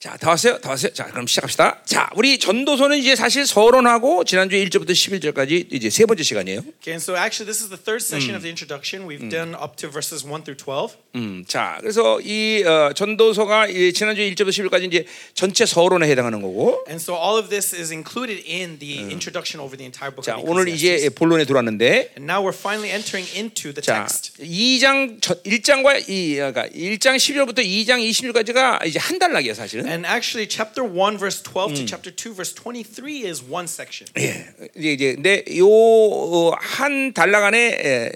자, 다 왔어요? 다 왔어요? 자, 그럼 시작합시다. 자, 우리 전도서는 이제 사실 서론하고 지난주 1절부터 11절까지 이제 세 번째 시간이에요. Okay, and so actually, this is the third session of the introduction. We've done up to verses 1 through 12. 음, 자, 그래서 이 어, 전도서가 이 지난주 1절부터 11절까지 이제 전체 서론에 해당하는 거고. And so all of this is included in the introduction over the entire book 자, 오늘 이제. 본론에 들어왔는데 And now we're finally entering into the 자, text. 2장 1장과 이 그러니까 1장 11절부터 2장 26까지가 이제 한 달락이에요, 사실은. And actually, chapter 1, verse 12 to chapter 2, verse 23 is one section. 예. 이제 이제 근데 요 한 단락 안에 에,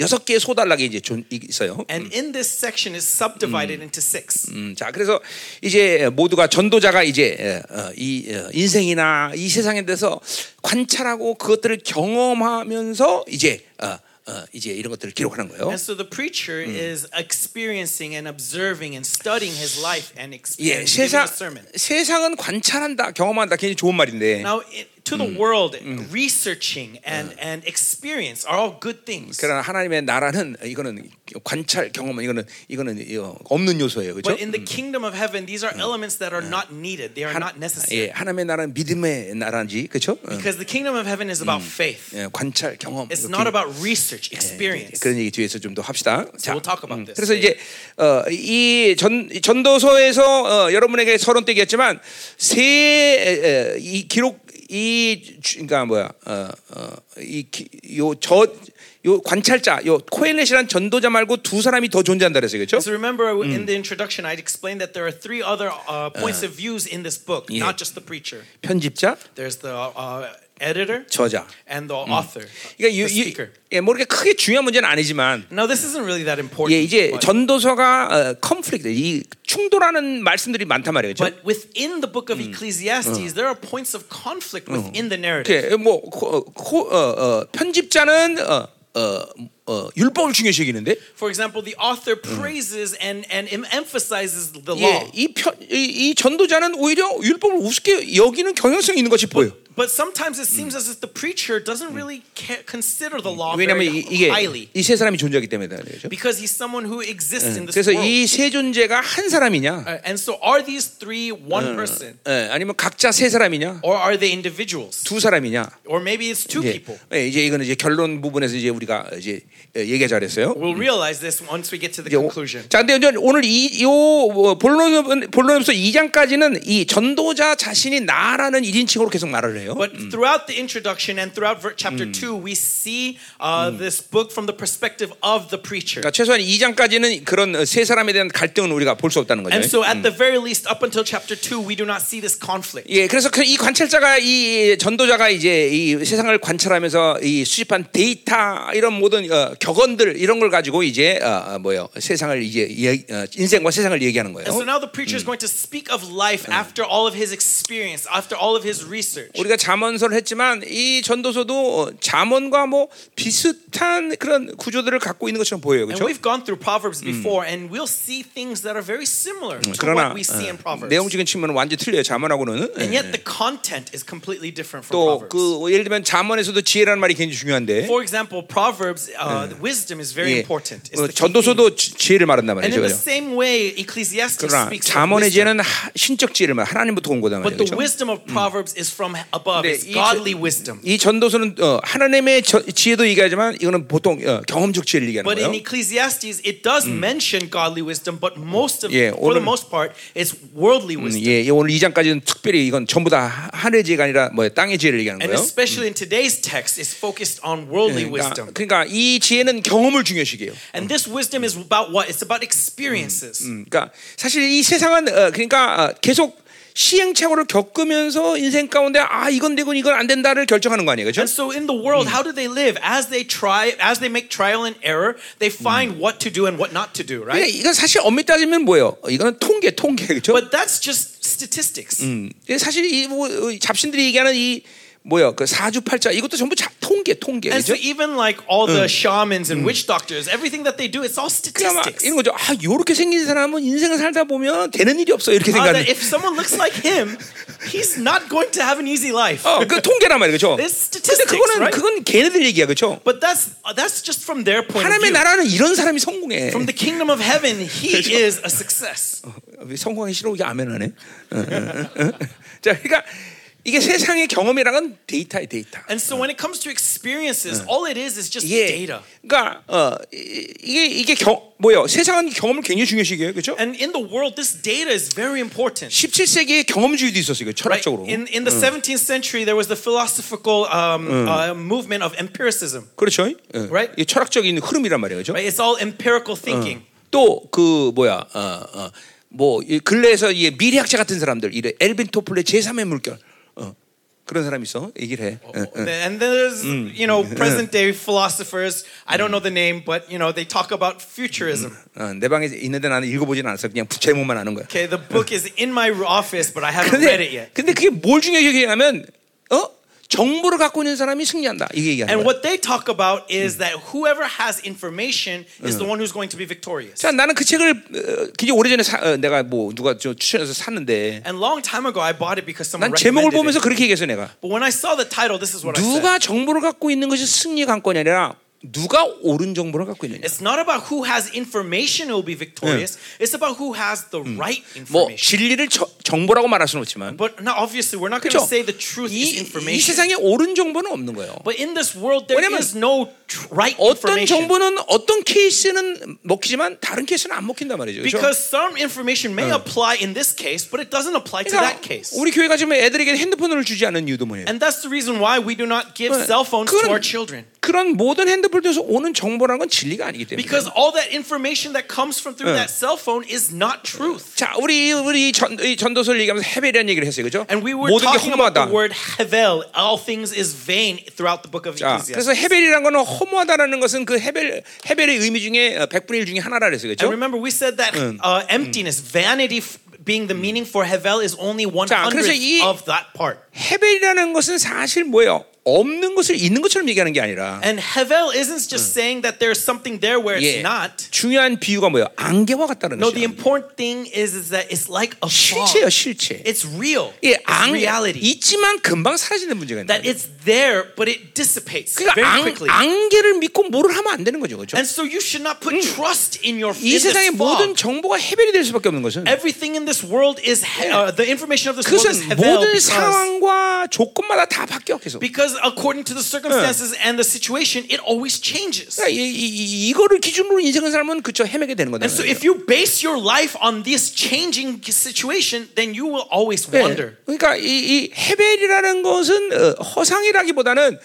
여섯 개의 소단락이 이제 존 있어요. And in this section is subdivided into six. 음, 자, 그래서 이제 모두가 전도자가 이제 에, 어, 이 어, 인생이나 이 세상에 대해서 관찰하고 그것들을 경험하면서 이제 어, 어, 이제 이런 것들을 기록하는 거예요. And so the preacher is experiencing and observing and studying his life and, 예, 세상. 세상은 관찰한다, 경험한다, 굉장히 좋은 말인데. Now, it, to the world, researching and, and experience are all good things. 그러나 하나님의 나라는 이거는 관찰, 경험은 이거는 이거는 이거 없는 요소예요, 그렇죠? But in the kingdom of heaven, these are elements that are not needed. They are not necessary. 예, 하나님의 나라는 믿음의 나라인지, 그렇죠? 어, Because the kingdom of heaven is about faith. 예, 관찰, 경험. It's not about research, experience. 그런 얘기 뒤에서 좀 더 합시다. So we'll talk about this. 그래서 이제 어, 이전 전도서에서 어, 여러분에게 서론 때기했지만 세 이 기록 이 주- 그러니까 뭐야 어, 어이요저 요 관찰자 요 코엘렛이란 전도자 말고 두 사람이 더 존재한다 그랬어요, 그렇죠? So remember in the introduction, I'd explained that there are three other uh, points of views in this book, Yeah. not just the preacher. 편집자, There's the uh, editor 저자. and the author, 그러니까 유, the 유, speaker. 예, 뭐 이렇게 크게 중요한 문제는 아니지만 Now this isn't really that important. 예, 이제 but, 전도서가 어, 컨플릭트, 이 충돌하는 말씀들이 많단 말이에요, 그렇죠? but within the book of Ecclesiastes, there are points of conflict within the narrative. 이렇게 뭐 코, 코, 어, 어, 편집자는 어, 어, 어, 율법을 중요시 여기는데 For example, the author praises and, and em- emphasizes the law. 예, 이, 편, 이, 이 전도자는 오히려 율법을 우습게 여기는 경향성이 있는 것이 보여. But sometimes it seems as if the preacher doesn't really ca- consider the law 왜냐하면 very 이, 이게 highly. 이 세 사람이 존재하기 때문에 그렇죠. Because he's someone who exists in this 그래서 world. 이 세 존재가 한 사람이냐, Uh, and so are these three one person? 예, 아니면 각자 세 사람이냐, Or are they individuals? 두 사람이냐. Or maybe it's two 이제, people. 예, 이제 이거는 이제 결론 부분에서 이제 우리가 이제 얘기하자 그랬어요. We'll realize this once we get to the 이제 오- conclusion. 자, 근데 이제 오늘 이요 본론 본론에서 2장까지는 이 전도자 자신이 나라는 1인칭으로 계속 말을 해요. But throughout the introduction and throughout chapter 2, we see uh, this book from the perspective of the preacher. 그러니까 최소한 2장까지는 그런 어, 세 사람에 대한 갈등은 우리가 볼 수 없다는 거죠. And so, at the very least, up until chapter 2, we do not see this conflict. 예, 그래서 그이 관찰자가 이 전도자가 이제 이 세상을 관찰하면서 이 수집한 데이터 이런 모든 어, 격언들 이런 걸 가지고 이제 어, 어, 뭐요 세상을 이제 예, 어, 인생과 세상을 얘기하는 거예요. And so now the preacher is going to speak of life after all of his experience, after all of his research. 우리가 잠언서를 했지만 이 전도서도 어, 잠언과 뭐 비슷한 그런 구조들을 갖고 있는 것처럼 보여요, And 그렇죠? we've gone through Proverbs before, and we'll see things that are very similar to 그러나 what we see in 어, Proverbs. 내용적인 측면은 완전히 틀려요. 잠언하고는. And yet the content is completely different from 또 Proverbs. 그 예를 들면 잠언에서도 지혜라는 말이 굉장히 중요한데 For example, Proverbs, uh, the wisdom is very 예, important. It's 어, the. 전도서도 지- 지혜를 말한단 And 말이죠. in the same way, Ecclesiastes speaks 잠언의. 지혜는 하- 신적 지혜를 말 하나님부터 온 But 말이죠. the 그죠? wisdom of Proverbs is from above. It's 이, godly 저- wisdom. 이 전도서는 어, 하나님의 저, 지혜도 얘기하지만 이거는 보통 어, 경험적 지혜를 얘기하는 But in 거예요. Ecclesiastes, it does mention godly wisdom, but most of, 예, for the 오늘- most part, it's worldly 음, wisdom. 예, 예, 오늘 2장까지는 특별히 이건 전부 다 하늘의 지혜가 아니라 뭐 땅의 지혜를 얘기하는 And 거예요. especially in today's text, it's focused on worldly 그러니까, wisdom. 그러니까 이 지혜는 경험을 중요시해요. And this wisdom is about what? It's about experiences. 음, 그러니까 사실 이 세상은 어, 그러니까 어, 계속 시행착오를 겪으면서 인생 가운데 아 이건 되고 이건 안 된다를 결정하는 거 아니에요, 그렇죠? And so in the world, how do they live? As they try, as they make trial and error, they find what to do and what not to do, 그러니까 right? 이건 사실 엄밀히 따지면 뭐예요? 어, 이거는 통계, 통계, 그렇죠? But that's just statistics. 음, 사실 이 뭐, 어, 잡신들이 얘기하는 이 뭐야 그 사주팔자 이것도 전부 자, 통계, 통계. And so even like all the shamans and witch doctors, everything that they do, it's all 그러니까 막 statistics. 이런 거죠. 아, 요렇게 생긴 사람은 인생을 살다 보면 되는 일이 없어. 이렇게 Uh, 생각하는. if someone looks like him, he's not going to have an easy life. 어, 그 통계란 말이죠. 근데 statistics, 그거는 right? 그건 걔네들 얘기야, 그렇죠? But that's uh, that's just from their point of 하나님의. 나라는 이런 사람이 성공해. From the kingdom of heaven, he is a success. 성공하기 싫어 이게 아멘 하네. 어, 어, 어, 어. 자, 그러니까 이게 세상의 경험이란 건 데이터의 데이터. And so when it comes to experiences, all it is is just 이게 data. 그러니까 어, 이- 이게 이게 경 뭐요? 세상은 경험을 굉장히 중요시 여겨요, 그렇죠? And in the world, this data is very important. 17세기에 경험주의도 있었어요, 이거 Right? 철학적으로. In, in the 17th century, there was the philosophical um, uh, movement of empiricism. 그렇죠? 어. Right. 이 철학적인 흐름이란 말이에요, 그렇죠? Right? It's all empirical thinking. 또 그 뭐야? 어, 어, 뭐이 근래에서 이 미래학자 같은 사람들, 이래 엘빈 토플의 제3의 물결. 어. 그런 사람 있어. 얘기를 해. 어, 어. And then there's, you know, present day philosophers. I don't know the name, but, you know, they talk about futurism. 어, 내 방에 있는데 나는 읽어보진 않았어. 그냥 제목만 아는 거야. Okay, the book is in my office, but I haven't read it 근데 yet. 근데 그게 뭘 중요하게 얘기하면 어 정보를 갖고 있는 사람이 승리한다. 이게 얘기하는 And 거야. what they talk about is that whoever has information is the one who's going to be victorious. 자, 나는 그 책을 어, 굉장히 오래전에 사, 어, 내가 뭐 누가 저 추천해서 샀는데 And long time ago, I bought it because someone 난 제목을 recommended 보면서 it. 그렇게 얘기했어 내가. But when I saw the title, this is what I said. 누가 정보를 갖고 있는 것이 승리 관건이 아니라 누가 옳은 정보를 갖고 있느냐. It's not about who has information who will be victorious. It's about who has the right 뭐 information. 진리를 저- 정보라고 말할 수는 없지만 But now, obviously, we're not going 그렇죠. to say the truth is 이, 이 information. 세상에 옳은 정보는 없는 거예요. But in this world, there is no right 어떤 information. 정보는 어떤 케이스는 먹히지만 다른 케이스는 안 먹힌단 말이죠. 그렇죠? Because some information may apply in this case, but it doesn't apply to 그러니까 that case. 우리 교회가 지금 애들에게 핸드폰을 주지 않는 이유도 뭐예요? And that's the reason why we do not give 네. cell phones to our children. 그런 모든 핸드폰 에서 오는 정보라는 건 진리가 아니기 때문에. Because all that information that comes from through that cell phone is not truth. 자, 우리 우리 전, 이 전도서를 얘기하면서 헤벨이라는 얘기를 했어요, 그죠? And we were 모든 게 talking about the 허무하다. word hevel. All things is vain throughout the book of 자, Ecclesiastes. 그래서 헤벨이라는 거는 허무하다라는 것은 그 헤벨 헤벨의 의미 중에 어, 100분의 1 중에 하나라 그랬어요, And 그죠? remember, we said that uh, emptiness, vanity, being the meaning for hevel is only one 자, of that part. 헤벨이라는 것은 사실 뭐예요? 없는 것을 있는 것처럼 얘기하는 게 아니라 And hevel isn't just saying that there's something there where it's 예, not. 중요한 비유가 뭐예요? 안개와 같다는 No, the 것이야. important thing is, is that it's like a fog. 실체. It's real. 예, It's 안 reality. 있지만 금방 사라지는 문제가 있는 That it's there, but it dissipates 그러니까 very 안, quickly. 안개를 믿고 뭐를 하면 안 되는 거죠, 그렇죠? And so you should not put trust in your 이 in this 세상의 모든 fog. 정보가 헤벨이 될 수밖에 없는 것은 Everything in this world is he- uh, the information of this world is 그것은 hevel 모든 because, 상황과 조건마다 다 바뀌어 계속. because according to the circumstances and the situation, it always changes. 그러니까 이, 이, 이- 이거를 기준으로 인생을 살면 그쵸 헤매게 되는 거다. And so if you base your life on this changing situation, then you will always 네. wonder. 그러니까 이, 이 헤벨이라는 것은 어, 허상 이라기보다는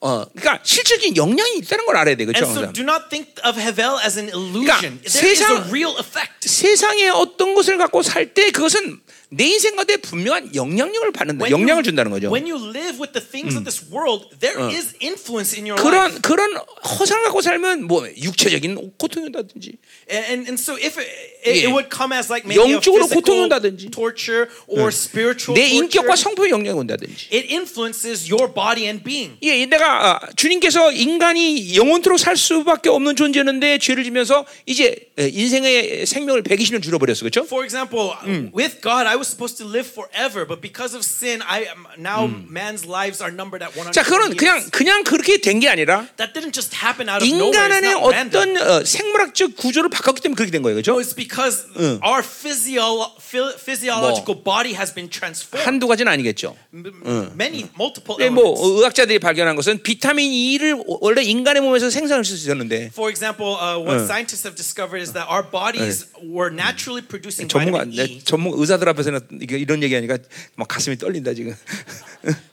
어, 그러니까 실질적인 영향이 있다는 걸 알아야 돼, 그렇죠? And so do not think of hevel as an illusion. 그러니까 There is a 세상- real effect. 세상에 어떤 것을 갖고 살 때 그것은 내 인생 가운데 분명한 영향력을 받는다, When 영향을 you, 준다는 거죠. when you live with the things of this world, there is influence in your 그런 life. 그런 허상을 갖고 살면 뭐 육체적인 고통이 온다든지 And, and so if it, it, 예. it would come as like maybe 영적으로 고통이 온다든지. torture or spiritual 내 인격과 torture, 성품에 영향이 온다든지. it influences your body and being. 예, 내가 아, 주님께서 인간이 영원토록 살 수밖에 없는 존재였는데 죄를 지면서 이제 에, 인생의 생명을 120년 줄여버렸어, 그렇죠? For example, with God, I was supposed to live forever, but because of sin, I now man's lives are numbered at 100 자, years. 그냥 그냥 그렇게 된 게 아니라 That didn't just happen out of nowhere. 인간 It's 안에 not random. 어떤 어, 생물학적 구조를 바꿨기 때문에 그렇게 된 거예요, 그렇죠? it's because our physio- phy- physiological body has been transformed. 한두 가지는 아니겠죠. Many, multiple 예, 뭐 elements. 어, 의학자들이 발견한 것은 비타민 E를 원래 인간의 몸에서 생산할 수 있었는데 For example, uh, what scientists have discovered is that our bodies were naturally producing 전문가 vitamin 내 E. 전문 의사들 앞에서 는 이게 이런 얘기하니까 막 가슴이 떨린다 지금.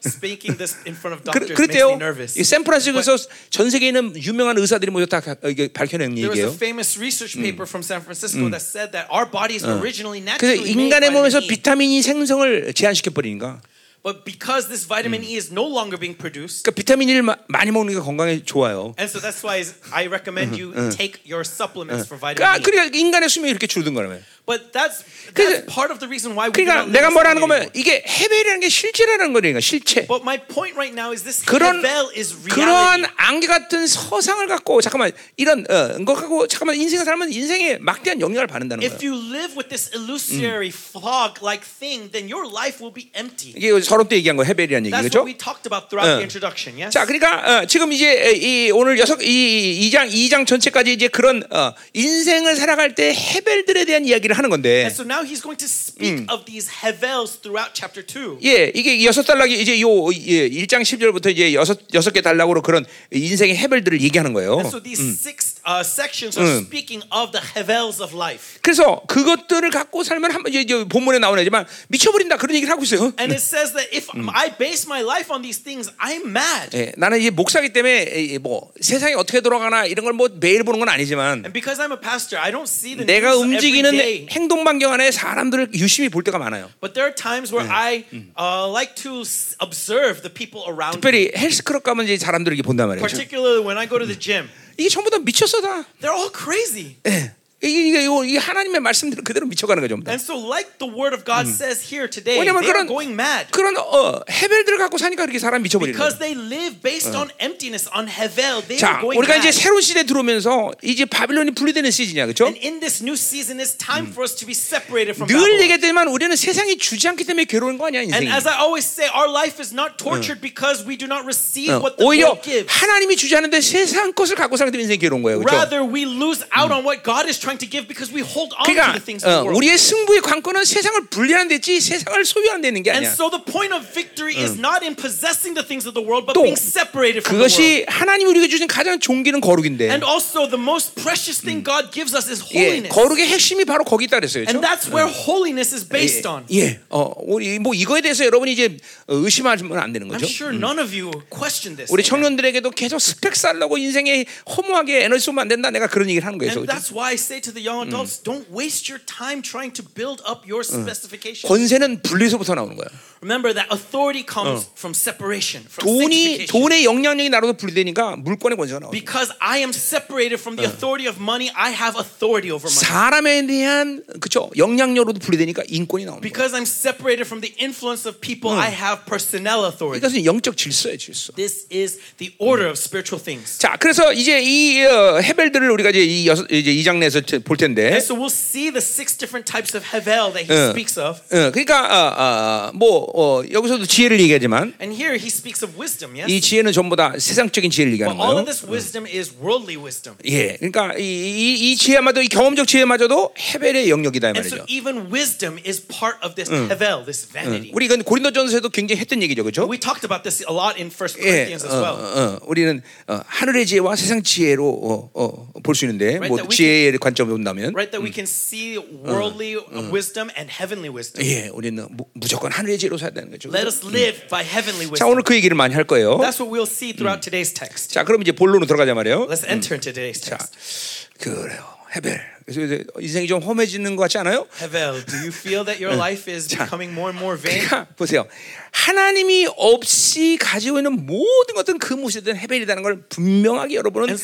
Speaking this in front of 그, doctors makes 그랬대요. me nervous. 이 샌프란시스코에서 전 세계에 있는 유명한 의사들이 모두 다 가- 이게 밝혀낸 There was 얘기예요. a famous research paper from San Francisco that said that our bodies originally 그래서 naturally made 인간의 몸에서 E. 비타민이 생성을 제한시켜 버리니까 But because this vitamin E is no longer being produced, 그러니까 비타민 E를 마- 많이 먹는 게 건강에 좋아요. and so that's why I recommend you take your supplements for vitamin 그러니까, E. 그러니까 인간의 수명이 이렇게 줄든 거라면. But that's that's part of the reason why we 그러니까 내가 뭐라는 거면. 이게 헤벨이라는 게 실제라는 거니까 실체. But my point right now is this 그런 Hevel is reality. 안개 같은 서상을 갖고 잠깐만 이런 어, 거 갖고 잠깐만 인생을 살면 인생에 막대한 영향을 받는다는 If 거예요. you live with this illusory fog-like thing, then your life will be empty. 이게 서론 때 얘기한 거 헤벨이라는 얘기죠. 어. the introduction. Yes. 자, 그러니까 어, 지금 이제 이 오늘 여섯 이 2장 2장 전체까지 이제 그런 어, 인생을 살아갈 때 헤벨들에 대한 이야기를 하는 건데 so now he's going to speak of these Hevels throughout chapter 2. 예, 이게 여섯 달락이 이제 요 예, 1장 10절부터 이제 여섯 여섯 개 달락으로 그런 인생의 헤벨들을 얘기하는 거예요. And so these six uh, sections are speaking of the Hevels of life. 그래서 그것들을 갖고 살면 한번 이제 이제 본문에 나오네지만 미쳐버린다 그런 얘기를 하고 있어요. And it says that if I base my life on these things, I'm mad. 예, 나는 이제 목사기 때문에 이- 뭐 세상이 어떻게 돌아가나 이런 걸 뭐 매일 보는 건 아니지만 And because I'm a pastor, I don't see the 내가 움직이는 day. 행동 반경 안에 사람들을 유심히 볼 때가 많아요. But there are times where I uh, like to observe the people around me. 특별히 헬스클럽 가면 이제 사람들을 이렇게 본단 말이죠. Particularly when I go to the gym. 이게 전부 다 미쳤어 다. They're all crazy. 예. 이게, 이게 하나님의 말씀대로 그대로 미쳐가는 거죠. And so, like the word of God says here today, 왜냐면 they are 그런 going mad. 그런 어, 헤벨들을 갖고 사니까 그렇게 사람 미쳐버리는 Because 거예요. they live based on emptiness, on Hevel. They 자, are going 우리가 이제 mad. 새로운 시대 에 들어오면서 이제 바빌론이 분리되는 시즌이야, 그렇죠? And in this new season, it's time for us to be separated from 늘. 얘기했지만 우리는 세상이 주지 않기 때문에 괴로운 거 아니야 And 인생이. as I always say, our life is not tortured because we do not receive 어, what the 오히려 world gives. 하나님이 주지 않는데 세상 것을 갖고 사는 인생이 괴로운 거예요, 그렇죠? Rather, we lose out on what God is trying to give because we hold on to 그러니까 the things of 어, the world. 우리의 승부의 관건은 세상을 분리하는 데지 세상을 소유하는 데는 게 And 아니야. so the point of victory is not in possessing the things of the world, but 또 being separated from the world. 그것이 하나님이 우리에게 주신 가장 존귀는 거룩인데. And also, the most precious thing God gives us is 예, holiness. 거룩의 핵심이 바로 거기 있다 그랬어요. And 그렇죠? that's where holiness is based on. 예, 어, 우리 뭐 이거에 대해서 여러분이 이제 어, 의심하면 안 되는 I'm 거죠. sure none of you question this. 우리 청년들에게도 계속 스펙 쌓으려고 인생에 허무하게 에너지 쏘면 안 된다. 내가 그런 얘기를 하는 거예요. And 그렇죠? that's why I say to the young adults, don't waste your time trying to build up your specifications. 권세는 분리에서부터 나오는 거야. Remember that authority comes from separation, from 돈이 sanctification. 돈의 영향력이 나로도 분리되니까 물권의 권세가 나와. Because I am separated from the authority of money, I have authority over money. 사람에 대한 그죠 영향력으로도 분리되니까 인권이 나오는 거야. Because I'm separated from the influence of people, I have personnel authority. 이것은 영적 질서예요, 질서. This is the order of spiritual things. 자, 그래서 이제 이 어, 헤벨들을 우리가 이제 이 여섯 이제 이 장내에서 볼 텐데. And so we'll see the six different types of Hevel that he 어, speaks of. 어, 그러니까 어, 어, 뭐 어, 여기서도 지혜를 얘기하지만 And here he speaks of wisdom, yes? 이 지혜는 전부 다 세상적인 지혜를 얘기하는 But all 거예요. of this wisdom is worldly wisdom. 예, 그러니까 이, 이, 이 지혜마도 이 경험적 지혜마저도 헤벨의 영역이다 이 And so 말이죠. even wisdom is part of this Hevel, this vanity. 우리 이건 고린도전서에도 굉장히 했던 얘기죠, 그렇죠? We talked about this a lot in First 예, Corinthians 어, as well. 어, 어, 우리는 어, 하늘의 지혜와 세상 지혜로 어, 어, 볼 수 있는데 Right, 뭐 that we 지혜의 관점을 본다면, Right, that we can see worldly wisdom and heavenly wisdom. 예, 우리는 무, 무조건 하늘의 지혜로 살아야 되는 거죠. Let us live by heavenly 자, wisdom. 오늘 그 얘기를 많이 할 거예요. That's what we'll see throughout today's text. 자, 그럼 이제 본론으로 들어가자 말이에요. Let's enter into today's 자, text. 그래요, 헤벨. 그래서 이제 인생이 좀 험해지는 것 같지 않아요? Hevel, do you feel that your life is becoming more and more vain? 그러니까 보세요. 하나님이 없이 가지고 있는 모든 것들은 그 무엇이든 헤벨이라는 걸 분명하게 여러분은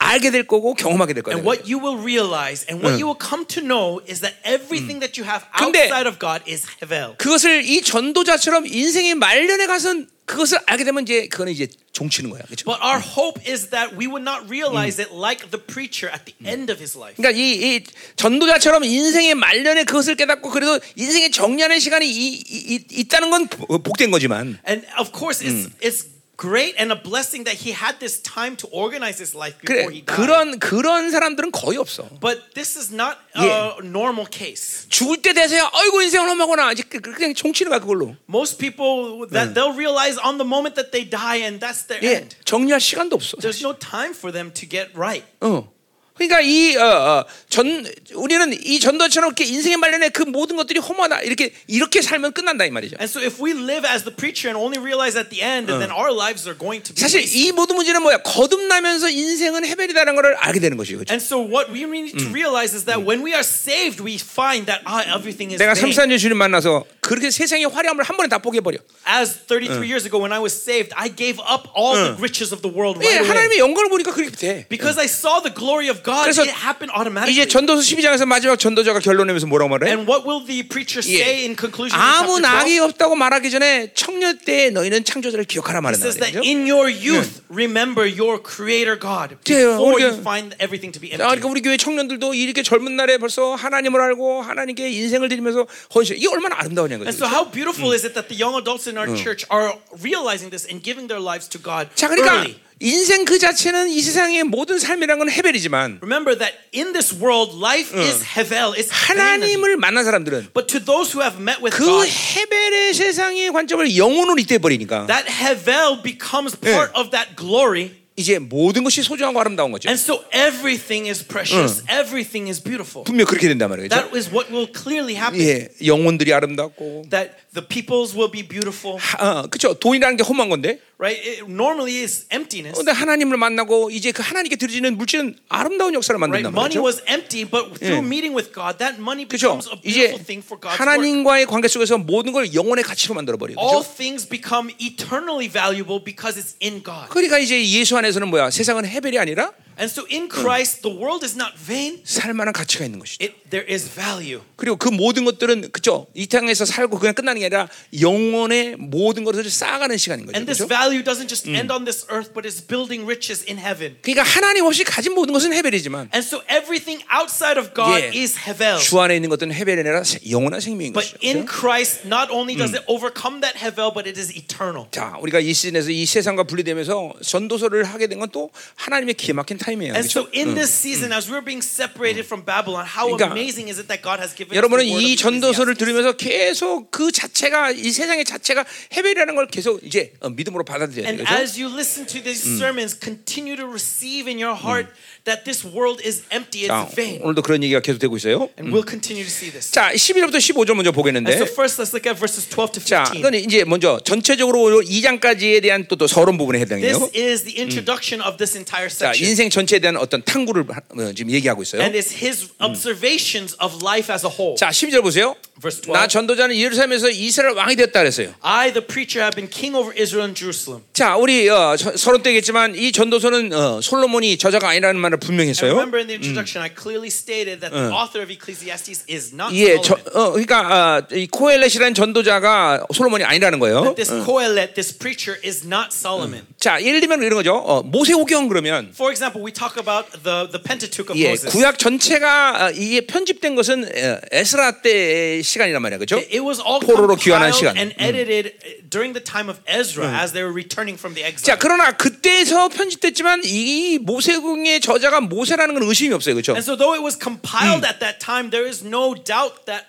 알게 될 거고 경험하게 될 거예요. And what you will realize and what you will come to know is that everything that you have outside of God is Hevel. 그것을 이 전도자처럼 인생의 말년에 가서 그것을 알게 되면 이제 그거는 이제 종치는 거야. 그렇죠? But our hope is that we would not realize it like the preacher at the end of his life. 그러니까 이, 이 전도자처럼 인생의 말년에 그것을 깨닫고 그래도 인생의 정리하는 시간이 이, 이, 이- 있다는 건 복된 거지만 And of course, it's, it's great and a blessing that he had this time to organize his life 그래 before he died. 그런 그런 사람들은 거의 없어. But this is not a normal case. 죽을 때 돼서야 아이고 인생을 험하구나 이제 그- 그냥 종치는 거야 그걸로. Most people that they'll realize on the moment that they die and that's their 예, end. 정리할 시간도 없어. There's no time for them to get right. 어. 그러니까 이 어, 어, 전 우리는 이 전도처럼 이렇게 인생의 말년에 그 모든 것들이 허무하다 이렇게 이렇게 살면 끝난다 이 말이죠. And so if we live as the preacher and only realize at the end, then our lives are going to be 사실. 이 모든 문제는 뭐야? 거듭나면서 인생은 헤벨이다라는 걸 알게 되는 것이죠. 그렇죠? And so what we need to realize is that when we are saved, we find that ah, everything is 내가 vain. 3, 4년 주님 만나서 그 그렇게 세상의 화려함을 한 번에 다 포기해 버려. As 33 years ago when I was saved, I gave up all the riches of the world 예, right away. 하나님의 영광을 보니까 그렇게 돼. Because I saw the glory of God, 그래서 it happened 이제 automatically. 전도서 12장에서 마지막 전도자가 결론내면서 뭐라고 말해? And what will the preacher say in conclusion? in 아무 chapter 12? 낙이 없다고 말하기 전에 청년 때 너희는 창조자를 기억하라 말한다. says that 그죠? in your youth, remember your creator God 네, before you find everything to be 자, empty. 그러니까 우리 교회 청년들도 이렇게 젊은 날에 벌써 하나님을 알고 하나님께 인생을 드리면서 헌신. 이게 얼마나 아름다우냐는 And 거죠. so, how beautiful is it that the young adults in our church are realizing this and giving their lives to God 자, 그러니까 early? 인생 그 자체는 이 세상의 모든 삶이란 건 헤벨이지만 Remember that in this world, life is hevel, it's. 하나님을 만난 사람들은 But to those who have met with 그 God, 헤벨의 세상의 관점을 영혼으로 이때 버리니까 that hevel becomes part of that glory. 이제 모든 것이 소중하고 아름다운 거죠. And so everything is precious, everything is beautiful. 분명 그렇게 된단 말이죠. That is what will clearly happen. 예, 영혼들이 아름답고, That the peoples will be beautiful, 아, 그렇죠. 돈이라는 게 험한 건데, right? It normally is emptiness. 근데 하나님을 만나고 이제 그 하나님께 드려지는 물질은 아름다운 역사를 Right? 만든단 Money was empty, but through 예. meeting with God, that money 그렇죠. becomes a beautiful thing for God's. 하나님과의 관계 속에서 모든 걸 영혼의 가치로 만들어 버려요. All 그렇죠? things become eternally valuable because it's in God. 그러니까 이제 예수 안에서는 뭐야? 세상은 헤벨이 아니라 And so in Christ, the world is not vain. 살 만한 가치가 있는 것이죠. It, there is value. 그리고 그 모든 것들은 그죠? 이 땅에서 살고 그냥 끝나는 게 아니라 영혼의 모든 것을 쌓아가는 시간인 거죠. And this 그렇죠? value doesn't just end on this earth, but is building riches in heaven. 그러니까 하나님 없이 가진 모든 것은 헤벨이지만 And so everything outside of God 예. is hevel. 주 안에 있는 것들은 헤벨이 아니라 영원한 생명인 But 것이죠. in 그렇죠? Christ, not only does it overcome that hevel, but it is eternal. 자, 우리가 이 시즌에서 이 세상과 분리되면서 전도서를 하게 된 건 또 하나님의 기회 막힌 타임 이에요. And so 그렇죠? in this season, as we're being separated from Babylon, how 그러니까 amazing is it that God has given us the 여러분은 word 이 of 전도서를 Ecclesiastes? 들으면서 계속 그 자체가 이 세상의 자체가 헤벨이라는 걸 계속 이제 어, 믿음으로 받아들여야 And 돼요. 그렇죠? as you listen to these sermons, continue to receive in your heart That this world is empty, 자, it's vain. 오늘도 그런 얘기가 계속 되고 있어요. And we'll continue to see this. 자, 11절부터 15절 먼저 And 보겠는데. so first, let's look at verses 12 to 자, 15. 이건 이제 먼저 전체적으로 2장까지에 대한 또, 또 서론 부분에 This 해당해요. is the introduction of this entire 자, section. 인생 전체에 대한 어떤 탐구를 하- 어, 지금 얘기하고 있어요. And it's his observations of life as a whole. 자, 12절 보세요. Verse 12. 나 전도자는 예루살렘에서 이스라엘 왕이 되었다 그랬어요. I, the preacher, have been king over Israel and Jerusalem. 자, 우리 어, 서- 서론 때겠지만 이 전도서는 어, 솔로몬이 저자가 아니라는 말을 분명히 했어요. remember in the introduction, I clearly stated that the author of Ecclesiastes is not 예, 저. 어, 그러니까 어, 이 코엘렛이라는 전도자가 솔로몬이 아니라는 거예요. This Kohelet, this preacher, is not Solomon. 자, 예를 들면 이런 거죠. 어, 모세오경 그러면 For example, we talk about the, the Pentateuch of 예, Moses. 구약 전체가 어, 이게 편집된 것은 어, 에스라 때의 시간이란 말이야, 그렇죠? It was all 포로로 귀환한 시간. and edited during the time of Ezra as they were returning from the 자, exile. 그러나 그때에서 편집됐지만 이 모세공의 저 자가 모세라는 건 의심이 없어요, 그렇죠? And so, though it was compiled at that time, there is no doubt that it was Moses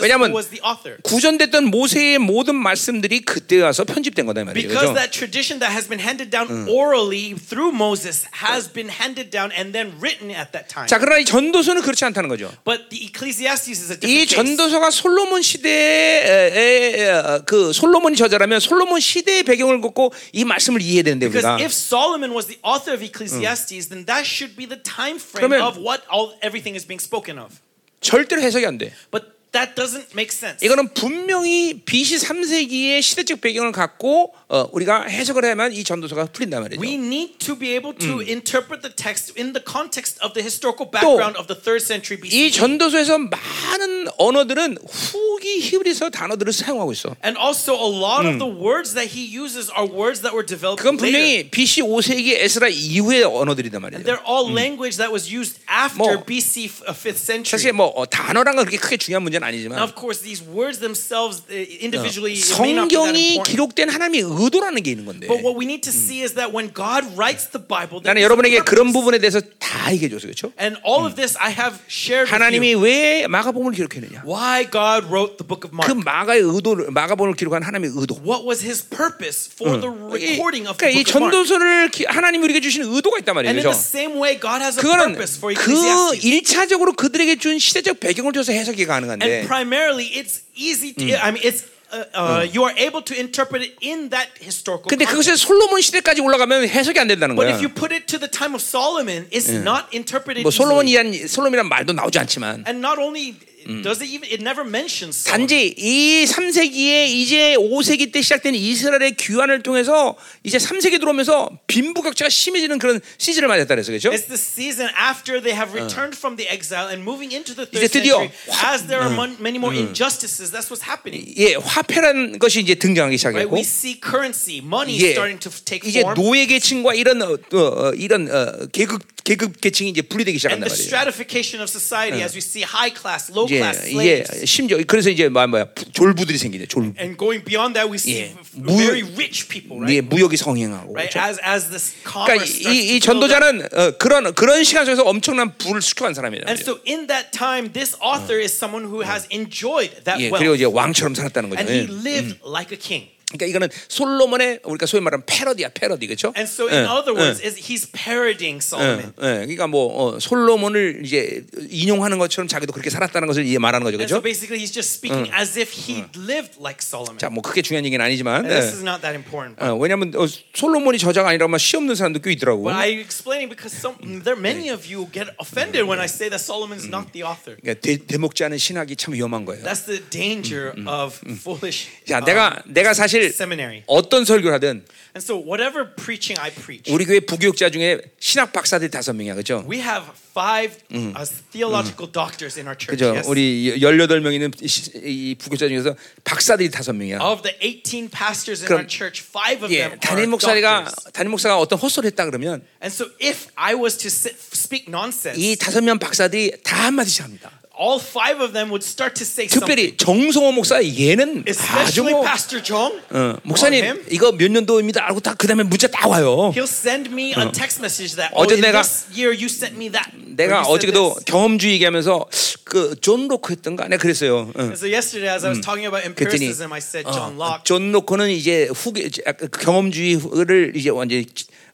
왜냐하면 who was the author. 구전됐던 모세의 모든 말씀들이 그때 와서 편집된 거다 이 말이에요, Because 그렇죠? that tradition that has been handed down orally through Moses has been handed down and then written at that time. 자, 그러나 이 전도서는 그렇지 않다는 거죠. But the Ecclesiastes is a 이 different case. 전도서가 솔로몬 시대의 그 솔로몬이 저자라면 솔로몬 시대의 배경을 걷고 이 말씀을 이해해야 되는데 Because 우리가 if Solomon was the author of Ecclesiastes, then that should be the time frame of what all everything is being spoken of. 절대로 해석이 안 돼. But that doesn't make sense. 이거는 분명히 BC 3세기의 시대적 배경을 갖고 어, 우리가 해석을 해야만 이 전도서가 풀린단 말이죠. We need to be able to interpret the text in the context of the historical background of the third century 이 BC. 전도서에서 많은 언어들은 후기 히브리서 단어들을 사용하고 있어. And also, a lot of the words that he uses are words that were developed 그건 later. 분명히 BC 5세기 에스라 이후의 언어들이단 말이에요. They're all language that was used after 뭐, BC f- uh, 5th 사실 century. 뭐 어, 단어란 건 그렇게 크게 중요한 문제는 Now, 아니지만 of course, these words themselves uh, individually that 성경이. 기록된 하나님의 의도라는 게 있는 건데 But what we need to see is that when God writes the Bible, 나는 여러분에게 그런 purpose. 부분에 대해서 다 얘기해 줬어요. 그렇죠? And all of this I have shared with 하나님이 you. 왜 마가복음을 기록했느냐? Why God wrote the book of 그 Mark. 마가의 의도를 마가복음을 기록한 하나님의 의도. What was his purpose for the 이, recording of the 그러니까 이 book of Mark? 전도서를 기- 하나님이 우리에게 주신 의도가 있단 말이에요. And in 그렇죠? the same way, God has a purpose for 그 Ecclesiastes. 일차적으로 그들에게 준 시대적 배경을 통해서 해석이 And 가능한데 primarily, it's easy to, I mean, it's, uh, uh, you are able to interpret it in that historical 근데. 그것이 솔로몬 시대까지 올라가면 해석이 안 된다는 But 거야. if you put it to the time of Solomon, it's not interpreted 뭐. 솔로몬이란 솔로몬이란 말도 나오지 않지만 And not only does it even it never mentions Solomon. 단지 이 3세기에 이제 5세기 때 시작된 이스라엘의 귀환을 통해서 이제 3세기 들어오면서 빈부격차가 심해지는 그런 시즌을 맞았다 그래서 그렇죠? It's the season after they have returned from the exile and moving into the 이제 third century. As there are many more injustices, that's what's happening. 예, 화폐라는 것이 이제 등장하기 Right? 시작했고 We see currency, money 예, starting to take 이제 form. 노예 계층과 이런 어, 어, 어, 이런 어, 계급 계급 계층이 이제 분리되기 And 시작한단 말이에요. stratification of society as we see high class, low class slaves. 심지어 그래서 이제 뭐 뭐야 졸부들이 생기네. 졸부. And going beyond that, we see 예, v- 무- very rich people, 예, right? 무역이 성행하고. Right? 그렇죠? As as this 그러니까 commerce 이, starts 이 up. 전도자는 어, 그런 그런 시간 속에서 엄청난 부를 수축한 사람이에요. And so in that time, this author is someone who has enjoyed that 예, 그리고 wealth. 이제 왕처럼 살았다는 거죠. And 예. he lived like a king. 그러니까 이거는 솔로몬의 우리가 소위 말하는 패러디야, 패러디 그렇죠? And so in other words, is he's parodying Solomon. 예, 그러니까 뭐 어, 솔로몬을 이제 인용하는 것처럼 자기도 그렇게 살았다는 것을 이해 말하는 거죠, And so 그렇죠? basically, he's just speaking as if he lived like Solomon. 자, 뭐 그게 중요한 얘기는 아니지만, And this 예. is not that important. 어, 왜냐하면 어, 솔로몬이 저자가 아니라면 시 없는 사람도 꽤 있더라고. But I'm explaining because some, there are many of you get offended when I say that Solomon's not the author. 그러니까 대, 대목지 않은 신학이 참 위험한 거예요. That's the danger of foolish 자, um, 내가 내가 사실 seminary. 어떤 설교를 하든 And so whatever preaching I preach, 우리 교회 부교육자 중에 신학 박사들이 다섯 명이야, 그렇죠? we have five uh, theological doctors in our church. 그죠? Yes? 우리 18명 있는 이 시- 이 부교육자 중에서 박사들이 다섯 명이야. Of the 18 pastors in 그럼, our church, five of 예, them are 담임 목사가 doctors. 담임 목사가 어떤 헛소리 했다 그러면 And so if I was to sit, speak nonsense, 이 다섯 명 박사들이 다 한마디씩 합니다. All five of them would start to say something. 특별히 정성호 목사 얘는 아주 Especially 뭐 Pastor Jong. 어, 목사님. 이거 몇 년도입니다. 알고 딱 그다음에 문자 딱 와요. He'll send me a text message that oh, 어제 in 내가- this year you sent me that. 내가 어저께도. 경험주의 얘기하면서 그 존 로크 했던가 내가 그랬어요. 응. So yesterday, as I was talking about empiricism, I said 어, John Locke. 존 로크는 이제 그 경험주의를 이제 완전 히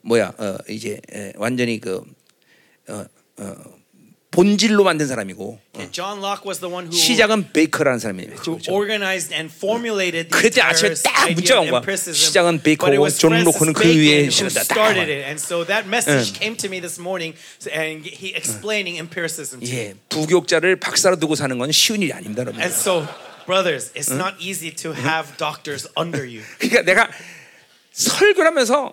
뭐야 어, 이제 에, 완전히 그 어, 어, 본질로 만든 사람이고 And John Locke was the one who, 시작은 베이컨이라는 사람이에요. who organized and formulated the 그때 아침에 딱 문자가 of 온 거야. empiricism. 시작은 베이컨이고 존 로크는 그 위에 실었다. so morning. 예, 부교육자를 박사로 두고 사는 건 쉬운 일이 아닙니다, 여러분. So, brothers, it's not easy to have doctors under you. 그러니까 내가 설교를 하면서 뭐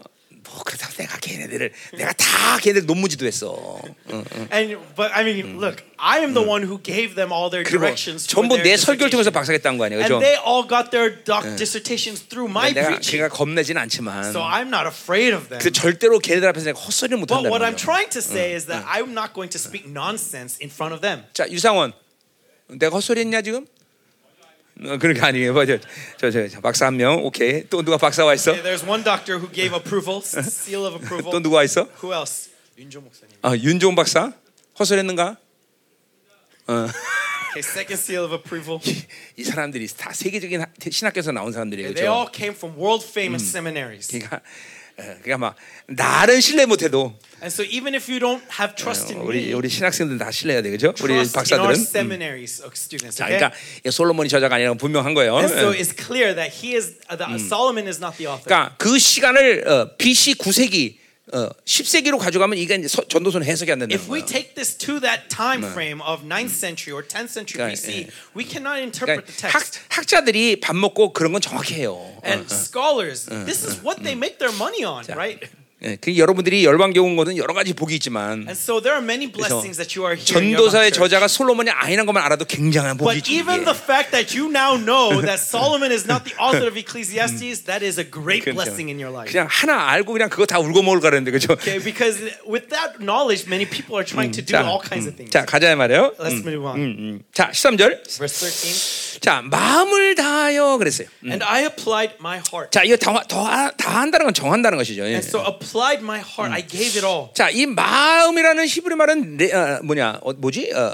그렇다고 내가 걔네들을 내가 다 걔네들 논문지도 했어. 응, 응. And but I mean, look, I am the one who gave them all their directions. 전부 내 설교를 통해서. 박사겠다는 거 아니에요, And 그죠? they all got their doc dissertations through my 내가 preaching. 걔가 겁내진 않지만 So I'm not afraid of them. 그 절대로 걔네들 앞에서 내가 헛소리를 못 But 한다는 what I'm trying to say is that I'm not going to speak nonsense in front of them. 자 유상원, 내가 헛소리했냐 지금? 어, 그런 게 아니에요. 맞아. 저, 저, 저 박사 한 명, 오케이. 또 누가 박사 와 있어? Okay, there's one doctor who gave approval, seal of approval. 또 누가 와 있어? Who else? 윤조 목사님. 아, 윤종훈 박사? 헛소리했는가? 어, Okay, second seal of approval. 이 사람들이 다 세계적인 하- 신학교에서 나온 사람들이에요. They 그렇죠? all came from world famous seminaries. 그러니까, 어, 그러니까 막 나는 신뢰 못해도 And so even if you don't have trust in 우리 우리 신학생들 다 신뢰해야 되겠죠? 우리 trust in our 박사들은. seminaries of students. 자, Okay? 그러니까 이 솔로몬이 저자가 아니라 분명한 거예요. And so 예. it's clear that he is uh, that Solomon is not the author. 그러니까 그 시간을 어, BC 9세기, 어, 10세기로 가져가면 이게 이제 서- 전도서는 해석이 안 된다는 If we 거예요. take this to that time frame of 9th century or 10th century 그러니까, BC, we cannot interpret 그러니까 the 학, text. 학자들이 밥 먹고 그런 건 정확히 해요. And scholars, this is what they make their money on, right? 예, 그 여러분들이 열방교 온 것은 여러 가지 복이 있지만 And so there are many blessings that you are here. in your 전도사의. 저자가 솔로몬이 아니라는 것만 알아도 굉장한 복이 But 있죠. even the fact that you now know that Solomon is not the author of Ecclesiastes, that is a great blessing in your life. 그냥 하나 알고 그냥 그거 다 울고 먹을 가는데 그죠? Okay, because with that knowledge, many people are trying to do 자, all kinds of things. 자 가자 말이에요. Let's move on. 음, 자 13절. Verse 13. 자 마음을 다하여 그랬어요. And I applied my heart. 자 이거 다, 다, 다 한다는 건 정한다는 것이죠. 예. And so applied my heart. I gave it all. 자, 이 마음이라는 히브리 말은 레, 어, 뭐냐? 어, 뭐지? 어,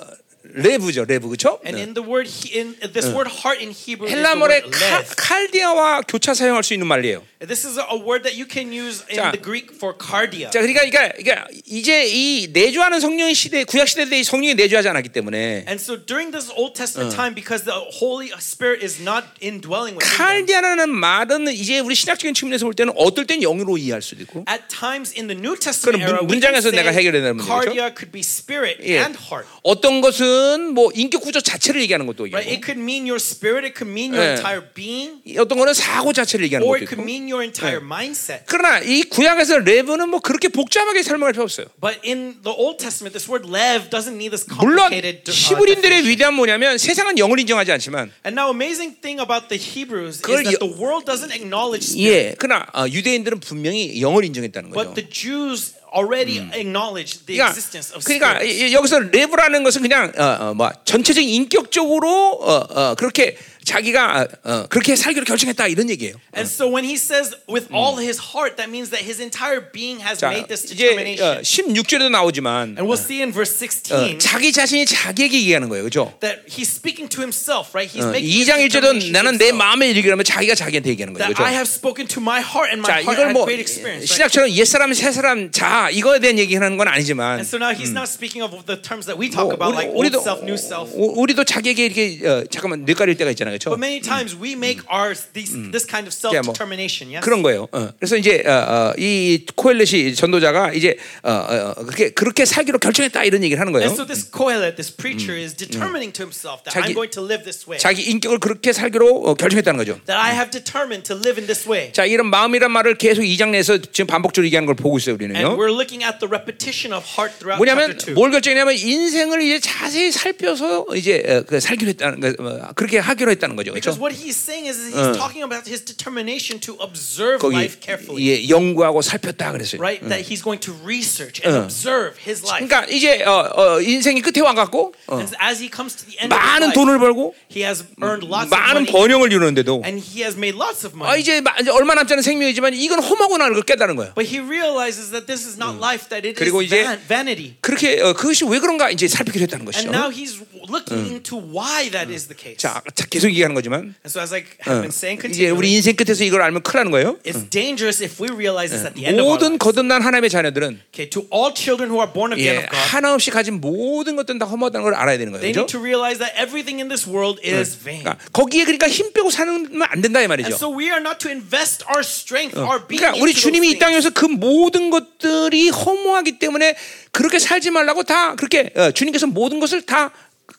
레브죠. 레브. 그렇죠? And in the word, in this word heart in Hebrew lev. 칼디아와 교차 사용할 수 있는 말이에요. This is a word that you can use in 자. the Greek for cardia. 자, 그러니까, 그러니까, 그러니까 이제 이 내주하는 성령 시대, 구약 시대 때 성령이 내주하지 않았기 때문에 And so during this Old Testament time, because the Holy Spirit is not indwelling within 칼디아라는 말은 이제 우리 신학적인 측면에서 볼 때는 어떨 땐 영으로 이해할 수도 있고, at times in the New Testament era, 문- 문장에서 내가 해결해야 되는 문제죠? cardia could be spirit 예. and heart. 어떤 것은 거는 뭐 인격 구조 자체를 얘기하는 것도 Right? 있고 It could mean your spirit, it could mean your Yeah. entire being, 어떤 거는 사고 자체를 얘기하는 or 것도 it could 있고. mean your entire mindset. 그러나 이 구약에서 레브는 뭐 그렇게 복잡하게 설명할 필요 없어요. But in the Old Testament, this word lev doesn't need this 물론 complicated uh, 히브리인들의 definition. 위대한 뭐냐면 세상은 영을 인정하지 않지만 And now, amazing thing about the Hebrews is 그걸 여- that the world doesn't acknowledge spirit, 예, 그러나 어, 유대인들은 분명히 영을 인정했다는 거죠. but the Jews already acknowledge the 그러니까, existence of 그러니까 spirit. 이- 이- 여기서 레브라는 것은 그냥 어, 어, 뭐 전체적인 인격적으로 어, 어, 그렇게 자기가 어, 어, 그렇게 살기로 결정했다 이런 얘기예요. And so when he says with all his heart, that means that his entire being has 자, made this 이제 determination. 어, 16절에도 나오지만 And we'll see in verse 어, 16 자기 자신이 자기에게 얘기하는 거예요, 그렇죠? that he's speaking to himself, right? He's 어, making 2장 his 1절도 determination 나는 내 himself. 마음에 하면 자기가 자기한테 얘기하는 거예요, That 그렇죠? I have spoken to my heart and 자, my heart 이걸 had 뭐 great experience. Right? 신약처럼 옛사람 새사람 자 이거에 대한 얘기하는 건 아니지만 And so now he's not speaking of the terms that we talk 뭐 about, like old 우리도 self, new self. 우- 우리도 자기에게 이렇게 어, 잠깐만 뇌가릴 때가 있잖아요, 그렇죠? But many times we make ours these, this kind of self determination. Yes. 그런 거예요. 어. 그래서 이제 어, 어, 이 코엘렛이 전도자가 이제 어, 어, 그렇게 그렇게 살기로 결정했다 이런 얘기를 하는 거예요. And so this Kohelet, this preacher, is determining to himself that 자기- I'm going to live this way. 자기 인격을 그렇게 살기로 어, 결정했다는 거죠. That I have determined to live in this way. 자, 이런 마음이란 말을 계속 이 장내에서 지금 반복적으로 얘기하는 걸 보고 있어요, And 우리는요. we're looking at the repetition of heart throughout 뭐냐면 chapter 2. 뭘 결정했냐면 인생을 이제 자세히 살펴서 이제 어, 그 살기로 했다는 거, 어, 그렇게 하기로 했다 는 거죠, Because 그렇죠? what he's saying is he's talking about his determination to observe life carefully. 예, 연구하고 살폈다 그랬어요. Right? That he's going to research and observe his life. 그러니까 이제 어, 어, 인생이 끝에 와 갖고 어, And as he comes to the end of his 많은 life, 돈을 벌고 he has earned lots of 많은 money 번영을 이루는데도 and he has made lots of 아, money. 마- 이제 얼마 남지 않은 생명이지만 이건 험하구나를 걸 깨달은 거예요. But he realizes that this is not life, that it is van- vanity. 그렇게 어, 그것이 왜 그런가 이제 살피기로 했다는 것이죠. And now he's looking into why that is the case. 자, 자, 계속 얘기하는 거지만 And so as I have been saying 이제 우리 인생 끝에서 이걸 알면 큰일 나는 거예요. it's dangerous if we realize this at the end of our 모든. 거듭난 하나님의 자녀들은 Okay, to all children who are born again 예, of God, 하나 없이 가진 모든 것들은 다 험하다는 걸 알아야 되는 거예요. they 그죠? need to realize that everything in this world is vain. 그러니까 거기에 그러니까 힘 빼고 사는 안 된다 이 말이죠. so we are not to invest our strength, our being 그러니까 우리 주님이 이. 땅에서 그 모든 것들이 허무하기 때문에 그렇게 살지 말라고 다 그렇게 어, 주님께서 모든 것을 다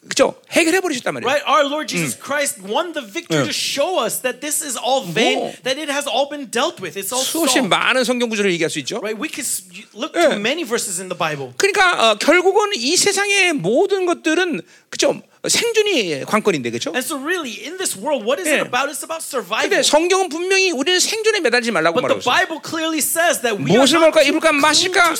그죠 해결해 버리셨단 말이에요. Right, our Lord Jesus Christ won the victory to show us that this is all vain, 뭐. that it has all been dealt with. It's all 수없이 solved. 많은 성경 구절을 얘기할 수 있죠. Right, we could look 예. to many verses in the Bible. 그러니까 어, 결국은 이 세상의 모든 것들은 그죠 생존이 관건인데 그죠. And so, really, in this world, what is 예. it about? It's about survival. 근데 성경은 분명히 우리는 생존에 매달리지 말라고 But the 말하고 있어요. Bible clearly says that we are 무엇을 not 먹을까, to 입을까, 마실까.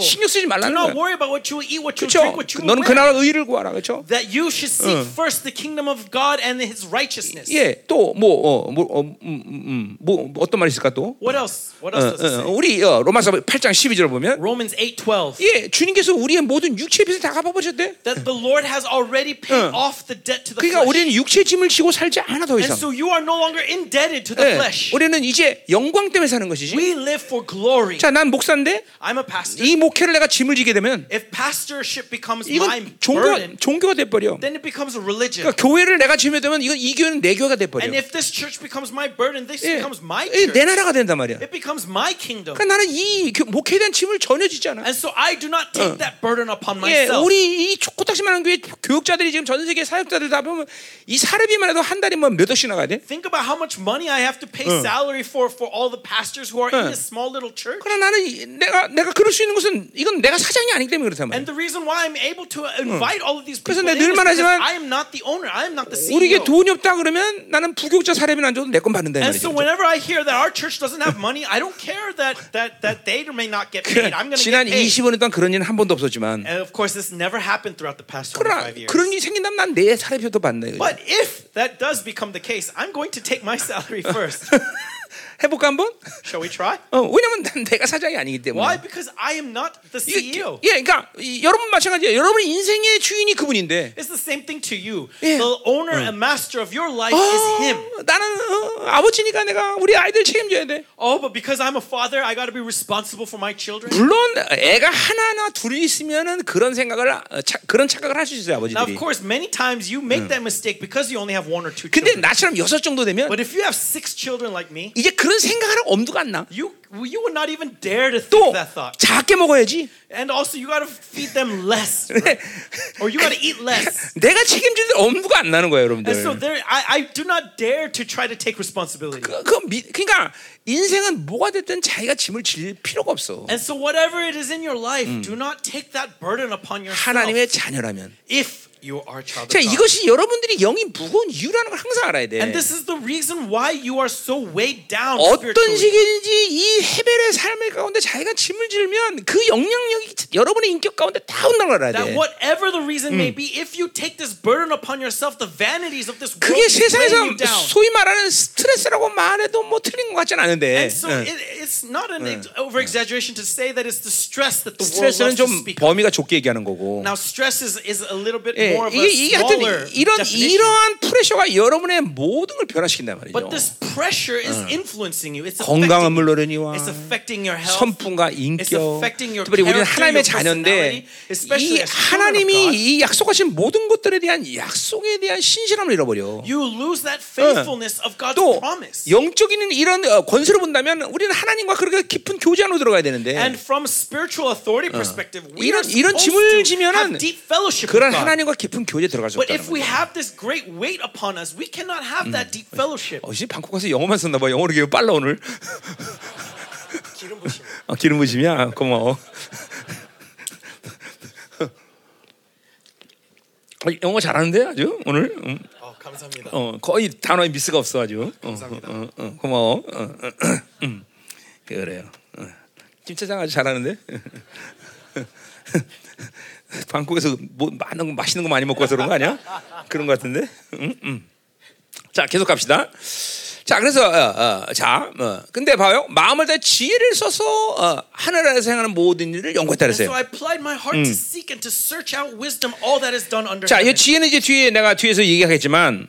신경 쓰지 Do 말라는 not 거예요. worry about what you will eat, what you will 그렇죠. drink, what you will 너는 그 wear. 나라 의를 구하라 그렇죠. That you should seek first the kingdom of God and His righteousness. 예, 또뭐 어, 뭐, 어, 음, 음, 음, 뭐, 뭐 어떤 말이 있을까 또? What else? What 어, else does it 어, say? 우리 어, 로마서 8장 12절 보면 Romans 8:12. 예, 주님께서 우리의 모든 육체의 빚을 다 갚아버렸대. That the Lord has already paid off the debt to the 그러니까 flesh. 우리는 육체의 짐을 지고 살지 않아 더 And 이상. so you are no longer indebted to the 예, flesh. 우리는 이제 영광 때문에 사는 것이지. We live for glory. 자, 난 목사인데 I'm a pastor. 이 목회를 내가 짐을 지게 되면 If pastorship becomes my 이건 종교 burden, 종교가 돼 버려. then it becomes a religion. 그러니까 교회를 내가 지면 되면 이건 이 교회는 내 교회가 돼 버려. And if this church becomes my burden, this 예, becomes my 이 church. 내 나라가 된단 말이야. It becomes my kingdom. 그러니까 나는 이 교- 목회에 대한 짐을 전혀 짓지 않아. And so I do not take that burden upon 예, myself. 우리 이 코딱지만한 교회 교육자들이 지금 전 세계 사역자들 다 보면 이 사례비만 해도 한 달에 뭐몇 억씩 나가야 돼. Think about how much money I have to pay salary for for all the pastors who are in this small little church. 그러나 나는 이- 내가 내가 그럴 수 있는 것은 이건 내가 사장이 아니기 때문에 그렇단 말이야. And the reason why I'm able to invite all of these 그래서 people 내가 in 늘 is because 말하지만 I am not the owner. I am not the 우리에게 CEO. 돈이 없다 그러면 나는 부교육자 사례비 안 줘도 내 건 받는다 이 And so whenever I hear that our church doesn't have money, I don't care that that that they may not get paid. I'm going to 지난 get paid. 25년 동안 그런 일은 한 번도 없었지만 And of course, this never happened throughout the past 그러나 25 years. 그런 일이 생긴 다면 난 내 사례비도 받네. But if that does become the case, I'm going to take my salary first. 해볼까 한번? Shall we try? 어, 왜냐면 난 내가 사장이 아니기 때문에. Why? Because I am not the CEO. 예, 그러니까 이- 여러분 마찬가지예요. 여러분 인생의 주인이 그분인데. It's the same thing to you. Yeah. The owner and master of your life is him. 어, 나는 어, 아버지니까 내가 우리 아이들 책임져야 돼. Oh, but because I'm a father, I got to be responsible for my children. 물론 애가 하나나 둘이 있으면은 그런 생각을 어, 차, 그런 착각을 할 수 있어요 Now, of 아버지들이. course, many times you make that mistake because you only have one or two 근데 children. 나처럼 여섯 정도 되면 But if you have six children like me, 이제 그런 생각할 엄두가 안 나. you you would not even dare to think 또 that thought. 작게 먹어야지. And also, you got to feed them less, right? or you got to eat less. 내가 책임질 엄두가 안 나는 거예요, 여러분들. And so there, I, I do not dare to try to take responsibility. 그, 그 미, 그러니까 인생은 뭐가 됐든 자기가 짐을 질 필요가 없어. And so whatever it is in your life, do not take that burden upon yourself. 하나님의 자녀라면. If you are child 자, of God. 이것이 여러분들이 영이 무거운 이유라는 걸 항상 알아야 돼. And this is the reason why you are so weighed down 어떤 spiritually. 식인지 이 헤벨의 삶의 가운데 자기가 짐을 질면 그 영향력이 여러분의 인격 가운데 다 온다는 걸 알아야 That 돼. whatever the reason may be, if you take this burden upon yourself, the vanities of this world 그게 will weigh 세상에서 you down. 소위 말하는 스트레스라고 말해도 뭐 틀린 것 같지는 않은데 And so it, it's not an ex- over exaggeration to say that it's the stress that the world 스트레스는 loves to 좀 speak. of. 범위가 좁게 얘기하는 거고 Now, stress is, is a little bit 예, 이게, 이게 하여튼 이런. 이러한 프레셔가 여러분의 모든 걸 변화시킨단 말이죠. But this pressure is influencing you. It's 건강은 affecting, 물론이니와 it's affecting your health. 선분과 It's 인격 affecting your 특별히 우리는 하나님의 자녀인데 이. 하나님이 이 약속하신 모든 것들에 대한 약속에 대한 신실함을 잃어버려. You lose that faithfulness of God's 또 promise. 영적인 이런 어, 권세를 본다면 우리는 하나님과 그렇게 깊은 교제 안으로 들어가야 되는데 And from spiritual authority perspective, we 이런- 이런 짐을 지면은 have deep fellowship with 그런 God. 하나님과 깊은 교제 들어갈 수 But 없다는 if we 거예요. have this great weight upon us, we cannot have that deep fellowship. 어, 이제 방콕 가서 영어만 썼나 봐. 영어로 기름 빨라 오늘. 기름 부심. 어, 기름 부심이야. 고마워. 어, 영어 잘하는데 아주 오늘. 음. 어, 감사합니다. 어, 거의 단어에 미스가 없어 아주. 어, 감사합니다. 어, 어, 고마워. 어, 어, 음. 그래요. 어. 김 차장 아주 잘하는데. 방콕에서 뭐 많은 거 맛있는 거 많이 먹고 와서 그런 거 아니야? 그런 거 같은데. 음, 음. 자 계속 갑시다. 자 그래서 어, 어, 자, 어, 근데 봐요 마음을 다 지혜를 써서 어, 하늘 아래서 행하는 모든 일을 연구했다 And so 그랬어요. I applied my heart to seek and to search out wisdom, all that is done under 자, 이. 지혜는 이제 뒤에 내가 뒤에서 얘기하겠지만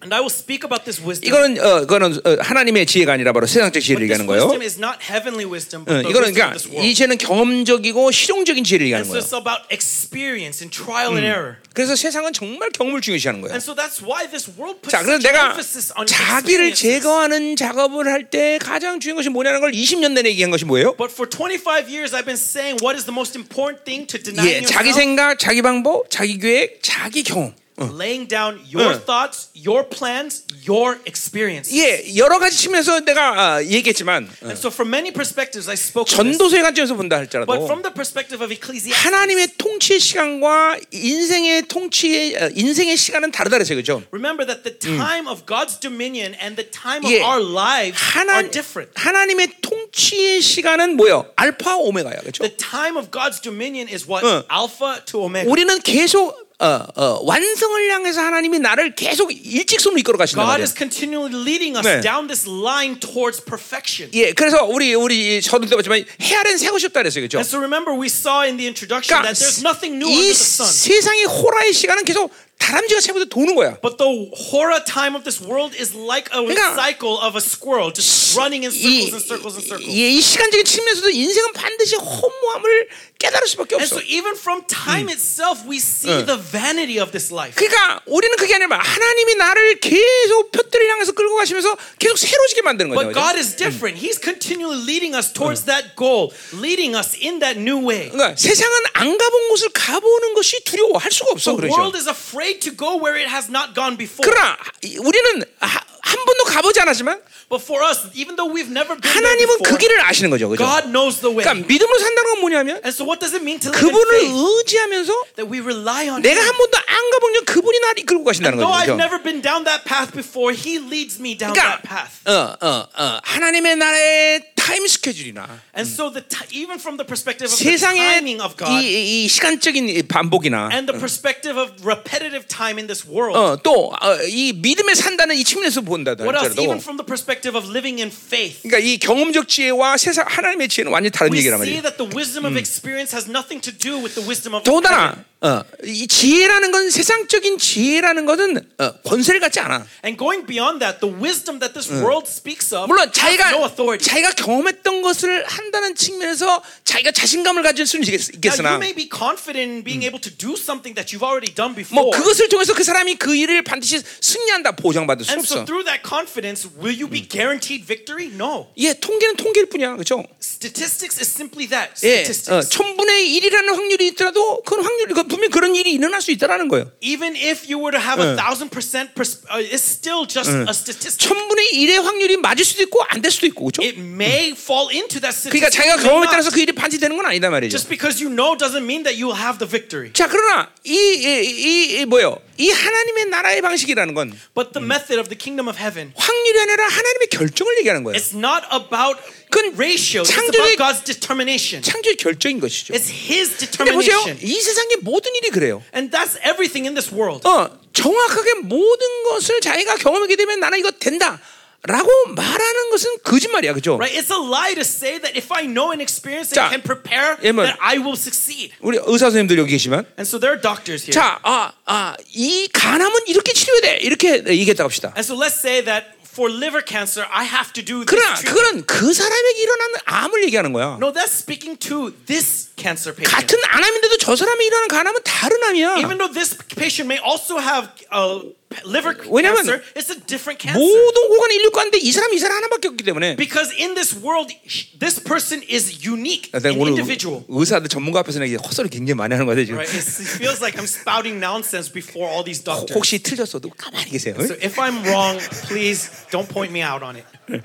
And I will speak about this wisdom. 이거는 어, 그거는 어, 하나님의 지혜가 아니라 바로 세상적 지혜를 this 얘기하는 거예요. wisdom is not heavenly wisdom, 어, but the 이거는 wisdom of 그러니까 this world. 이 지혜는 경험적이고 실용적인 지혜를 And 얘기하는 so 거예요. it's about experience and trial and error. 그래서 세상은 정말 경험을 중요시하는 거예요. And so that's why this world puts 자, 그래서 내가 emphasis on 자기를. 제거하는 작업을 할 때 가장 중요한 것이 뭐냐는 걸 20년 내내 얘기한 것이 뭐예요? But for 25 years, I've been saying what is the most important thing to 예, denying 자기? 생각, 자기 방법, 자기 계획, 자기 경험. Laying down your 응. thoughts, your plans, your experience. 예, 여러 가지 측면에서 내가 아, 얘기했지만 어, And so, from many perspectives, I spoke. 전도서의 관점에서 본다 But 할지라도 from the perspective of Ecclesiastes, 하나님의 통치의 시간과 인생의 통치의 어, 인생의 시간은 다르다 그랬어요, 그렇죠? remember that the time of God's dominion and the time of 예. our lives 하나, are different. 하나님의 통치의 시간은 뭐요? 알파 오메가야, 그렇죠? The time of God's dominion is what? 응. Alpha to Omega. 우리는 계속 어, 어, 완성을 향해서 하나님이 나를 계속 일직선으로 이끌어 가신단 God 말이에요. is continually leading us 네. down this line towards perfection. 예, 그래서 우리 우리 저도 때 봤지만 해아는 새 것이 없다 그랬어요, 그렇죠? And so remember, we saw in the introduction 그러니까 that there's nothing new 이 under the sun. 세상의 호라의 시간은 계속 다람쥐가 채부터 도는 거야. But the horror time of this world is like a 그러니까 cycle of a squirrel just running in circles and circles and circles. 이, 이 시간적인 측면에서도 인생은 반드시 허무함을 깨달을 수밖에 And 없어. so even from time itself, we see 응. the vanity of this life. 그러니까 우리는 그게 아니라 하나님이 나를 계속 표들을 향해서 끌고 가시면서 계속 새로지게 만드는 거죠. But God is different. He's continually leading us towards that goal, leading us in that new way. 그러니까 세상은 안 가본 곳을 가보는 것이 두려워 할 수가 없어. The 그렇죠. world is afraid to go where it has not gone before. 그러나 우리는 하- 한 번도 가보지 않았지만 But for us, even though we've never been 하나님은 그 길을 아시는 거죠. 그죠? God knows the way. 그러니까 믿음으로 산다는 건 뭐냐면 And so what does it mean to live 그분을 in faith? 의지하면서 That we rely on 내가. 한 번도 안 가보면 그분이 나를 이끌고 가신다는 Though 거죠. I've never been down that path before, He leads me down 그러니까 that path. 어, 어, 어, 하나님의 나라의 타임 스케줄이나 And so, the even from the perspective of the 세상의 timing of God 이, 이 시간적인 이 반복이나 and the perspective of repetitive time in this world, 어, 또이 믿음에 산다는 이 측면에서 본다도 what else? 할지라도 Even from the perspective of living in faith, 그러니까 이 경험적 지혜와 세상 하나님의 지혜는 완전히 다른 we 얘기란 see 말이에요. that the wisdom of experience has nothing to do with the wisdom of 더군다나 어, 이 지혜라는 건 세상적인 지혜라는 것은 어, 권세를 갖지 않아. And going beyond that, the wisdom that this world speaks of 물론 자기가 no authority. 자기가 경험했던 것을 한다는 측면에서 자기가 자신감을 가질 수는 있겠, Now, you 있겠으나 may be confident in being able to do something that you've already done 뭐 before. 그것을 통해서 그 사람이 그 일을 반드시 승리한다 보장받을 수 And so 없어. through that confidence, will you be guaranteed victory? No. 예, 통계는 통계일 뿐이야, 그렇죠? Statistics is simply that. 예, 어, Statistics. 천분의 1이라는 확률이 있더라도 그건 확률, 그 분명 히 그런 일이 일어날 수 있다라는 거예요. Even if you were to have a thousand percent, uh, it's still just a statistic. 천분의 1의 확률이 맞을 수도 있고 안 될 수도 있고, 그렇죠? It may fall into that 그러니까 statistic. 자기가 it may 경험에. 따라서 그 일이 반드시 되는 건 아니다 말이죠. Just because you know doesn't mean that you will have the victory. 자, 그러나 이, 이, 이, 이 뭐요? 이 하나님의 나라의 방식이라는 건 But the method of the kingdom of heaven, 확률이 아니라 하나님의 결정을 얘기하는 거예요. it's not about 그건 ratio. It's 창조의- about God's determination. 창조의 결정인 것이죠. It's His 근데 보세요, determination. 이 세상의 모든 일이 그래요. And that's everything in this world. 어, 정확하게 모든 것을 자기가 경험하게 되면 나는 이거 된다. 라고 말하는 것은 거짓말이야. 그죠? Right? It's a lie to say that if I know and experience 자, and can prepare, 예, 뭐- that I will succeed. 우리 의사 선생님들 여기 계시면 And so there are doctors here. 자, 아, 아, 이 간암은 이렇게 치료돼. 이렇게 얘기했다고 합시다. And so let's say that for liver cancer, I have to do this 그러나 treatment. 그거는 그 사람에게 일어나는 암을 얘기하는 거야. No, that's speaking to this cancer patient. 같은 암인데도 저 사람이 일어나는 간암은 다른 암이야. Even though this patient may also have uh, liver 왜냐면 cancer, it's a different cancer. 모든 호간 인류 가운데 이 사람 이 사람 하나밖에 없기 때문에 Because in this world, this person is unique, 내가 an 오늘 individual. 의사들 전문가 앞에서 내가 헛소리 굉장히 많이 하는 거같 지금. Right? It's, it feels like I'm spouting nonsense before all these doctors. 혹시 틀렸어도 가만히 계세요. So if I'm wrong, please don't point me out on it.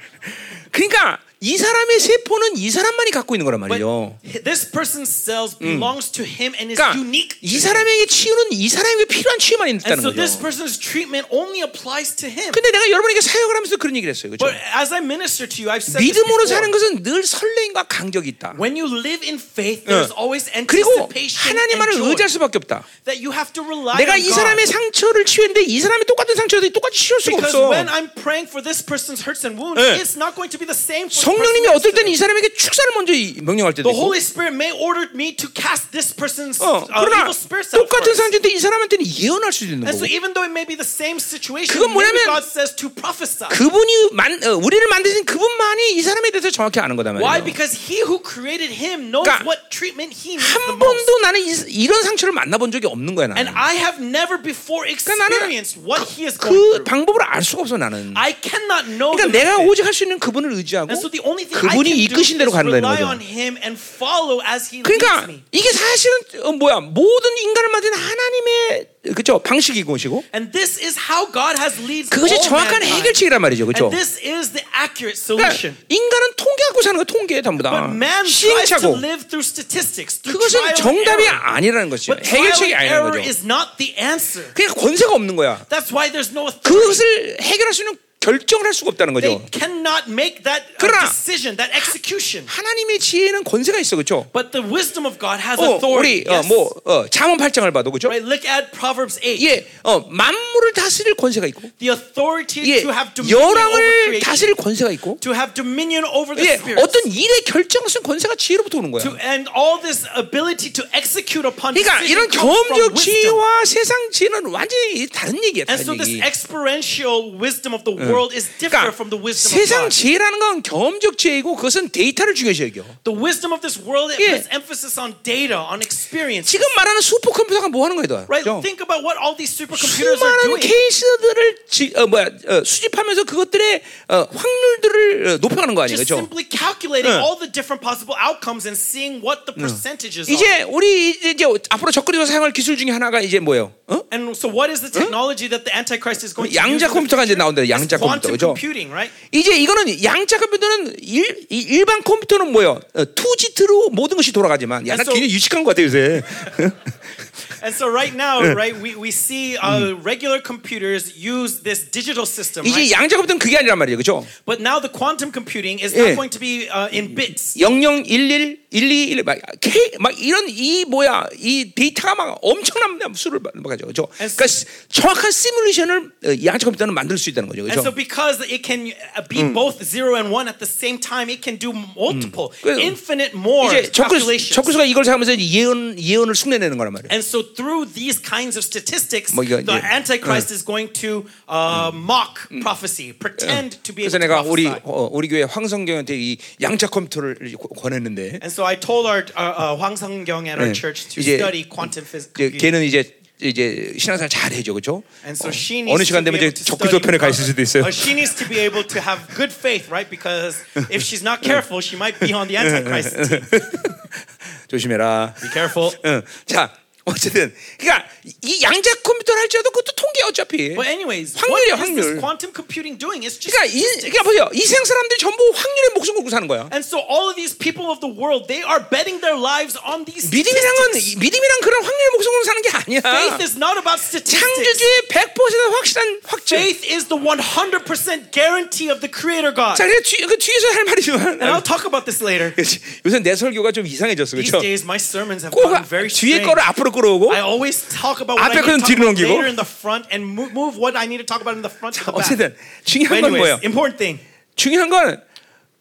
그러니까 이 사람의 세포는 이 사람만이 갖고 있는 거란 말이죠. this person's cells belongs to him and is 그러니까 unique. 이. 사람에게 치유는 이 사람에게 필요한 치유만 And 있다는 so this 거죠. person's treatment only applies to him. 근데 내가 여러분에게 사역을 하면서 그런 얘기를 했어요. 그렇죠? But as I minister to you, I've said this 믿음으로 사는. 것은 늘 설레임과 간격이 있다. When you live in faith, there's always 그리고 anticipation 하나님만을 and joy. 의지할 수밖에 없다. That you have to rely 내가 on 이 God. 사람의 상처를 치유했는데 이 사람이 똑같은 상처도 똑같이 치울 수가 Because 없어. when I'm praying for this person's hurts and wounds, 네. it's not going to be the same for 성령님이 어떨 때는. 이 사람에게 축사를 먼저 이- 명령할 때도 The 있고 Holy Spirit may order me to cast this person's 어, uh, 그러나 똑같은. 상태인데 이 사람한테는 예언할 수도 있는 And so 거고 even though it may be the same situation, 그건 뭐냐면 God says to prophesy. 그분이 만, 어, 우리를 만드신 그분만이 이 사람에 대해서 정확히 아는 거다 Why? 말이에요 Because He who created him knows 그러니까 what treatment He needs 한 the most. 번도 나는 이, 이런 상처를 만나본 적이 없는 거야 And 나는 I have never before experienced what He is going 그 through. 방법을 알 수가 없어 나는 I cannot know 그러니까 내가. 오직 할 수 있는 그분을 의지하고 And so the 그분이 이끄신 대로 rely 거죠 on Him and follow as He leads 그러니까 me. 이게 사실은 어, 뭐야 모든 인간을 만든 하나님의 그죠 방식이고 것이고 And this is how God has leads 그것이 정확한. 해결책이란 말이죠 그죠 And this is the accurate 그러니까 solution. 인간은 통계 갖고 사는 거 통계 전부 다 But man tries to 시행착오 live through statistics, through 그것은 정답이. 아니라는 것이죠 해결책이 아니라는 error 거죠 is not the answer. 그러니까 권세가 없는 거야 That's why there's no authority. 그것을 해결할 수 있는 결정을 할 수가 없다는 거죠 cannot make that uh, 그러나 decision, that execution. 하나님의 지혜는 권세가 있어 그렇죠 But the wisdom of God has 어, authority. 우리 어, yes. 뭐 어, 잠언 8장을 봐도 그렇죠 Right? Look at Proverbs 8. 예, 어, 만물을 다스릴 권세가 있고 The authority 예, to have dominion over 열왕을 creation. 다스릴 권세가 있고 To have dominion over the 예, spirits. 어떤 일의 결정을 쓴 권세가 지혜로부터 오는 거야 To, and all this ability to execute upon 그러니까 이런 경험적. 지혜와 세상 지혜는 완전히 다른 얘기야 And so this experiential wisdom of the world is different 그러니까 from the wisdom of 세상 God. 지혜라는 건 경험적 지혜이고 그것은 데이터를 중요시 여겨 The wisdom of this world 예. puts emphasis on data, on experience. 지금 말하는 슈퍼컴퓨터가 뭐 하는 거야 Right? 그죠? Think about what all these supercomputers are 수많은 doing. 케이스들을 지, 어, 뭐야 어, 수집하면서 그것들의 어, 확률들을 어, 높여가는 거 아니에요 Just 그죠? simply calculating 예. all the different possible outcomes and seeing what the percentages are. 이제 우리 이제 앞으로 적거리로 사용할 기술 중에 하나가 이제 뭐예요? 어? And so, what is the technology that the Antichrist is going to use? 양자 in the 컴퓨터가 이제 future? 나온다. 양자 컴퓨터, quantum 그죠? computing, right? 이제 이거는 양자 컴퓨터는 일, 이- 일반 컴퓨터는 뭐예요? 어, 투지트로 모든 것이 돌아가지만 And so- 굉장히 유식한 것 같아 요새. And so, right now, right, we, we see uh, regular computers use this digital system, 이제 right? 양자 컴퓨터는 그게 아니란 말이에요, 그렇죠? But now the quantum computing is 예. not going to be uh, in bits. 00, 11, 121, 막, K, 막 이런 이 뭐야 이 데이터가 막 엄청난 수를 그렇죠? And 그러니까 시- 정확한 시뮬레이션을 어, 양자 컴퓨터는 만들 수 있다는 거죠, And so, 그렇죠? because it can uh, be both zero and one at the same time, it can do multiple, 그래서 infinite more 이제 calculations. 적그리스가 이걸 사용하면서 이제 예언 예언을 흉내내는 거란 말이에요. And so, through these kinds of statistics, 뭐 이거 the 이제, Antichrist is going to uh, mock prophecy, pretend to be 그래서 내가 우리. 어, 우리 교회 황성경한테 이 양자 컴퓨터를 권했는데 And so I told our uh, uh, Hwang Sung-kyung at our 네. church to 이제 study quantum physics. 이제 걔는 이제 이제 신앙생활 잘해죠, 그렇죠? And so she needs 어느 시간 to be 되면 able 이제 to 적그리스도 study 편에 가 있을 수도 있어요. uh, she needs to be able to have good faith, right? Because if she's not careful, she might be on the Antichrist team. 조심해라. Be careful. 응. 자, 어쨌든 그러니까 이 양자 컴퓨터를 할지라도 그것도 통계 어차피. But anyways, 확률이야, is 확률. quantum computing doing? It's just 그러니까 이. 그러니까 보세요. 이 세상 사람들이 전부 확률에 목숨 걸고 사는 거야. And so all of these people of the world, they are betting their lives on these statistics. 믿음이란 그런 확률에 목숨 걸고 사는 게 아니야. Faith is not about statistics. 창조주의 100% 확실한 확증. Faith is the 100% guarantee of the Creator God. 자, 뒤, 그 뒤에서 할 말이지만 And I'll talk about this later. 요새 내 설교가 좀 이상해졌어, These 그렇죠? days, my sermons have 꼭 gotten very 뒤에. 거를 앞으로 끌어오고 I always talk about what I need to talk about 넘기고. later in the front and move, move what I need to talk about in the front to the back. 어쨌든 중요한 건 뭐예요? important thing. 중요한 건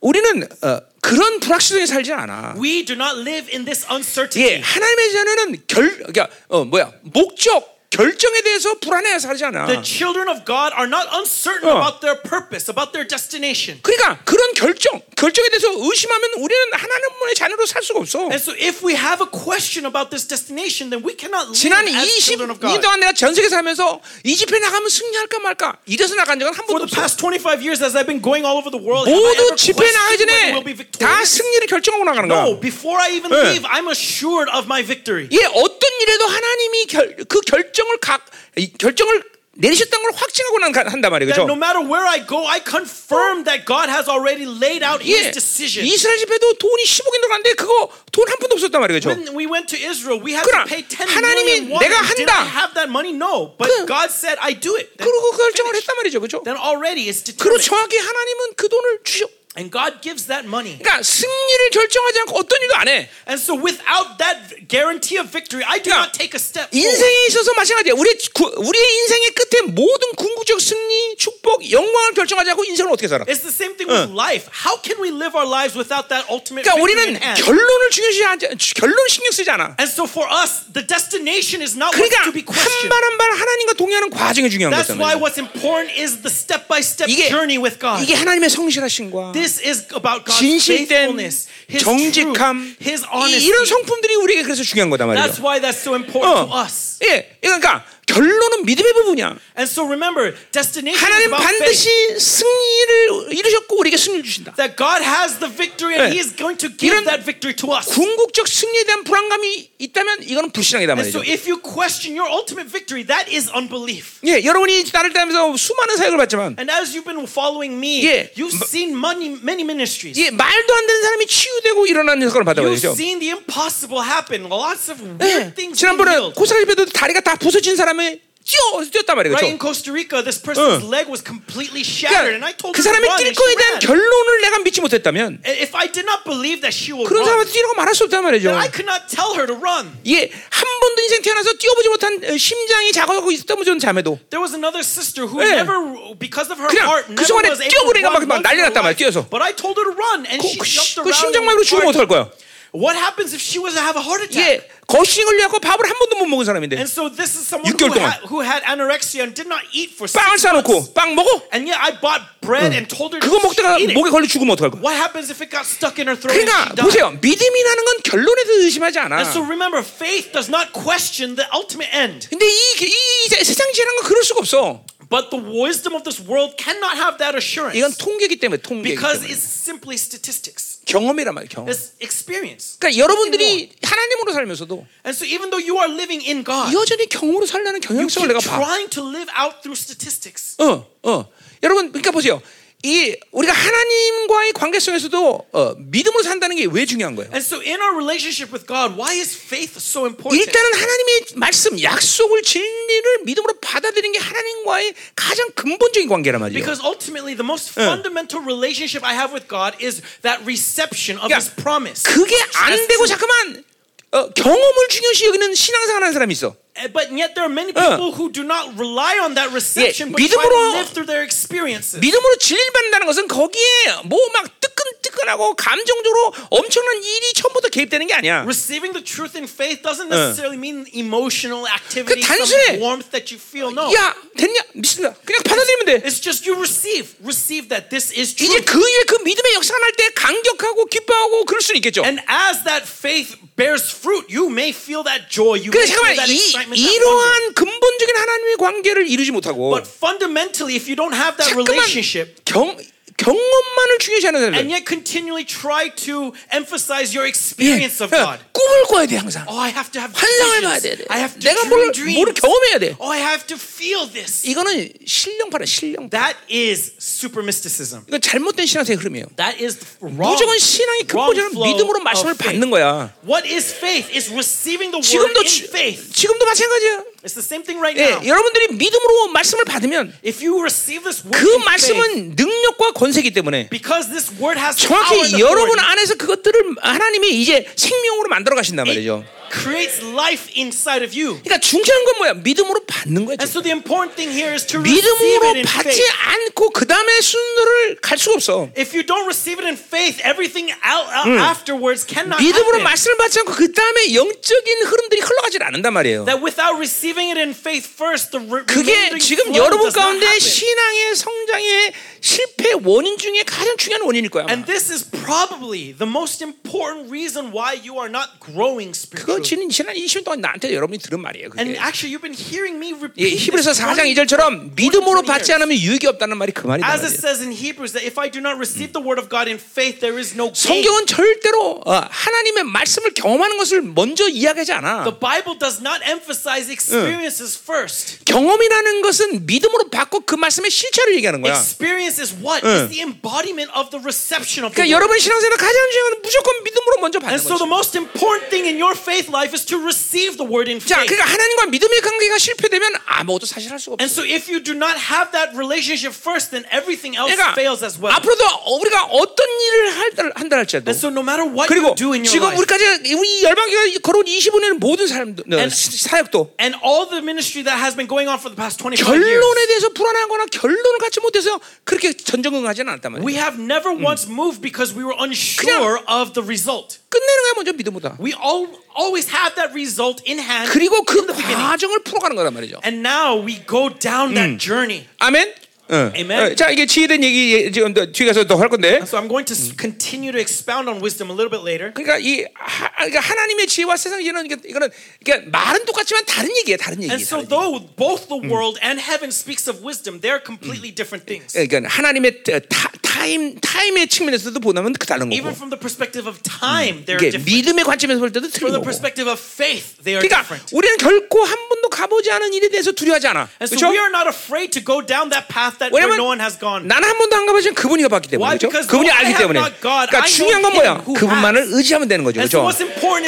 우리는 어, 그런 불확실성에 살지 않아. We do not live in this 예, uncertainty. 하나님의 자녀는 결, 그러니까 어 뭐야 목적 결정에 대해서 불안해서 살지 않아. The children of God are not uncertain 어. about their purpose, about their destination. 그러니까 그런 결정, 결정에 대해서 의심하면 우리는 하나님의 자녀로 살 수가 없어. And so if we have a question about this destination, then we cannot live 지난 as children of 20년 God. 동안 내가 전 세계 살면서 이 집회 나가면 승리할까 말까 이래서 나간 적은 한 For 번도 the 없어. past 25 years as I've been going all over the world, 모두 집회 나가기 전에 다? 승리를 결정하고 나가는 거야. No, before I even 네. leave, I'm assured of my victory. 예, 어떤 일에도 하나님이 결, 그 결정 을각이 결정을 내리셨다는 걸 확증하고 난 가- 한단 그렇죠? no matter where I go, I confirm that God has already laid out 예, His decision. 이스라엘 집회도 돈이 10억인 들어갔는데 그거 돈 한 푼도 없었단. 그렇죠? When we went to Israel, we had to pay 10 하나님이 million. 내가 Did 한다. I have that money? No. But 그- God said, I do it. Then, 그리고 그 결정을 했단 말이죠. 그렇죠? then already it's 그리고 determined. 정확히 하나님은 그 돈을 주셔. And God gives that money. 그러니까 승리를 결정하지 않고 어떤 일도 안 해. And so without that guarantee of victory, I do 그러니까 not take a step. 인생에 있어서 마찬가지야. 우리 구- 우리의 인생의 끝에 모든 궁극적 승리, 축복, 영광을 결정하지 않고 인생을 어떻게 살아? It's the same thing with life. How can we live our lives without that ultimate 그러니까 victory 우리는? 결론을 중요시 하지 결론 신경 쓰지 않아. And so for us, the destination is not 그러니까 to be 한 questioned. 발한 발 하나님과 동행하는 과정이 중요한 That's why what's important is the step-by-step 이게 journey with God. 이게 하나님의 성실하신과 This is about God's 진실된 faithfulness, His 정직함 truth, His 이- honesty. 이런 성품들이 우리에게 그래서 중요한 거단 That's 말이에요. why that's so important to 어. us. 예, 그러니까 결론은 믿음의 부분이야. And so remember, destination is 하나님 about faith. 반드시 승리를 이루셨고 우리에게 승리를 주신다. That God has the victory and 예. He is going to give that victory to us. 궁극적 승리에 대한 불안감이 있다면 이거는 불신앙이단 And so 말이죠. if you question your ultimate victory, that is unbelief. 예, 여러분이 나를 따르면서 수많은 사역을 받지만 And as you've been following me, 예. you've seen many, many ministries. 예, 말도 안 되는 사람이 치유되고 일어나는 사건을 You've 받아보죠. seen the impossible happen. Lots of 예, weird things being 지난번에. 코스타 집에도 다리가 다 부서진 사람 이 뛰어 뛰었단 말이에요. Right in 그렇죠? Costa Rica, this person's 어. leg was completely shattered, and I 그러니까 told 그 사람이 뛸 거에 대한 ran. 결론을 내가 믿지 못했다면 If I did not believe that she will 그런 사람한테 뛰라고 말할 수 없단 말이죠. I could not tell her to run. 예, 한 번도 인생 태어나서 뛰어보지 못한 어, 심장이 작업하고 있었던 전 자매도 There was another sister who 예. never, because of her heart, 그 순간에 run 막 once 난리 in her 났단 말이야. 뛰어서. But I told her to run, and 그, she 그, jumped 그 around. 심장마비로 and 죽으면 어떡할 거야? What happens if she was to have a heart attack? 예, 거싱 걸려갖고 밥을 한 번도 못 먹은 사람인데 And so this is someone 6개월 who 동안. had, who had anorexia and did not eat for 빵을 six months. 싸놓고 빵 먹어? And yet I bought bread and told her to 그거 먹다가 eat it. 목에 걸려 죽으면 어떡할 거야? What happens if it got stuck in her throat and 그러니까 she died? 보세요, 믿음이라는 건 결론에 대해서 의심하지 않아. And so remember, faith does not question the ultimate end. 근데 이, 이, 이 세상 지나는 건 그럴 수가 없어. But the wisdom of this world cannot have that assurance 이건 통계기 때문에 통계기 because 때문에 it's simply statistics. 경험이란 말이야 경험. It's experience. 그러니까 여러분들이 하나님으로 살면서도 And so even though you are living in God, 여전히 경험으로 you 경향성을 내가 봐. trying to live out through statistics. 어, 어. 여러분, 그러니까 보세요. 이 우리가 하나님과의 관계성에서도 어, 믿음으로 산다는 게 왜 중요한 거예요? And so in our relationship with God, why is faith so important? 일단은 하나님의 말씀, 약속을, 진리를 믿음으로 받아들이는 게 하나님과의 가장 근본적인 관계란 말이에요. Because ultimately, the most fundamental relationship I have with God is that reception of His 그러니까 promise. 그게 안 되고. 잠깐만 어, 경험을 중요시 여기는 신앙생활하는 사람이 있어. Uh, But yet there are many people who do not rely on that reception, but try 믿음으로- to live through their experiences. 믿음으로 진리를 받는다는 것은 거기에 뭐 막 뜨끈 화끈하고 감정적으로 엄청난 일이 처음부터 개입되는 게 아니야. Receiving the truth in faith doesn't necessarily mean emotional activity, 그 단순해. warmth that you feel. No. 야 됐냐 믿습니다. 그냥 받아들이면 돼. It's just you receive, receive that this is 이제 true. 그 이후에 그 믿음의 역사가 날 때 감격하고 기뻐하고 그럴 수는 있겠죠. And as that faith bears fruit, you may feel that joy, you may feel that 이, excitement. 이러한 근본적인 하나님의 관계를 이루지 못하고 But fundamentally, if you don't have that relationship, 경 경험만을 중요시하는 and 사람들. yet continually try to emphasize your experience of 예, God. 꿈을 꿔야 돼 항상. Oh, I have to have 환상을 봐야. 돼. I have to 내가 뭘. 뭐를 경험해야 돼. Oh, I have to feel this. 이거는 신령파라 신령. That is super mysticism. 이건 잘못된 신앙의 흐름이에요. That is wrong, 무조건 근본적인 flow 믿음으로 of 말씀을. 받는 거야. What is faith? Is receiving the word 지금도 in 지- faith. 지금도 마찬가지야. It's the same thing right 예, now. 여러분들이 믿음으로 말씀을 받으면 If you receive this word 그 in faith, 말씀은 능력과 권세기 때문에 because this word has power and 정확히 여러분 authority, 안에서 그것들을 하나님이 이제 생명으로 만들어 가신단 말이죠. creates life inside of you. 그러니까 중요한 건 뭐야? 믿음으로 받는 거야. And so the important thing here is to receive 믿음으로 it in 받지 faith. 않고 그 다음에 순서를 갈 수가 없어. If you don't receive it in faith, everything out, out afterwards cannot 믿음으로 happen. 말씀을 받지 않고 그 다음에 영적인 흐름들이 흘러가질 않는단 말이에요. That without receiving it in faith first, the re- 그게 remaining 지금 flow 여러분 does not 가운데 happen. 신앙의 성장의 실패 원인 중에 가장 중요한 원인일 거야. 아마. And this is probably the most important reason why you are not growing 그거 spiritually. 지난 지난 20년 동안 나한테 여러분이 들은 말이에요. And 그게. actually, you've been hearing me 예, repeat 히브리서 this 4장 20 2절처럼 믿음으로 20 받지. 않으면 유익이 없다는 말이 그 말이다. As it says in Hebrews, that if I do not receive the word of God in faith, there is no gain. 성경은 절대로 어, 하나님의 말씀을 경험하는 것을 먼저 이야기하지 않아. The Bible does not emphasize experiences first. 경험이라는 것은 믿음으로 받고 그 말씀의 실체를 얘기하는 거야. Experience is what? 응. It's the embodiment of the reception of the 그러니까 word. 여러분 신앙생활 가장 중요한 건 무조건 믿음으로 먼저 받는 And so the most important thing in your faith life is to receive the word in 자, faith. 그러니까 하나님과 믿음의 관계가 실패되면 아무것도 사실 할 수가 And 없어. so if you do not have that relationship first, then everything else 그러니까 fails as well. 앞으로도 우리가 어떤 일을 할- 한다 할지라도 And so no matter what 그리고 you do in your 지금 life, 우리까지 우리 열방교가 걸어온 25년의 모든 사람들 어, And- 사역도 and all the ministry that has been going on for the past 25 years, 결론에 대해서 불안하거나 결론을 갖지 못해서 그렇게 전전긍하지는 않았단 말이에요. we have never once moved because we were unsure of the result. 끝내는 거야 먼저 믿음보다. We all always have that result in hand 그리고 그 in the beginning. 과정을 풀어가는 거란 말이죠. And now we go down that journey. 아멘. 어. Amen. 어, 자 이게 지혜된 얘기 지금 더 뒤에 가서 더 할 건데. So I'm going to continue to expound on wisdom a little bit later. 그러니까 이 하, 그러니까 하나님의 지혜와 세상 지혜는 이거는 그러니까 말은 똑같지만 다른 얘기예요. 다른 얘기. And so though both the world and heaven speaks of wisdom, they're completely different things. 그러니까 하나님의 타, 타임 타임의 측면에서도 보면 그 다른 Even 거고. from the perspective of time, they're 이게 different. 믿음의 관점에서 볼 때도 From 틀린 the 거고. perspective of faith, they are 그러니까 different. 우리는 결코 한 번도 가보지 않은 일에 대해서 두려워하지 않아. And so 그렇죠? we are not afraid to go down that path that where no one has gone. 나는 한 번도 안 가봤지만 그분이 가봤기 때문에 Why? 그렇죠? 그분이 I 알기 때문에 God, 그러니까 I 중요한 건 뭐야? 그분만을 has. 의지하면 되는 거죠 그렇죠?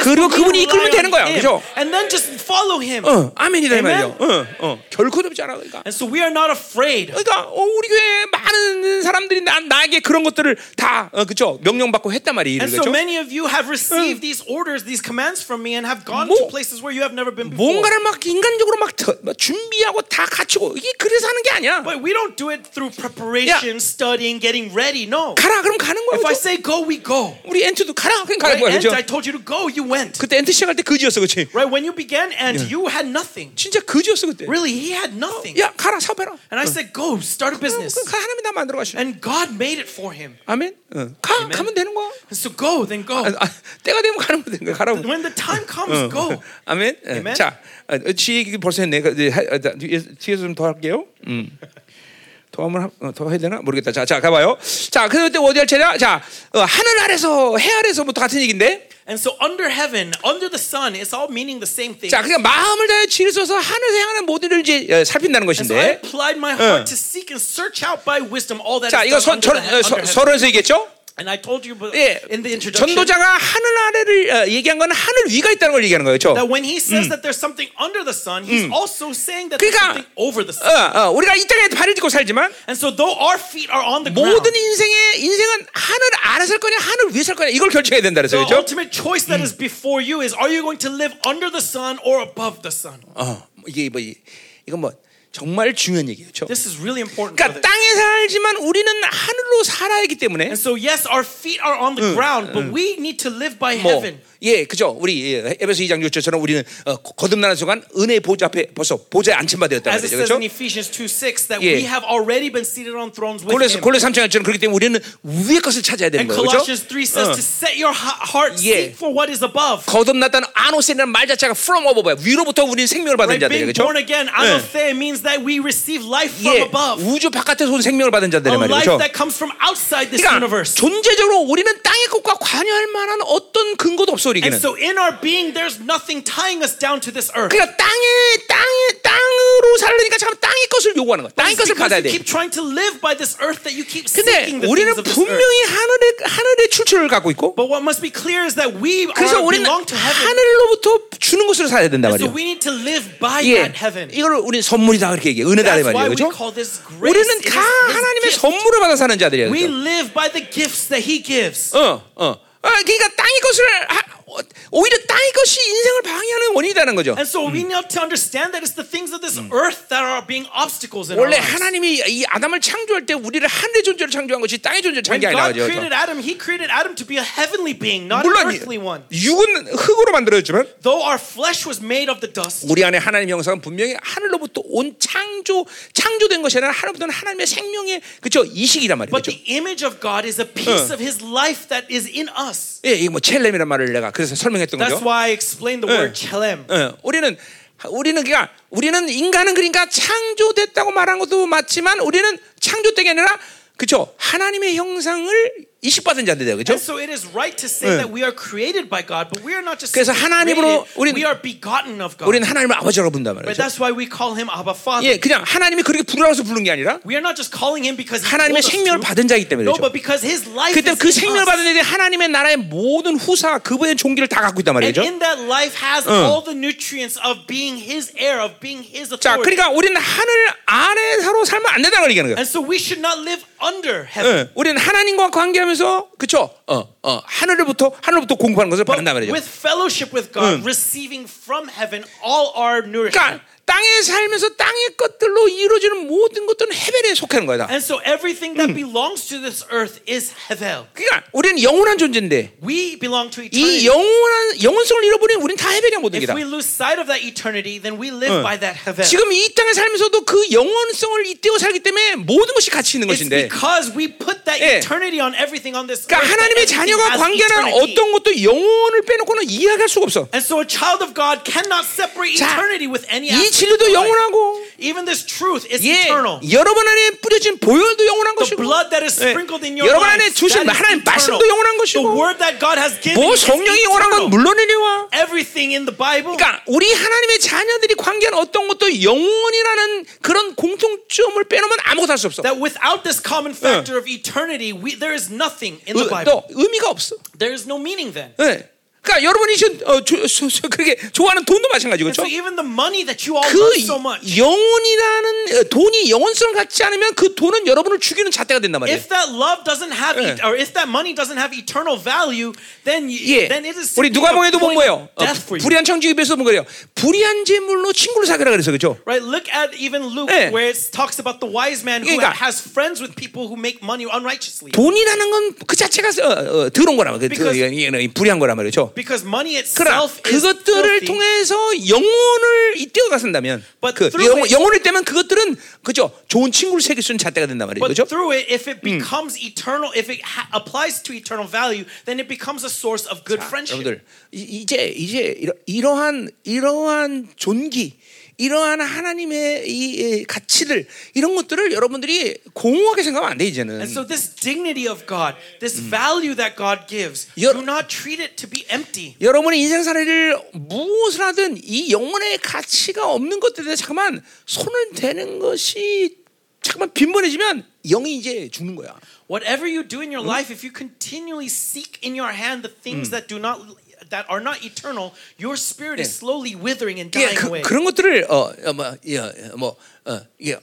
그리고 그분이 이끌면 되는 거야 그렇죠? And then just follow him. 어, 아멘이다. 말이죠 어, 어. 결코 두렵지 않아 그러니까 And so we are not afraid. 그러니까 어, 우리 교회 많은 사람들이 나, 나에게 그런 것들을 다 어, 그렇죠? 명령 받고 했단 말이에요 And so 그렇죠? many of you have received these orders, these commands from me, and have gone 뭐- to places where you have never been before. 뭔가를 막 인간적으로 막, 더, 막 준비하고 다 갖추고 이게 그래서 하는 게 아니야 But we don't do it through preparation, studying, getting ready. No. 가라 그럼 가는 거야 If I 그렇죠? say go, we go. 우리 엔트도 가라 그냥 가는 Right? 거야 And 그렇죠? I told you to go, you went. 그때 엔트 시작할 때 그지였어 그렇지? Right? When you began, and you had nothing. 진짜 그지였어 그때 Really, he had nothing. 야 가라 사업해라 And I said, go, start a business. 그 하나님이 다 만들어 가시네 And God made it for him. 아멘. 어. 가 가면 되는 거야. And so go, then go. 아, 아, 때가 되면 가는 되는 거야. 가라고. When the time comes, 어. go. 아멘. 어. Amen. 자, 어, 지혜 얘기 벌써 했네. 그, 이제 하- 어, 자, 뒤에, 뒤에서 좀 더 할게요. 음. 어, 더 해야 되나 모르겠다. 자, 자 가봐요. 자, 그때 어디 할 차례야? 자, 어, 하늘 아래서 해 아래서부터 같은 얘기인데. And so under heaven, under the sun, it's all meaning the same thing. 자, 그러니까 마음을 다해 지혜를 써서 하늘에서 향하는 모든 일을 이제 어, 살핀다는 And so I 것인데. applied my heart to seek and search out by wisdom all that 자, is 이거 서, 어, 서, heaven. 서론에서 얘기했죠? And I told you but 예, in the introduction 전도자가 하늘 아래를 어, 얘기한 건 하늘 위가 있다는 걸 얘기하는 거예요, 그렇죠? that when he says that there's something under the sun, he's also saying that there's 그러니까 something over the sun. 어, 어, 우리가 이 땅에 발을 딛고 살지만 And so though our feet are on the ground, 모든 인생의 인생은 하늘 아래 살 거냐 하늘 위에 살 거냐 이걸 결정해야 된다 그랬어요. the 그렇죠? ultimate choice that is before you is are you going to live under the sun or above the sun? 어, 이게 뭐 이- 이건 뭐 정말 중요한 얘기예요. 그렇죠? This is really important. 그러니까 brothers. 땅에 살지만 우리는 하늘로 살 하나이기 때문에 And so, yes, our feet are on the ground, but we need to live by 뭐 heaven. 예, 그죠. 우리 예, 에베소 2장 6절처럼 우리는 어, 거듭나는 순간 은혜의 보좌 앞에 벌써 보좌에 앉힌 바 되었다 말이죠. says 그렇죠? in Ephesians 2 6, that 예. 골로새 him. 골로 3장 1절은 그렇기 때문에 우리는 위의 것을 찾아야 되는 거예요. 그렇죠? Colossians 3 says to set your ha- heart, 예. seek for what is above. 거듭났다는 아노세라는 말 자체가 from above 위로부터 우리는 생명을 받은 Right? Being 그렇죠? born again, anothe means that we receive life from 예, above. 우주 바깥에서 온 생명을 받은 자들이 A 말이에요. life 그렇죠? that comes from outside this 그러니까 universe. 존재적으로 우리는 땅의 것과 관여할 만한 어떤 근거도 없어 우리에게는. And so in our being, there's nothing tying us down to this earth. 그러니까 땅에 땅에 땅으로 살려니까 참 땅의 것을 요구하는 거야. 땅의 것을 받아야 돼. keep trying to live by this earth that you keep 근데 우리는. 분명히 하늘의 하늘의 출처를 갖고 있고 But what must be clear is that we 그래서 are, 우리는 belong to heaven. 하늘로부터 주는 것으로 살아야 된단 And so 말이에요. we need to live by 예, that heaven. 이걸 우리 선물이다 그렇게 얘기해. 은혜다 이 That's why 말이에요. we 그렇죠? call this grace. 우리는 다 하나님의. 선물을 받아 사는. We 그렇죠? live by the gifts that he gives. 어, 어. 아, 그러니까 땅의 것을 하, 어, 오히려 땅의 것이 인생을 방해하는 원인이라는 거죠. And so we need to understand that it's the things of this earth that are being obstacles in our 원래 lives. 하나님이 이 아담을 창조할 때 우리를 하늘의 존재로 창조한 것이 땅의 존재로 창조한 게 God 아니라 created Adam, he created Adam to be a heavenly being, not an earthly one. 육은 흙으로 만들어졌지만 Though our flesh was made of the dust, 우리 안에 하나님의 형상은 분명히 하늘로부터 온 창조 창조된 것이 아니라 하늘부터는 하나님의 생명의 그죠 이식이란 말이죠. but the image of God is a piece of his life that is in us. 예, 이거 뭐 첼렘이란 말을 내가 그 래서 설명했던 That's 거죠. why I explained the word chelem. 예, 우리는 우리는 그러니까 우리는 인간은 그러니까 창조됐다고 말한 것도 맞지만 우리는 창조된 게 아니라 그죠 하나님의 형상을 이식받은 자들이에요, 그죠? And so it is right to say that we are created by God, but we are not just 그래서 하나님으로 created, 우리는- we are begotten of God. 우리는 하나님을 아버지라고 부른단? 말이죠. That's why we call him Abba Father. 예, 그냥 하나님이 그렇게 부르라서 부른 게 아니라 We are not just calling him because 하나님의 생명을. 받은 자이기 때문에 No, 그렇죠. but because his life 그때 is 그 생명을. 받은 자들이 하나님의 나라의 모든 후사 그분의 종기를 다 갖고 있단 And 말이죠. in that life has all the nutrients of being his heir, of being his 자, authority. 그러니까 우리는 하늘 아래서로 살면 안 된다는 걸 얘기하는 거예요. And so we should not live under heaven. 예, 우리는 하나님과 관계하면서 그쵸? 어, 어, 하늘로부터 하늘로부터 공부하는 것을 받는단 말이죠. with fellowship with God, receiving from heaven all our nourishment. 그러니까 땅에 살면서 땅의 것들로 이루어지는 모든 것들은 헤벨에 속하는 거다. And so everything that belongs to this earth is hevel. 그러니까 우리는 영원한 존재인데 We belong to 이 eternity. 영원한 영원성을 잃어버리면 우리는 다 헤벨이야 모든 게 If 다. we lose sight of that eternity, then we live by that hevel. 지금 이 땅에 살면서도 그 영원성을 잇대어 살기 때문에 모든 것이 같이 있는 It's 것인데 because we put that 예. eternity on everything on this 그러니까 earth. 하나님의 자녀가 관계하는. 어떤 것도 영혼을 빼놓고는 이해할 수가 없어. And so a child of God cannot separate 자, eternity with any 이 진리도. 영원하고 Even this truth is 예, eternal. 여러분 안에 뿌려진 보혈도 영원한 The 것이고 blood that is 예, sprinkled in your 여러분 life, 안에 주신 하나님. 말씀도 영원한 The 것이고 word that God has given 뭐 성령이 영원한 건. 물론이니와 Everything in the Bible. 그러니까 우리 하나님의 자녀들이 관계하는 어떤 것도 영원이라는 그런 공통점을 빼놓으면 아무것도 할 수 없어. That without this common factor of eternity, we, there is nothing in 의- the Bible. 또 의미가 없어. There is no meaning then. 예. 그러니까 여러분이 지금 어, 조, 조, 조, 그렇게 좋아하는 돈도 마찬가지고 그렇죠? so even the money that you all 그 so much, 영혼이라는 어, 돈이 영혼성을 갖지 않으면 그 돈은 여러분을 죽이는 잣대가 된단 말이에요. if that love doesn't have, 예. et- or if that money doesn't have eternal value, then y- 예. then it is 우리 누가복음에도 a 본 거예요. 어. 불의한 청지기에서 본 거예요. 불의한 재물로 친구를 사귀라 그래서 그렇죠? Right? Look at even Luke, 예. where it talks about the wise man who 그러니까 has friends with people who make money unrighteously. 돈이라는 건 그 자체가 어, 어, 더러운 거란 말이에요. 그, 불의한 거란 말이죠. Because money 그러나 itself is 그것들을 filthy. 통해서 영혼을 이떼어가 쓴다면 But 그 영, it- 영혼을 떼면 그것들은 그죠 좋은 친구를 새길 수 있는 잣대가 된단 말이죠. But 그죠? through it, if it becomes eternal, if it ha- applies to eternal value, then it becomes a source of good friendship. 여러분들 이- 이제 이제 이러, 이러한 이러한 존귀 이러한 하나님의 이, 이 가치들 이런 것들을 여러분들이 공허하게 생각하면 안 돼 이제는. And so, this dignity of God, this value that God gives, 여- do not treat it to be empty. 여러분이 인생살이를 무엇을 하든 이 영혼의 가치가 없는 것들에 잠깐만 손을 대는 것이 잠깐만 빈번해지면 영이 이제 죽는 거야. Whatever you do in your life, if you continually seek in your hand the things that do not that are not eternal, your spirit is slowly withering and 예, dying 그, away. 그런 것들을 어뭐 예, 뭐 어, 예, 어,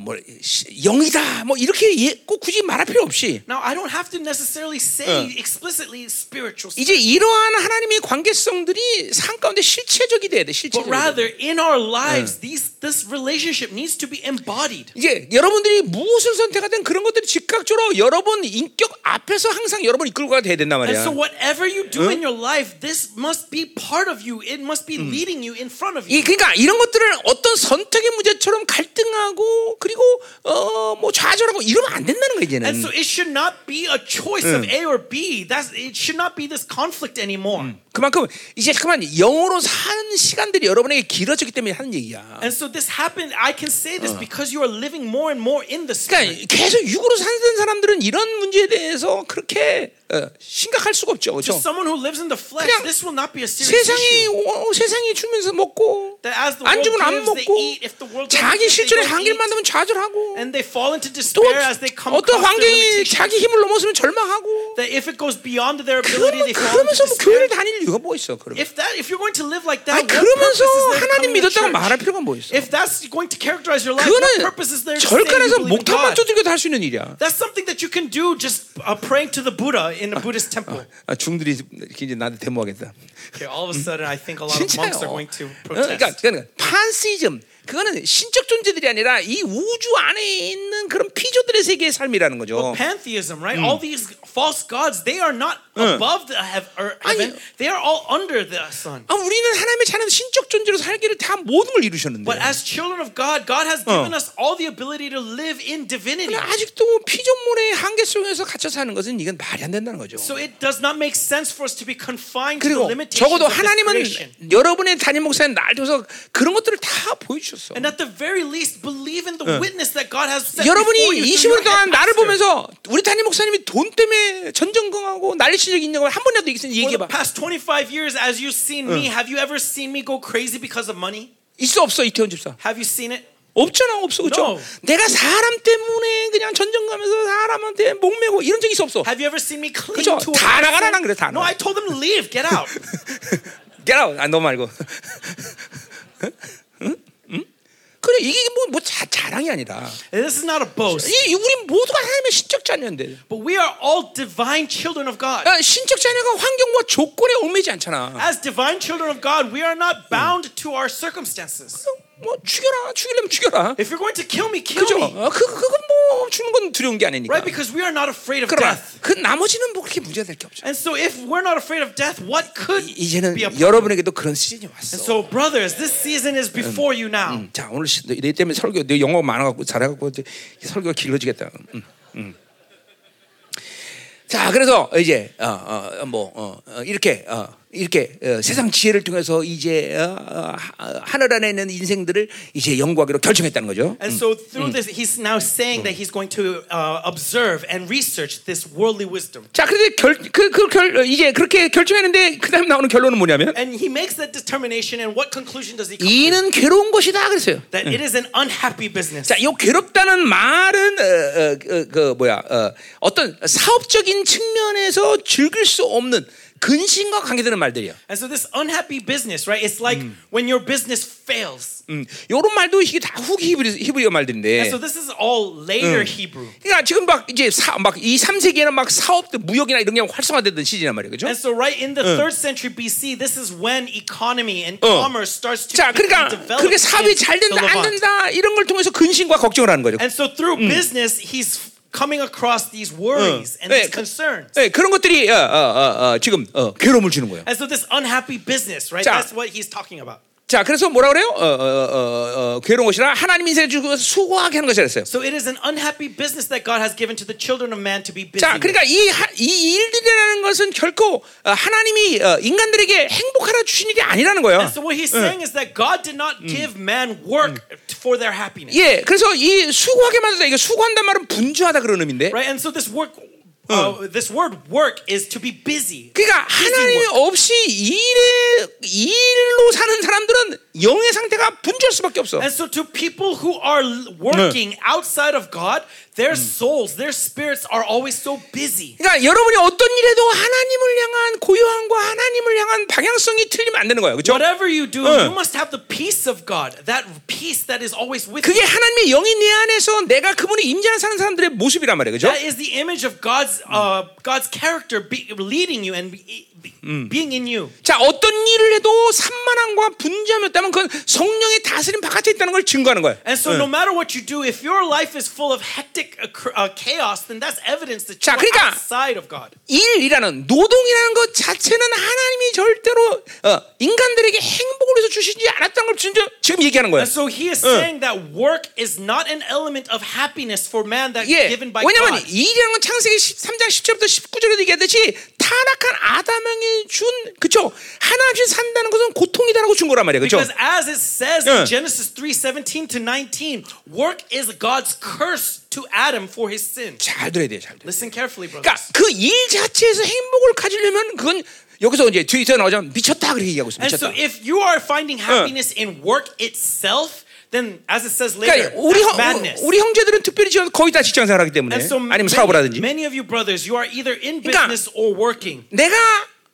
뭐 시- 영이다 뭐 이렇게 예- 꼭 굳이 말할 필요 없이 Now, I don't have to necessarily say explicitly spiritual, 이제 이러한 하나님의 관계성들이 삶 가운데 실체적이 돼야 돼 but 실체적이. rather in our lives, these this relationship needs to be embodied. 이제 여러분들이 무엇을 선택하든 그런 것들이 즉각적으로 여러분 인격 앞에서 항상 여러분 이끌고 가야 된단 말이야. so, whatever you do in your life, this must be part of you. It must be leading you in front of 이 you. 그러니까 이런 것들을 어떤 선택의 문제처럼 갈등하고 그리고 어뭐 좌절하고 이러면 안 된다는 거야 이제는. And so, it should not be a choice of A or B. That's it should not be this conflict anymore. 그만큼 이제 그만 영으로 사는 시간들이 여러분에게 길어졌기 때문에 하는 얘기야. And so, this happened. I can say this because you are living more and more in the spirit. 그러니까 계속 육으로 사는 사람들은 이런 문제에 대해서 그렇게 어, 심각할 수가 없죠, 그렇죠? someone who lives in the flesh, 그냥 this will not be a serious 세상이. 어, 세상이 주면서 먹고 안 주면 안 먹고 자기 실존의 한계를. 만들면 좌절하고 And they fall into 또 despair as they come 어떤 환경이. 자기 힘을 넘어서면 절망하고 That if it goes beyond their ability, 그러면, they fall into 그러면서 뭐. 교회를 다닐 이유가 뭐 있어? 그러면 If that, if you're going to live like 아니 that, what 그러면서 하나님 믿었다고? 말할 필요가 뭐 있어? If that's going to characterize your life, what 그거는 절간에서 believe in 목탄만 God? 두들겨도 할수 있는 일이야. That's something that you can do just uh, praying to the Buddha in a Buddhist temple. 아, 중들이 이렇게 이제 나한테 데모하겠다. Okay, all of a sudden, I think a lot of monks are going to 어, 그러니까, protest. 그러니까 판시즘 그거는 신적 존재들이 아니라 이 우주 안에 있는 그런 피조들의 세계의 삶이라는 거죠. Pantheism, right? All these false gods, they are not above the hev- or heaven. They are all under the sun. 아, 우리는 하나님의 자녀 신적 존재로 살기를 다 모든 걸 이루셨는데 But as children of God, God has given us all the ability to live in divinity. 아직도 피조물의 한계 속에서 갇혀 사는 것은 이건 말이 안 된다는 거죠. So it does not make sense for us to be confined to the limitations 적어도 하나님은. 여러분의 담임 목사님 날 둬서 그런 것들을 다 보여주셨어. And at the very least, believe in the witness that God has set before 여러분이 you through 20년 your 동안 나를. 보면서 우리 담임 목사님이 돈 때문에 전전긍하고 난리 친 적 있냐고 한 번이라도 For 얘기해봐. the past 25 years, as you've seen me, have you ever seen me go crazy because of money? 있어 없어 이태원 집사. Have you seen it? 없잖아 없어 그렇죠? No. 내가 사람 때문에 그냥 전전가면서 사람한테 목매고 이런 적 있어 없어. Have you ever seen me cling 그죠? to a 다 person? 나가라, 난 그래, 다 No, 나가. I told them to leave. Get out. Get out. 아, 너 말고. 그래 이게 뭐, 뭐 자, 자랑이 아니라 And this is not a boast, 이 우리 모두가 하나님의 신적 자녀인데 but we are all divine children of God. 아, 신적 자녀가 환경과 조건에 얽매지 않잖아. As divine children of God, we are not bound to our circumstances. 뭐 죽여라 죽이려면 죽여라. If you're going to kill me, kill 그죠? me. 어, 그 그건 뭐 죽는 건 두려운 게 아니니까. Right? Because we are not afraid of 그러나 death. 그 나머지는 뭐 그렇게 문제가 될 게 없죠. And so if we're not afraid of death, what could 이제는 be a problem? 여러분에게도 그런 시즌이 왔어. And so, brothers, this season is before you now. 자 오늘 시- 내 때문에 설교 내 영어 많아갖고 잘해갖고 이제 설교가 길어지겠다. 음, 음. 자 그래서 이제 어뭐 어, 어, 이렇게 어, 이렇게 어, 세상 지혜를 통해서 이제 어, 어, 하- 하늘 안에 있는 인생들을 이제 연구하기로 결정했다는 거죠. And so, through this, he's now saying that he's going to uh, observe and research this worldly wisdom. 자 그런데 결그그결 이제 그렇게 결정했는데 그다음 나오는 결론은 뭐냐면 And he makes that determination, and what conclusion does he come to? 이는 괴로운 것이다 그랬어요. That it is an unhappy business. 자, 이 괴롭다는 말은 어, 어, 그, 그 뭐야 어, 어떤 사업적인 측면에서 즐길 수 없는 근심과 관계되는 말들이야. And so, this unhappy business, right? It's like when your business fails. 음, 이런 말도 이게 다 후기 히브리, 히브리어 말들인데. And so, this is all later Hebrew. 그러니까 지금 막 이제 막이 3세기에는 막 사업들 무역이나 이런 게 활성화되던 시즌이란 말이에요. 그죠? And so, right in the third century BC, this is when economy and 어. commerce starts to 자, 그러니까 그렇게 사업이 잘 된다 안. 된다 이런 걸 통해서 근심과 걱정을 하는 거죠. And so, through business, he's coming across these worries and 네, these concerns. 네, 그런 것들이 어, 어, 어, 어, 지금 어, 괴로움을 주는 거예요. And so, this unhappy business, right? 자. That's what he's talking about. 자, 그래서 뭐라 그래요? 어, 어, 어, 어, 괴로운 것이라 하나님 인생을 주고 수고하게 하는 것이라 했어요. So, it is an unhappy business that God has given to the children of man to be busy. 자. 그러니까 이, 하- 이 일들이라는 것은 결코 어, 하나님이 어, 인간들에게 행복하라 주신 일이 아니라는 거예요. And so, what he's saying is that God did not give man work for their happiness. 예, 그래서 이 수고하게 만들다 이게 수고한다는 말은 분주하다 그런 의미인데. Right? And so, this work, uh, this word work is to be busy. 그러니까 work. 없이 일에 일로 사는 사람들은 영의 상태가 분주할 수밖에 없어. And so, to people who are working outside of God, Their souls, their spirits are always so busy. 그러니까 여러분이 어떤 일에도 하나님을 향한 고요함과 하나님을 향한 방향성이 틀리면 안 되는 거예요. 그렇죠? Whatever you do, 응. you must have the peace of God. That peace that is always with 그게 you. 하나님의 영이 내 안에서 내가 그분의 임재한 사는 사람들의 모습이란 말이에요. 그렇죠? That is the image of God's uh, God's character be, leading you and be- being in you. 자, 어떤 일을 해도 산만함과 분주함이 없다 면 그건 성령의 다스림 바깥에 있다는 걸 증거하는 거예요. And so, no matter what you do, if your life is full of hectic uh, uh, chaos, then that's evidence that 자, you're 그러니까 outside of God. 일이라는 노동이라는 것 자체는 하나님이 절대로 어, 인간들에게 행복을 위해서 주시지 않았다는 걸 지금, 지금 얘기하는 거예요. And so he is saying that work is not an element of happiness for man that's 예. given by 왜냐하면 God. 일이라는 건 창세기 3장 10절부터 19절에도 얘기하듯이 타락한 아담에게 준 그쵸 하나 없이 산다는 것은 고통이다라고 준 거란 말이에요. 그렇죠? Because as it says 응. in Genesis 3:17 to 19, work is God's curse to Adam for his sin. 잘 들어야 돼요. 잘 들어. Listen carefully, brothers. 그러니까 그일 자체에서 행복을 가지려면 그건 여기서 이제 뒤에서 나오자면 미쳤다 그렇게 얘기하고 있어. And so 미쳤다. if you are finding happiness in work itself, then as it says later, 그러니까 우리 that's 형, madness. 우리 형제들은 특별히 지금 거의 다 직장 생활하기 때문에 And so 아니면 many, 사업을 하든지 many of you brothers, you are either in 그러니까 business or working. 내가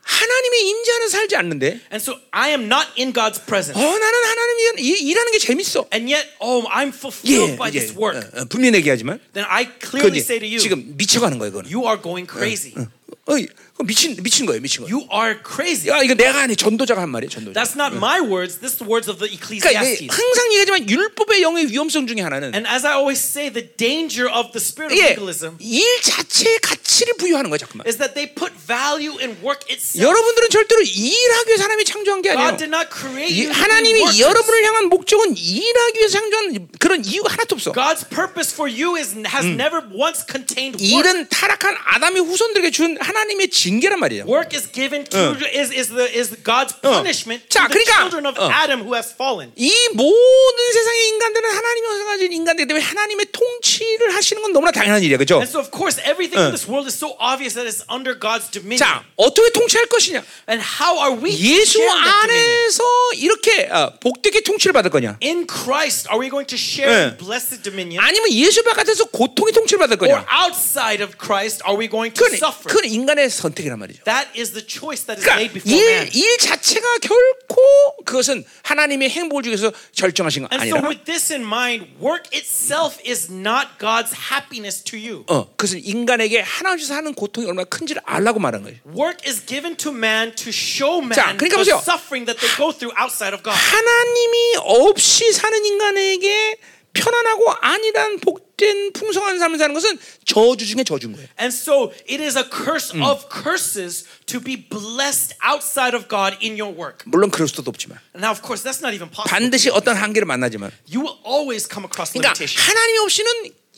하나님의 임재하는 살지 않는데 And so I am not in God's presence. 어 나는 하나님이 일- 일하는 게 재밌어. And yet, oh, I'm 예, fulfilled by 이제 this work. 어, 어, 분명히 얘기하지만 Then I clearly say to you, 지금 미쳐가는 거예요. 그거는. you are going crazy. 어, 그건 미친 미친 거예요. 미친 거예요. You are crazy. 야 이거 내가 아니 전도자가 한 말이에요. 전도자. That's not my words. This is the words of the 그러니까 Ecclesiastes. 항상 얘기하지만 율법의 영의 위험성 중에 하나는 And as I always say, the danger of the spirit of legalism 일 자체의 가치를 부여하는 거야 잠깐만. is that they put value in work itself. 여러분들은 절대로 일하기 위해서 하나님이 창조한 게 아니에요. God did not create 이- you 하나님이. 여러분을 향한 목적은 일하기 위해서 창조한 그런 이유가 하나도 없어. God's purpose for you is has never once contained work. 일은 타락한 아담의 후손들에게 준 하나님의 징계란 말이에요. Work is given to is is the is God's punishment 자, to the 그러니까, children of 어. Adam who has fallen. 이 모든 세상의 인간들은 하나님이 허가진 인간들이기 때문에 하나님의 통치를 하시는 건 너무나 당연한 일이야, 그렇죠? And so of course everything in this world is so obvious that it's under God's dominion. 자, 어떻게 통치할 것이냐? And how are we 예수? 안에서 이렇게 어, 복되게 통치를 받을 거냐? In Christ, are we going to share 네. blessed dominion? 아니면 예수 바깥에서 고통의 통치를 받을 Or 거냐? outside of Christ, are we going to 그건, suffer? 그건 인간의 선택 이란 말이죠. That is the choice that is 그러니까 made before 일, man. 일 자체가 결코 그것은 하나님의 행복을 주기 위해서 절정하신 거 And so, 아니라 with this in mind, work itself is not God's happiness to you. 어, 그것은 인간에게 하나님께서 사는 고통이 얼마나 큰지를 알라고 말하는 거예요. Work is given to man to show man 자, 그러니까 the 보세요. suffering that they go through outside of God. 하나님이 없이 사는 인간에게 편안하고 안일한 복된 풍성한 삶을 사는 것은 저주 중에 저주인 거예요. And so, it is a curse of curses to be blessed outside of God in your work. 물론 그럴 수도 없지만 Now, of course, that's not even possible. 반드시 어떤 한계를 만나지만 You will always come across 그러니까 limitation. 하나님이 없이는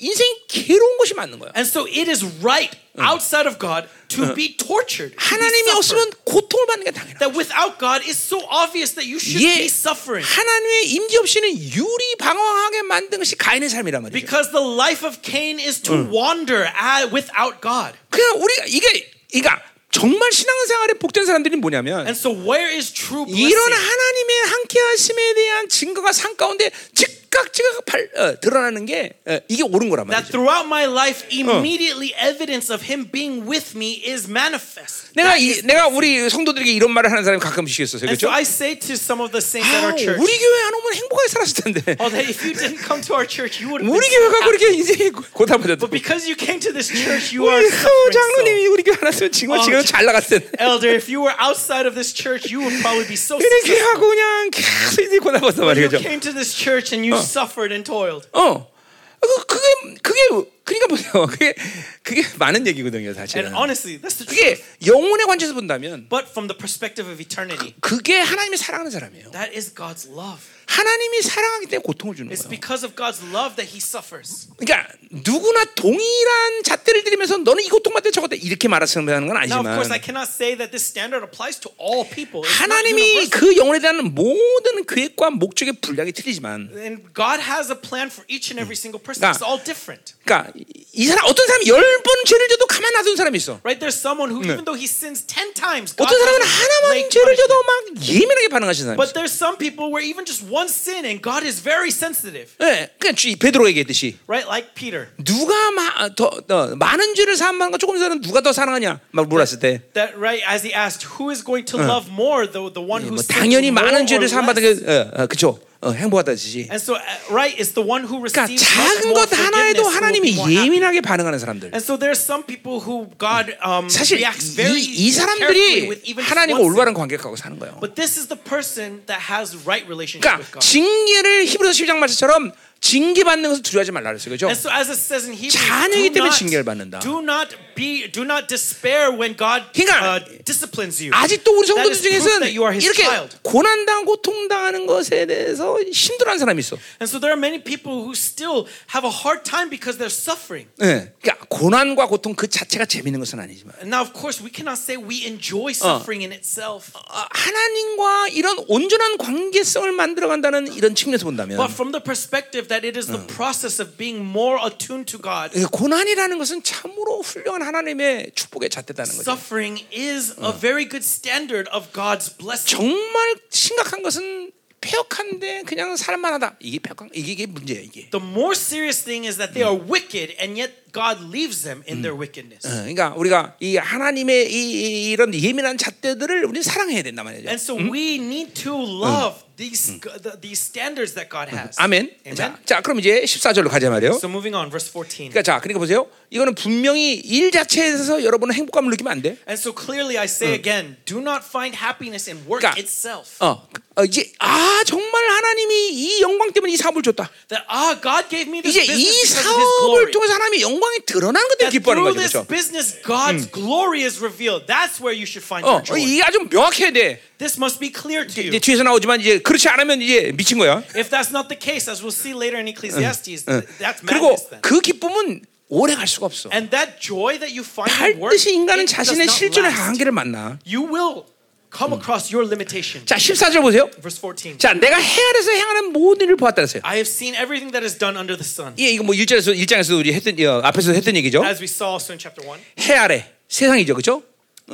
인생이 괴로운 것이 맞는 거야. And so, it is right outside of God to be tortured. 하나님이. 없으면 고통을 받는 게 당연해. That without God is so obvious that you should 예, be suffering. 하나님의 임재 없이는 유리 방황하게 만든 것이 가인의 삶이란 말이죠. Because the life of Cain is to wander uh, without God. 그냥 우리가 이게 그러니까 정말 신앙생활에 복된 사람들이 뭐냐면 And so where is true 이런? 하나님의 함께하심에 대한 증거가 삶 가운데 즉 각 즉각 발, 어, 드러나는 게 어, 이게 옳은 거란 That 말이죠. throughout my life, immediately evidence of Him being with me is manifest. 내가 이, 내가 우리 성도들에게 이런 말을 하는 사람이 가끔씩 있었어요. And so 그렇죠? I say to some of the saints 아, at our church, 우리 교회 안 오면 행복하게 살았을 텐데. oh, that if you didn't come to our church, you would 우리 교회가. 그렇게 인생이 고달퍼졌다. But because you came to this church, you are 그 suffering. 장로님이 우리 교회 안 왔으면 지금 어, 지금 잘 나갔을 텐데. Elder, if you were outside of this church, you would probably be so. 하고 그냥 계속 이제 고달퍼서 But you 말이죠. came to this church and you suffered and toiled. 어. 그- 그게 그게 그러니까 보세요. 그게 그게 많은 얘기거든요, 사실은. And honestly, that's the truth. 그게 영혼의 관점에서 본다면 But from the perspective of eternity, 그게 하나님이 사랑하는 사람이에요. that is God's love. 하나님이 사랑하기 때문에 고통을 주는 It's 거예요. because of God's love that He suffers. 그러니까 누구나 동일한 잣대를 들이면서 너는 이 고통받대 저것대 이렇게 말하는 건 Now, of course, I 아니지만 cannot say that this standard applies to all people. It's not 하나님이 universal. 그 영혼에 대한 모든 계획과 목적의 분량이 틀리지만 And God has a plan for each and every single person. 그러니까- It's all different. 그러니까 이 사람 어떤 사람이 열 번 죄를 져도 가만 놔둔 사람이 있어. Right? There's someone who, even though he sins 10 times, God 어떤 사람은 하나만 죄를 져도. 막 예민하게 반응하시는 사람이 있어. But there's some people where even just one sin and God is very sensitive. 예, 주- 베드로가 얘기했듯이 Right? Like Peter. 누가 마, 더, 더 많은 죄를 사함하는 거 조금 전에 누가 더 사랑하냐? 막 물었을 때 That right as he asked, who is going to love more, the, the one who 뭐 당연히 많은 죄를 less? 게 어, 어, 그쵸? 어, 행복하다듯이. And so, uh, right, it's the one who 그러니까 receives much 작은 것 하나에도 하나님이. 예민하게 반응하는 사람들. And so there's some people who God um, 사실 reacts very 이, 이 사람들이 하나님과. 올바른 관계하고 사는 거예요. But this is the person that has right relationship 그러니까 with God. 징계를 히브리서 12장 말씀처럼 징계 받는 것을 두려워하지 말라 그랬어요. 그죠? And so, as it says in Hebrews, 자녀이기 do 때문에 not, 징계를 받는다. do not be, do not despair when God 그러니까 uh, disciplines you. 아직도 우리 성도들 중에서는 이렇게 child. 고난당 고통당하는 것에 대해서 힘들어하는 사람이 있어. And so there are many people who still have a hard time because they're suffering. 예. 그러니까 고난과 고통 그 자체가 재밌는 것은 아니지만 And now, of course, we cannot say we enjoy suffering in itself. 어, 하나님과 이런 온전한 관계성을 만들어 간다는 이런 측면에서 본다면 But from the perspective that it is the process of being more attuned to God, 예, 고난이라는 것은 참으로 훌륭한 하나님의 축복의 잣대다는 거죠. suffering is a very good standard of God's blessing. 정말 심각한 것은 폐역한데 그냥 살만하다. 이게 폐역한 이게, 이게 문제예요. 이게. The more serious thing is that they are wicked and yet God leaves them in their wickedness. 어, 그러니까 우리가 이 하나님의 이, 이- 이런 예민한 잣대들을 우리는 사랑해야 된단 말이죠. And so we need to love these the, these standards that God has. 아멘. Amen. 자, 자, 그럼 이제 14절로 가자 말이에요. So moving on, verse 14. 그러니까 자, 그러니까 보세요. 이거는 분명히 일 자체에서 여러분은 행복감을 느끼면 안 돼. And so clearly I say again, do not find happiness in work 그러니까 itself. 어, 어, 이제 아 정말 하나님이 이 영광 때문에 이 사업을 줬다. That ah, God gave me this 이제 business 이 사업을. 통해서 하나님의 영광 이 드러나는 것들 기뻐하는 거죠, this 그렇죠? business, God's glory is revealed. That's where you should find 어, your joy. 이게 아주 명확해야 돼. This must be clear to 이제 you. 뒤에서 나오지만 이제 그렇지 않으면 이제 미친 거야. If that's not the case, as we'll see later in Ecclesiastes, th- that's 그리고 madness then. 그 기쁨은 오래 갈 수가 없어. And that joy that you find in work, 반드시 인간은 자신의 실존의. 한계를 만나. You will come across your limitation. 자, 14절 보세요. Verse 14. 자, 내가 해 아래서 행하는 모든 일을 보았다 그랬어요. I have seen everything that is done under the sun. 예, 이거 뭐 일장에서 일장에서 우리 했던 어, 앞에서 했던 얘기죠. As we saw also in chapter 1. 해 아래 세상이죠, 그렇죠?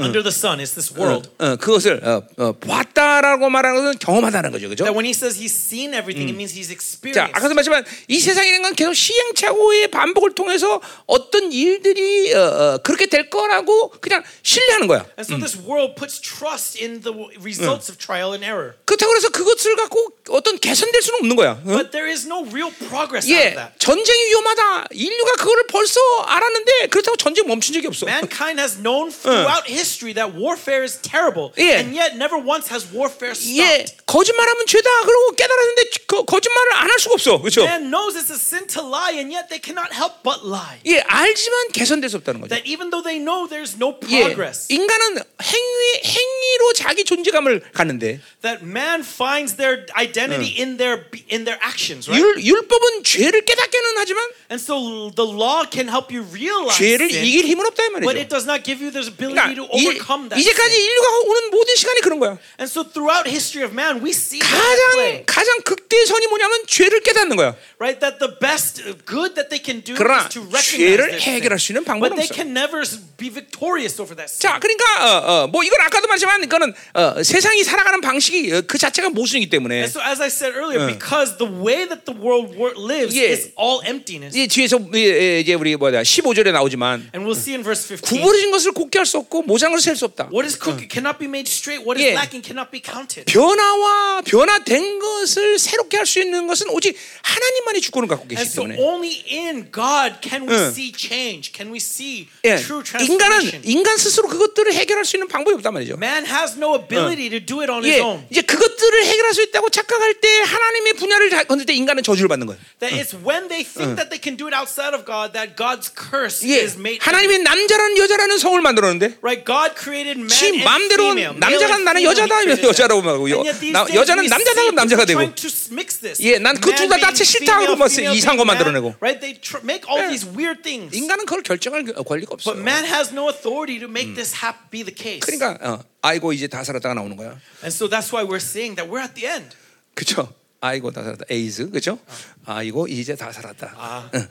Under the sun is this world. 어, 그것을 어, 어, 봤다라고 말하는 것은 경험하다는 거죠, 그렇죠? That when he says he's seen everything, it means he's 자, experienced. 아까도 말했지만 이 세상이라는 건 계속 시행착오의 반복을 통해서 어떤 일들이 어, 어, 그렇게 될 거라고 그냥 신뢰하는 거야. And so this world puts trust in the results of trial and error. 그렇다고 해서 그것을 갖고 어떤 개선될 수는 없는 거야. 어? But there is no real progress out of 예, that. 전쟁이 위험하다. 인류가 그거를 벌써 알았는데 그렇다고 전쟁 멈춘 적이 없어. Mankind has known throughout history that warfare is terrible, 예. and yet never once has warfare 예, stopped. 거짓말하면 죄다. 그러고 깨달았는데 거, 거짓말을 안 할 수가 없어. 그렇죠? Man knows it's a sin to lie, and yet they cannot help but lie. 예, 알지만 개선될 수 없다는 거죠. That even though they know there's no 예, progress, 인간은 행위 행위로 자기 존재감을 갖는데 that man finds their identity in their in their actions, right? 율, 율법은 죄를 깨닫게는 하지만 And so the law can help you realize 죄를 sin, 이길 힘은 없다 이 but 말이죠. it does not give you the ability 그러니까 to overcome that. 이, 이제까지 sin. 인류가 오는 모든 시간이 그런 거야. And so throughout history of man, we see that 가장 가장 극대선이 뭐냐면 죄를 깨닫는 거야. right? That the best good that they can do is to recognize 죄를 해결할 수. 있는 방법은 But they 없어. can never be victorious over that sin. 자, 그러니까 어, 어, 뭐 이건 아까도 말했지만 이거는 어, 세상이 살아가는 방식이 어, 그 자체가 모순이기 때문에 And so, as I said earlier, because the way that the world wor- lives 예. is all emptiness. 이 뒤에서 예, 예, 이제 우리 뭐야 15절에 나오지만 And we'll see in verse 15. 구부러진 것을 곱게 할 수 없고 모자란 것을 셀수 없다. What is crooked cannot be made straight. What is 예. lacking cannot be counted. 변화와 변화된 것을 새롭게 할 수 있는 것은 오직 하나님만이 주권을 갖고 And 계시기 so 때문에 only in God can we 응. see change. Can we see 예, true 인간은 transformation. 인간 스스로 그것들을 해결할 수 있는 방법이 없단 말이죠. Man has no ability to do it on his 예, own. 이제 그것들을 해결할 수 있다고 착각할 때 하나님의 분야를 다- 건들 때 인간은 저주를 받는 거예요. That it's when they think that they can do it outside of God that God's curse 예, is made. 하나님의 남자라는 여자라는 성을 만들었는데 Right, God created man 지 마음대로 남자가 나는 여자다 여자라고 them. 하고 And yet these 나- 여자는 남자다 그러면 남자가 되고 trying to mix this. 예, 난그 Man 둘다 being 자체 싫다 female 이상한 거 만들어내고. Right, they tr- make all 예. these weird things. 인간은 그걸 결정할 권리가 없어. But man has no authority to make this hap- be the case. 그러니까 어, 아이고 이제 다 살았다가 나오는 거야. And so that's why we're saying that we're at the end. 그렇죠? 아이고 다 살았다. 에이즈 그죠? 아이고 이제 다 살았다. 아. 응,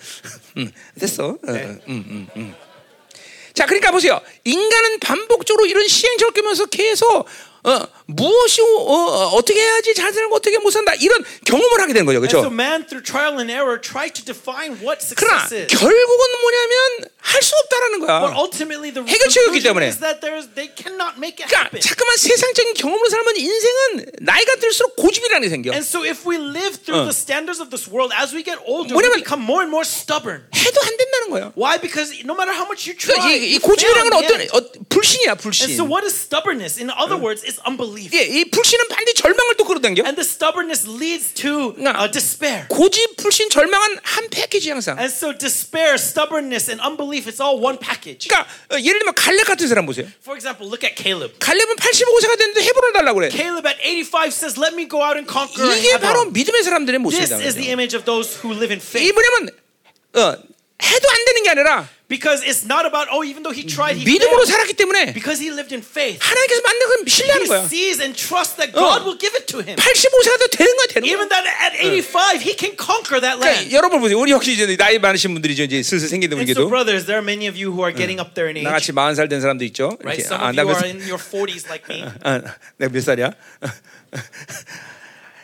응, 됐어. 어, 응, 응, 응. 자, 그러니까 보세요. 인간은 반복적으로 이런 시행착오를 겪으면서 계속 어, 무엇이 어, 어, 떻게 해야지 잘 살고 어떻게 못 산다 이런 경험을 하게 되는 거죠, And 그렇죠? man, through trial and error, tried to define what 그러나 is. 결국은 뭐냐면 할 수 없다라는 거야. ultimately, the 해결책이었기 conclusion 때문에. is that there's, they cannot make it 그러니까. 자꾸만 세상적인 경험으로 살면 인생은 나이가 들수록 고집이라는 게 생겨. And so, if we live through 어. the standards of this world, as we get older, 뭐냐면- we become more and more stubborn. 해도 안 된다는 거야. Why? Because no matter how much you 그러니까 try, 이, 이 fail 고집이라는 건 어떤. 어, 불신이야, And 불신. so, what is stubbornness? In other words, it's unbelief. 예, 이 불신은 반드시 절망을 또 끌어당겨. And the stubbornness leads to 그러니까 uh, despair. 고집, 불신, 절망은 한 패키지 항상. And so, despair, stubbornness, and unbelief, it's all one package. 그러니까 어, 예를 들면 갈렙 같은 사람 보세요. For example, look at Caleb. 갈렙은 85세가 됐는데 헤브론을 달라고 그래. Caleb at 85 says, Let me go out and conquer 이게 바로. 믿음의 사람들의 This 모습이다. is the image of those who live in 이 faith. 뭐냐면 어, 해도 안 되는 게 아니라 Because it's not about, oh, even though he tried, he 믿음으로 failed. 살았기 때문에 Because he lived in faith. 하나님께서 만든 걸 신뢰하는 He 거야. sees and trusts that God 어. will give it to him. 85세가 더 되는 거야, 되는 거야. Even that at 85, he can conquer that 그러니까 land. 여러분 보세요. 우리 역시 이제 나이 많으신 분들이죠. 이제 슬슬 생기는 And so, 분들도 brothers, there are many of you who are getting up there in age. 나같이 40살 된 사람도 있죠. Right? 이렇게. Some 아, of you 나 몇, are in your 40s like me. 아, 내가 몇 살이야?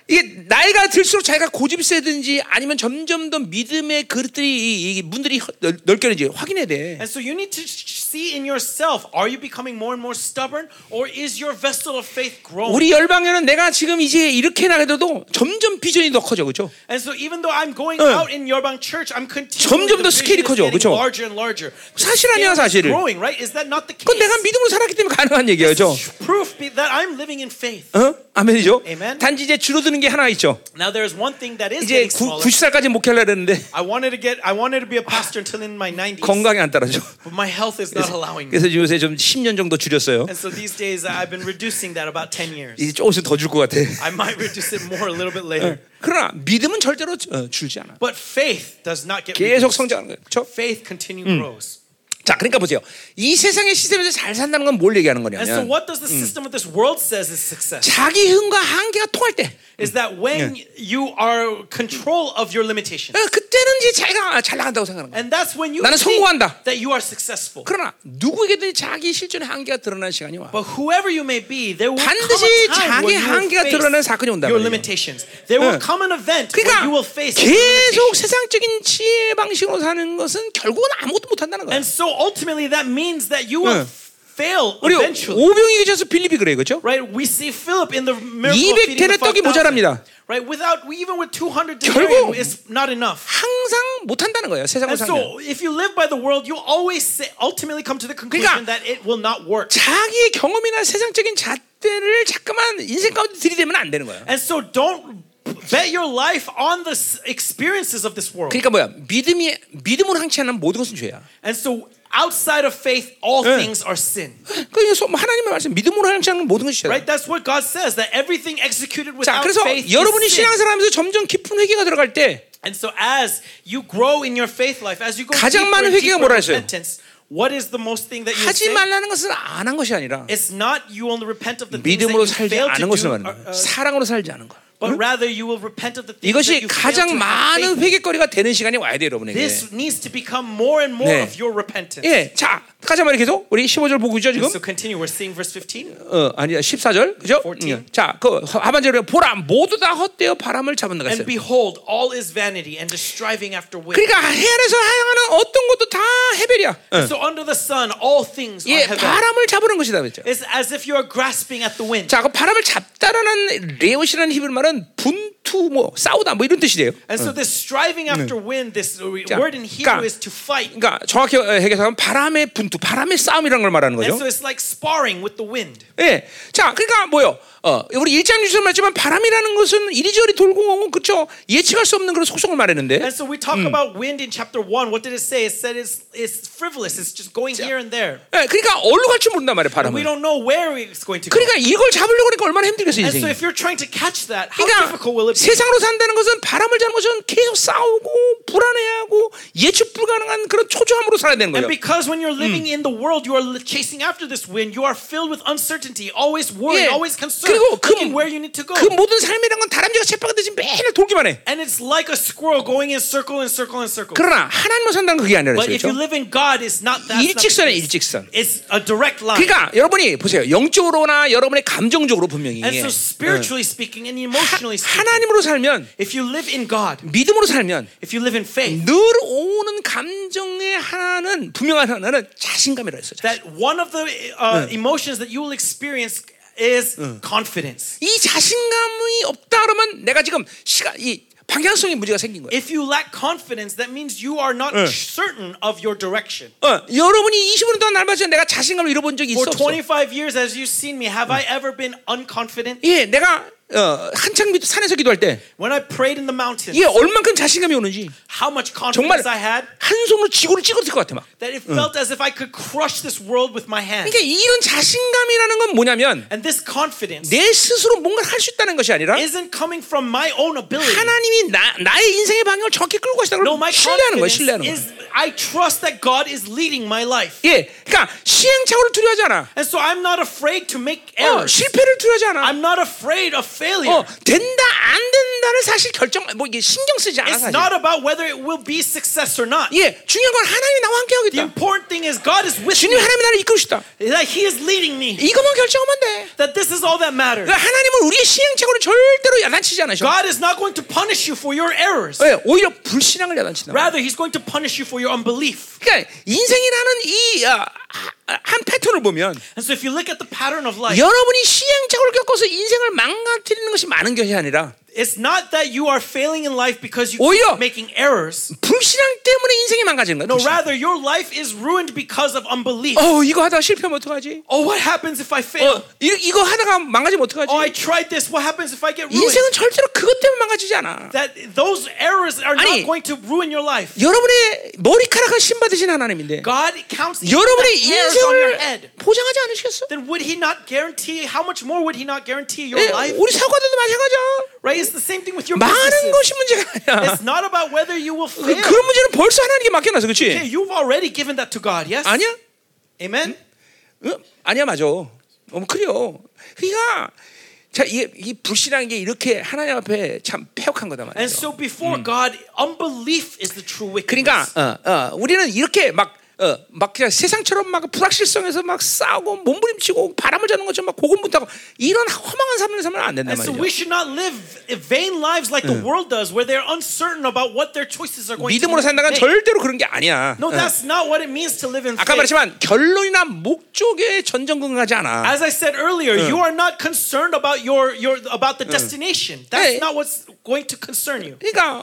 이게 나이가 들수록 자기가 고집이 세든지 아니면 점점 더 믿음의 그릇들이 이, 이 문들이 허- 넓- 넓게는지 확인해야 돼. And so you need to see in yourself are you becoming more and more stubborn or is your vessel of faith growing? 우리 열방에는 내가 지금 이제 이렇게 나가도 점점 비전이 더 커져, 그렇죠? And so even though I'm going 어. out in Yerbang Church, I'm continuing 점점 더 스케일이 커져, 그쵸? larger and larger. 사실 아니야, 사실을. growing, right? Is that not the case? 그건 내가 믿음으로 살았기 때문에 가능한 얘기예요, 그렇죠? Proof that I'm living in faith. 어? 아멘이죠? Amen. 단지 이제 줄어드는 게 하나 있죠. Now there's one thing that is 이제 getting 구, smaller. 90살까지 목회하려고 했는데 I wanted to get I wanted to be a pastor until in my 90s. 건강이 안 따라줘. But my health is not me. 그래서 요새 좀 10년 정도 줄였어요. And so these days I've been reducing that about 10 years. 이제 조금씩 더 줄 것 같아. I might reduce it more a little bit later. 그러나 믿음은 절대로 어, 줄지 않아. But faith does not get 계속. 성장하는 거예요. 그렇죠? Faith continue grows. 자, 그러니까 보세요. 이 세상의 시스템에서 잘 산다는 건 뭘 얘기하는 And so 거냐면 what does the system of this world says is success? 자기 흥과 한계가 통할 때 Is that when you are control of your limitations. 어, 그때는 이제 자기가 잘 나간다고 생각하는 거야. And that's when you 나는 성공한다. that you are successful. 그러나 누구에게든 자기 실존의 한계가 드러나는 시간이 와. But whoever you may be, there will 반드시 자기 한계가 드러나는 사건이 온단 your limitations. There will 응. come an event where 그러니까 you will face 계속. 세상적인 지혜 방식으로 사는 것은 결국은 아무것도 못 한다는 거야. And so ultimately that means that you will 응. fail 우리 eventually. 오병이 계셔서 빌립이 그래, 그렇죠? Right? We see Philip in the miracle of 200 feeding the 텐의 떡이 5,000. 모자랍니다. Right? Without even with 200 결국 denarius, it's not enough. 항상 못한다는 거예요. 세상을 And 살면. so if you live by the world, you always say, ultimately come to the conclusion 그러니까 that it will not work. 자기의 경험이나 세상적인 잣대를 자꾸만 인생 가운데 들이대면 안 되는 거예요. And so don't bet your life on the s- experiences of this world. 그러니까 뭐야? 믿음이 믿음으로 항치 않는 모든 것은 죄야. And so outside of faith, all 예. things are sin. 그래서 하나님의 말씀 믿음으로 항치 않는 모든 것이 죄다. Right? That's what God says, that everything executed 자, without 그래서 faith 여러분이 is sin. 신앙생활하면서 점점 깊은 회개가 들어갈 때 And so as you grow in your faith life, as you go 가장 deeper 많은 and 회개가 deeper 뭐라 했어요? repentance, what is the most thing that you 하지 say? 말라는 것은 안 한 것이 아니라 It's not you only repent of the things that 믿음으로 you 살지 failed to 않은 것을 do, 말하는 uh, 거예요. uh, 사랑으로 살지 않은 거. But rather you will repent of the things that 이것이 you failed 가장 to 많은 faith in. 회개거리가 되는 시간이 와야 돼요, 여러분에게. This needs to become more and more 네. of your repentance. 예, 자, 가자 말이 계속 우리 15절 보고 있죠 지금? So continue. We're seeing verse 15. 어, 아니야 14절 그죠? 14. 응. 자, 그 하반절에 보라 모두 다 헛되어 바람을 잡은 가 And 있어요. behold, all is vanity and just striving after wind. 그러니까 해 안에서 하양하는 어떤 것도 다 해별이야. 응. So under the sun, all things are 예, heaven. 바람을 잡으는 것이다 그랬죠. It's as if you are grasping at the wind. 자, 그 바람을 잡다라는 레오시라는 히브리 말은 분 투뭐 싸우다 뭐 이런 뜻이래요. And so this striving after wind, this 자, word in Hebrew 그러니까- is to fight. 그러니까 정확히 해석하면 바람의 분투, 바람의 싸움이라는 걸 말하는 And 거죠. so it's like sparring with the wind. 예. 자, 그러니까 뭐요? 어, 우리 일장 유서 말지만 바람이라는 것은 이리저리 돌고 그렇죠. 예측할 수 없는 그런 속성을 말했는데. And so we talk about wind in chapter 1. What did it say? It said it's, it's frivolous. It's just going here and there. 예, 그러니까 어디로 갈지 모른단 말이에요, And we 바람은. don't know where it's going to go. 그러니까 이걸 잡으려고 그러니까 얼마나 힘들겠어요, And so 인생이. if you're trying to catch that, how 그러니까 difficult will it be? 세상으로 산다는 것은 바람을 자는 것은 계속 싸우고 불안해하고 예측 불가능한 그런 초조함으로 살아야 되는 And 거예요. because when you're living in the world, you are chasing after this wind, you are filled with uncertainty, always worried, 예. always concerned, 그리고 그, looking where you need to go. 그 모든 삶이란 건 다람쥐가 쳇바퀴듯이 매일 돌기만 해. And it's like a squirrel going in circle and circle and circle. 그러나 하나님으로 산다는 건 그게 아니라 But if 그렇죠. you live in God, it's not that. 일직선에 일직선. It's a direct line. 그러니까 여러분이 보세요. 영적으로나 여러분의 감정적으로 분명히 And so, 예. spiritually speaking and 하, emotionally speaking, 하나님 으로 살면 if you live in God, 믿음으로 살면 if you live in faith, 늘 오는 감정의 하나는 분명한 하나는 자신감이라 했어. 자신. that one of the uh, emotions that you will experience is confidence. 이 자신감이 없다 그러면 내가 지금 시간 이 방향성에 문제가 생긴 거예요. If you lack confidence, that means you are not certain of your direction. 어, 여러분이 20년 동안 날때 내가 자신감을 잃어본 적이 있어 For 없어? 25 years, as you've seen me, have I ever been unconfident? 예, 내가 어, 한창 밑- 산에서 기도할 때 When I prayed in the mountains, 이게 얼만큼 자신감이 오는지 how much 정말 confidence I had 한 손으로 지구를 찍어들 것 같아 막. that it felt as if I could crush this world with my hands. 그러니까 이런 자신감이라는 건 뭐냐면 And this confidence 내 스스로 뭔가를 할 수 있다는 것이 아니라 isn't coming from my own ability. 하나님이 나, 나의 인생의 방향을 정확히 끌고 가시다는 No, 걸 my 신뢰하는 거예요. confidence 신뢰하는 거예요. is I trust that God is leading my life. 예, 그러니까 시행착오를 두려워하지 않아. And so I'm not afraid to make 어, errors. 실패를 두려워하지 않아. I'm not afraid of failure. 어, 된다 안 된다를 사실 결정 뭐 이게 신경 쓰지 않아 It's 사실. not about whether it will be success or not. 예, 중요한 건 하나님이 나와 함께 하고 The 있다. important thing is God is with 주님 me. 하나님이 나를 이끌고 싶다. That He is leading me. 이것만 결정하면 돼. That this is all that matters. 그러니까 하나님은 우리의 시행착오를 절대로 야단치지 않으셔. God is not going to punish you for your errors. 예, 오히려 불신앙을 야단친다. Rather, He's going to punish you for your unbelief. 그러니까 인생이라는 이한 패턴을 보면 so, if you look at the pattern of life, 여러분이 시행착오를 겪어서 인생을 망가뜨리는 것이 많은 것이 아니라 it's not that you are failing in life because you 오히려 keep making errors. 불신앙 때문에 인생이 망가지는 거야. No, 불신앙. rather, your life is ruined because of unbelief. 어, 이거 하다가 실패하면 어떡하지? Oh, what happens if I fail? 어, 이, 이거 하다가 망가지면 어떡하지? Oh, I tried this. What happens if I get ruined? 인생은 절대로 그것 때문에 망가지지 않아. That those errors are 아니, not going to ruin your life. 여러분의 머리카락을 신받으신 하나님인데 God counts even 여러분의 the hairs on your 인생을 head. 보장하지 않으시겠어? Then would He not guarantee? How much more would He not guarantee your 예, life? 우리 사과들도 마찬가지야. Right? It's the same thing with your 많은. 것이 문제가 아니야. It's not about whether you will 그, fail. 그런 문제는 벌써 하나님께 맡겨놨어, 그렇지? Okay, you've already given that to God. Yes. 아니야? Amen. 응? 아니야, 맞아. 너무 그래요. 그러니까 자, 이, 이 불신한 게 이렇게 하나님 앞에 참 폐역한 거다 And 말이야. so before God, unbelief is the true 그러니까 wickedness. 어, 어, 우리는 이렇게 막 어, 막 그냥 세상처럼 막 불확실성에서 막 싸우고 몸부림치고 바람을 자는 것처럼 막 고군분투하고 이런 허망한 삶을 살면 안 된단 And so 말이죠. we should not live vain lives like the world does, where they're uncertain about what their choices are going to 믿음으로 산다는. 절대로 그런 게 아니야. No, 어. that's not what it means to live in 아까. 말했지만 결론이나 목적에 전전긍긍하지 않아. As I said earlier, you are not concerned about your, your about the destination. That's 네. not what's going to concern you. 그러니까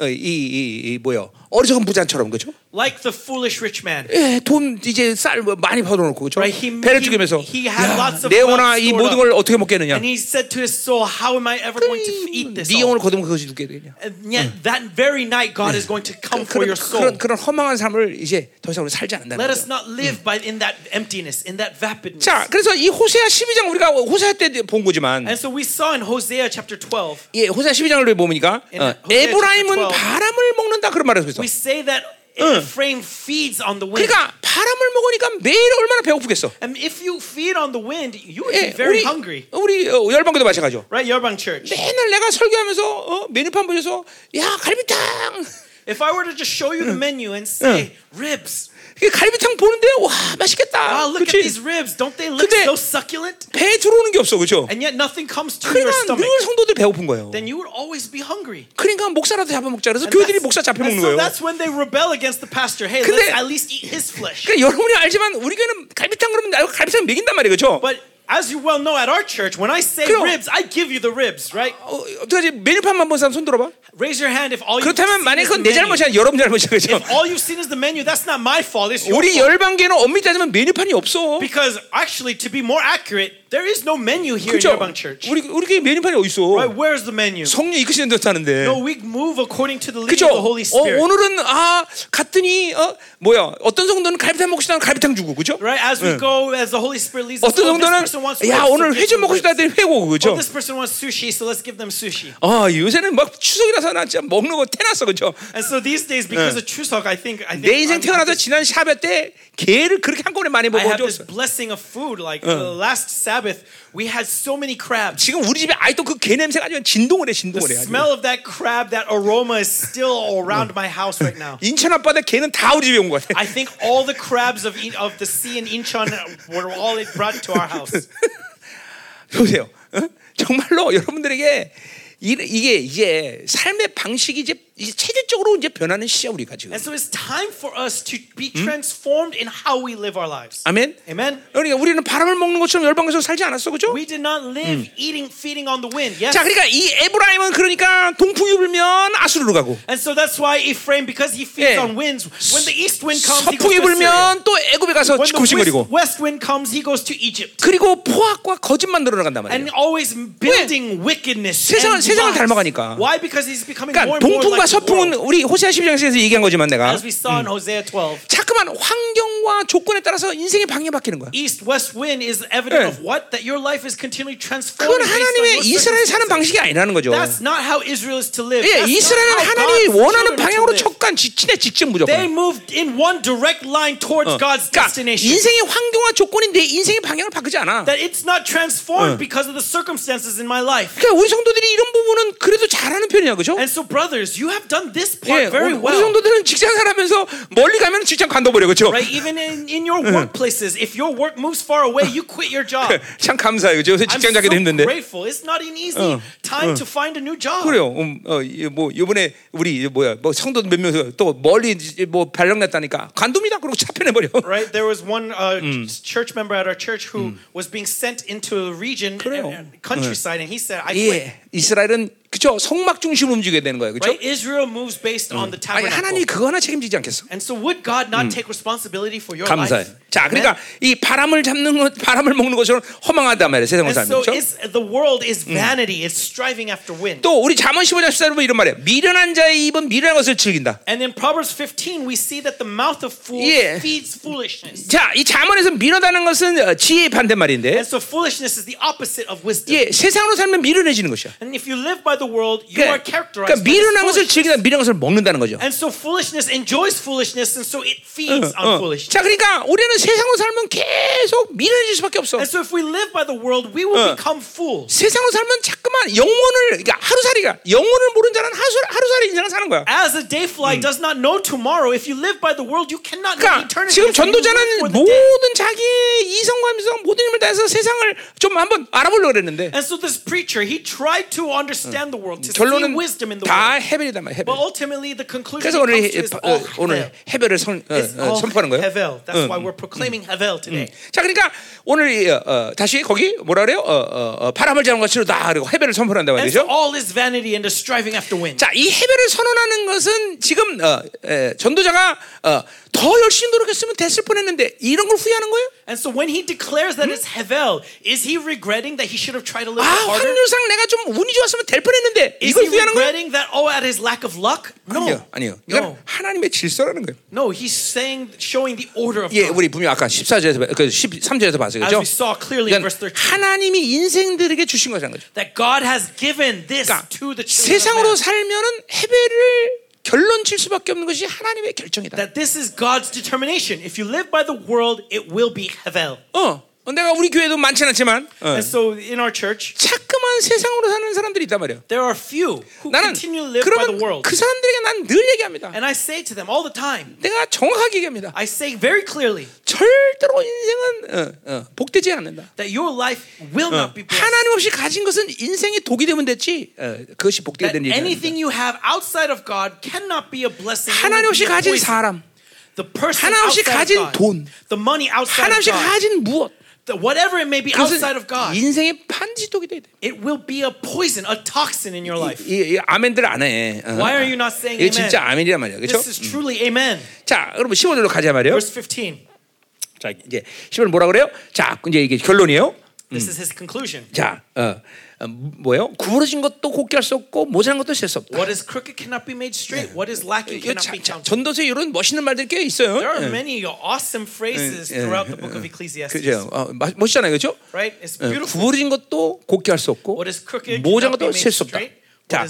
어어이이 이, 뭐요 어리석은 부자처럼 그죠? Like the foolish rich man. 예, 돈 이제 쌀뭐 많이 벌어놓고 그죠? Right, he- 배를 죽이면서 he had 야, lots of 내 wealth 영혼아 이 모든. 걸 어떻게 먹겠느냐? And he said to his soul, How am I ever going to eat this? 네 all?" 영혼을 거두면 그것이 죽게 되냐? And yet, that very night, God is going to come for your soul. 그런 그런 허망한 삶을 이제 더 이상 우리 살지 않는다는 Let us not live by in that emptiness, in that vapidness. 자, 그래서 이 호세아 12장 우리가 호세아 때 본 거지만 And so we saw in Hosea chapter 12, 예, 호세아 12장을 보니까 어, 에브라임은 chapter 12. 바람을 먹는다 그런 말을 했어. we say that Ephraim feeds on the wind. 그러니까 바람을 먹으니까 매일 얼마나 배고프겠어. And if you feed on the wind, you would 예, be very 우리 hungry. 우리 어, 열방교도 마찬가지죠. Right, Yerbang Church. 맨날 내가 설교하면서 어, 메뉴판 보셔서 야 갈비탕 If I were to just show you the menu and say ribs, 이게 갈비탕 보는데 와 맛있겠다. wow, look at 그렇지? these ribs. Don't they look so succulent? 배에 들어오는 게 없어, 그렇죠? And yet nothing comes to your 그러니까 stomach. 늘 성도들 배고픈 거예요. Then you would always be hungry. 그러니까 목사라도 잡아먹자. 그래서 교회들이 목사 잡혀 먹는 so 거예요. that's when they rebel against the pastor. Hey, 근데- let's at least eat his flesh. 그러니까 여러분이 알지만 우리 교회는 갈비탕 그러면 나 갈비탕 먹인단 말이에요, 그렇죠? But as you well know, at our church, when I say 그럼- ribs, I give you the ribs, right? 어, 어떡하지? 메뉴판만 본 사람 손 들어봐. Raise your hand if all you've 그렇다면 seen 만약 is 그건 내 the menu. 잘못이 아니라 여러분 잘못이야, 그렇죠? If all you've seen is the menu, that's not my fault. It's your 우리 fault. 열방계는 엄밀히 따지면 메뉴판이 없어. Because actually, to be more accurate, there is no menu here 그렇죠? in Yerbang Church. 우리 우리 교회 메뉴판이 어디 있어? Right? Where's the menu? 성령 이끄시는 듯 하는데. No, we move according to the leading 그죠? of the Holy 어, Spirit. 오늘은 아 갔더니 어 뭐야 어떤 성도는 갈비탕 먹고 싶다는 갈비탕 주고 그죠? Right? As we 네. go, as the Holy Spirit leads us, 어떤 oh, this 정도는 person person wants 야 오늘 give 회좀 them 먹고. 싶다 했더니 회고 Oh, 그죠? this person wants sushi, so let's give them sushi. 아 요새는 막 추석이라서 나 진짜 먹는 거 태났어 그죠? And so these days, because of Chuseok, I think I think 내 인생 태어나서 지난 샤베 때 게를 그렇게 한꺼번에 많이 I have this 먹어줬어. blessing of food. Like the last Sabbath, we had so many crabs. 지금 우리 집에 아직도 그게 냄새가 아주 진동을 해 The 진동을 해. 아주. smell of that crab, that aroma is still around my house right now. 인천 앞바다 게는 다 우리 집에 온 것 같아. I think all the crabs of of the sea in Incheon were all brought to our house. 보세요. 어? 정말로 여러분들에게 이, 이게 이제 삶의 방식이 이제, 이제 체질적으로 이제 변하는 시야 우리가 지금. And so it's time for us to be transformed in how we live our lives. 아멘. Amen. 그러니까 우리는 바람을 먹는 것처럼 열방에서 살지 않았어, 그죠? We did not live eating, feeding on the wind. Yes. 자, 그러니까 이 에브라임은 그러니까 동풍이 불면 아수르로 가고 And so that's why Ephraim, because he feeds 예. on winds, when the east wind comes, he goes 서풍이 to Assyria. 불면 또 애굽에 가서 When the west, west wind comes, he goes to Egypt. 그리고 포악과 거짓만 늘어나간단 And 말이에요. always building wickedness. 세상을- and 세상을. 닮아가니까. Why? Because he's becoming 그러니까 more and more like 서풍은. 우리 호세아 12장에서 얘기한 거지만 내가 As we saw in Hosea 12. 자꾸만 환경과 조건에 따라서 인생의 방향이 바뀌는 거야. East west wind is evident 예. of what? That your life is continually transforming. 그건 하나님의 이스라엘 사는. 방식이 아니라는 거죠. That's not how Israel is to live. 예, 이스라엘은 하나님이 원하는 방향으로. 척간 지친의 직전 무조건. They moved in one direct line towards God's 그러니까 destination. 인생의 환경과 조건이 내 인생의 방향을 바꾸지 않아. That it's not transformed because of the circumstances in my life. 그러니까 우리 성도들이 이런 부분은 그래도 잘하는 편이야, 그죠? And so, brothers, you have done this 예, part very 우리, 우리 well. 성도들은 직장 살아면서 멀리 가면 직장 관둬버려, 그죠? Right? Even in, in your workplaces, if your work moves far away, you quit your job. 참 감사해요, 그죠? 요새 I'm 직장 잡기도 so 힘든데. grateful. It's not an easy time to find a new job. 그래요. 음, 어, 이, 뭐 이번에 우리 이 뭐야, 뭐 성도 몇 명서 또 멀리 이제 뭐 발령났다니까 관둡니다. 그리고 차편해버려. Right? There was one uh, church member at our church who was being sent into a region, 그래요. and, and countryside, and he said, I quit. 예, 이스라엘은 그죠? 성막 중심으로 움직여야 되는 거예요, 그죠? Right? Israel moves based on the 아니 tabernacle. 하나님이 그거 하나 책임지지 않겠어? And so would God not take responsibility for your 감사해. life? 자, Amen? 그러니까 이 바람을 잡는 것, 바람을 먹는 것처럼 허망하단 말이에요, And 살면 so 그렇죠? it's, the world is vanity. It's striving after wind. 또 우리 잠언 15장 14절 보면 이런 말이에요. 미련한 자의 입은 미련한 것을 즐긴다. And in Proverbs 15, we see that the mouth of fools Yeah. feeds foolishness. 자, 이 잠언에서 미련하다는 것은 어, 지혜의 반대말인데, And so foolishness is the opposite of wisdom. 예, 세상으로 살면 미련해지는 것이야. And if you live by the world, you are 그러니까, characterized 그러니까 미련한 것을. 즐기다 미련한 것을 먹는다는 거죠. And so foolishness enjoys foolishness, and so it feeds on 어. foolishness. 자, 그러니까 우리는 세상으로 살면 계속 미련해질 수밖에 없어. And so if we live by the world, we will 어. become fools. 세상으로 살면 자꾸만 영혼을, 그러니까 하루살이가 영혼을 모르는 자는 하루, 하루살이 인생을 사는 거야. As a day fly does not know tomorrow, if you live by the world, you cannot know 그러니까 eternity. 지금 전도자는 the. 모든 자기의 이성감에서 모든 힘을 다해서 세상을 좀 한번 알아보려고 그랬는데 And so this preacher, he tried to understand the world, to see 결론은 wisdom in the 다 world. 헤벨이단 말이야. 헤벨. But ultimately, the conclusion 그래서 오늘 comes to 이- is 어, all 오늘. 헤벨을 선, 어, It's 어, all 선포하는 거예요. Hevel. That's 응. why we're proclaiming Hevel today. 자, 그러니까 오늘 이, 어, 어, 다시 거기 뭐라 그래요? 어, 어, 어, 바람을 잡은 것으로 다 그리고 헤벨을 선포한다 And so 말이죠. all is vanity and the striving after wind. 자, 이 헤벨을 선언하는 것은 지금 어, 에, 전도자가 어, 더 열심히 노력했으면 됐을 뻔했는데 이런 걸 후회하는 거예요? And so when he declares that it's Hevel, is he regretting that he should have tried a little 아, harder? 확률상 내가 좀 운이 좋았으면 될 뻔했는데 Is 이걸 he 후회하는 거예요? regretting that, oh, at his lack of luck? 아니요, No. 아니요. 이건 No. 하나님의 질서라는 거예요. No, he's saying, showing the order of 예, God. 우리 분명 아까 14절에서 그 13절에서 봤어요. As 그죠? we saw clearly in 그러니까 verse 13. 하나님이 인생들에게 주신 거죠. That God has given this 그러니까 to the children 세상으로. 살면은 헤벨을 결론 칠 수밖에 없는 것이 하나님의 결정이다. That this is God's determination. If you live by the world, it will be Hevel. 어, 내가 우리 교회도 많지는 않지만 어, And so in our church, 자꾸만 세상으로 사는 사람들이 있단 말이에요. there are few who 나는 continue to live by the 그러면 world. 그 사람들에게 난 늘 얘기합니다. And I say to them all the time, 내가 정확하게 얘기합니다. I say very clearly 절대로 인생은 어, 어, 복되지 않는다. that your life will not be blessed. 하나님 없이 가진 것은 인생이 독이 되면 됐지. 어, 그것이 복되게 되는 일이 anything you have outside of God cannot be a blessing. It 하나님 없이 가진. 사람, The person 하나님 없이 가진 돈, the money outside 하나님 of 없이 God, 가진 무엇, whatever it may be outside of God, 인생의 반지독이 돼야 돼. it will be a poison, a toxin in your life. 이, 이 아멘들 안 해. 어. Why are you not saying amen? 진짜 아멘이란 말이야. 그렇죠? This is truly amen. 자, 여러분 15절로 가자 말이에요. Verse 15. 자, 이제 15절 뭐라 그래요? 자, 이제 이게 결론이에요. This is his conclusion. 자, 어, 어, 뭐요? 구부러진 것도 곱게 할 수 없고 모자란 것도 셀 수 없다. What is crooked cannot be made straight. What is lacking cannot 자, be 자, counted. 전도서에 이런 멋있는 말들이 꽤 있어요. There are 예. many awesome phrases 예, throughout 예, the book of Ecclesiastes. 그죠? 어, 마- 멋있잖아요, 그렇죠? Right? It's 예, beautiful. 구부러진 것도 곱게 할 수 없고 What is crooked 모자란 것도 셀 수 없다. 자,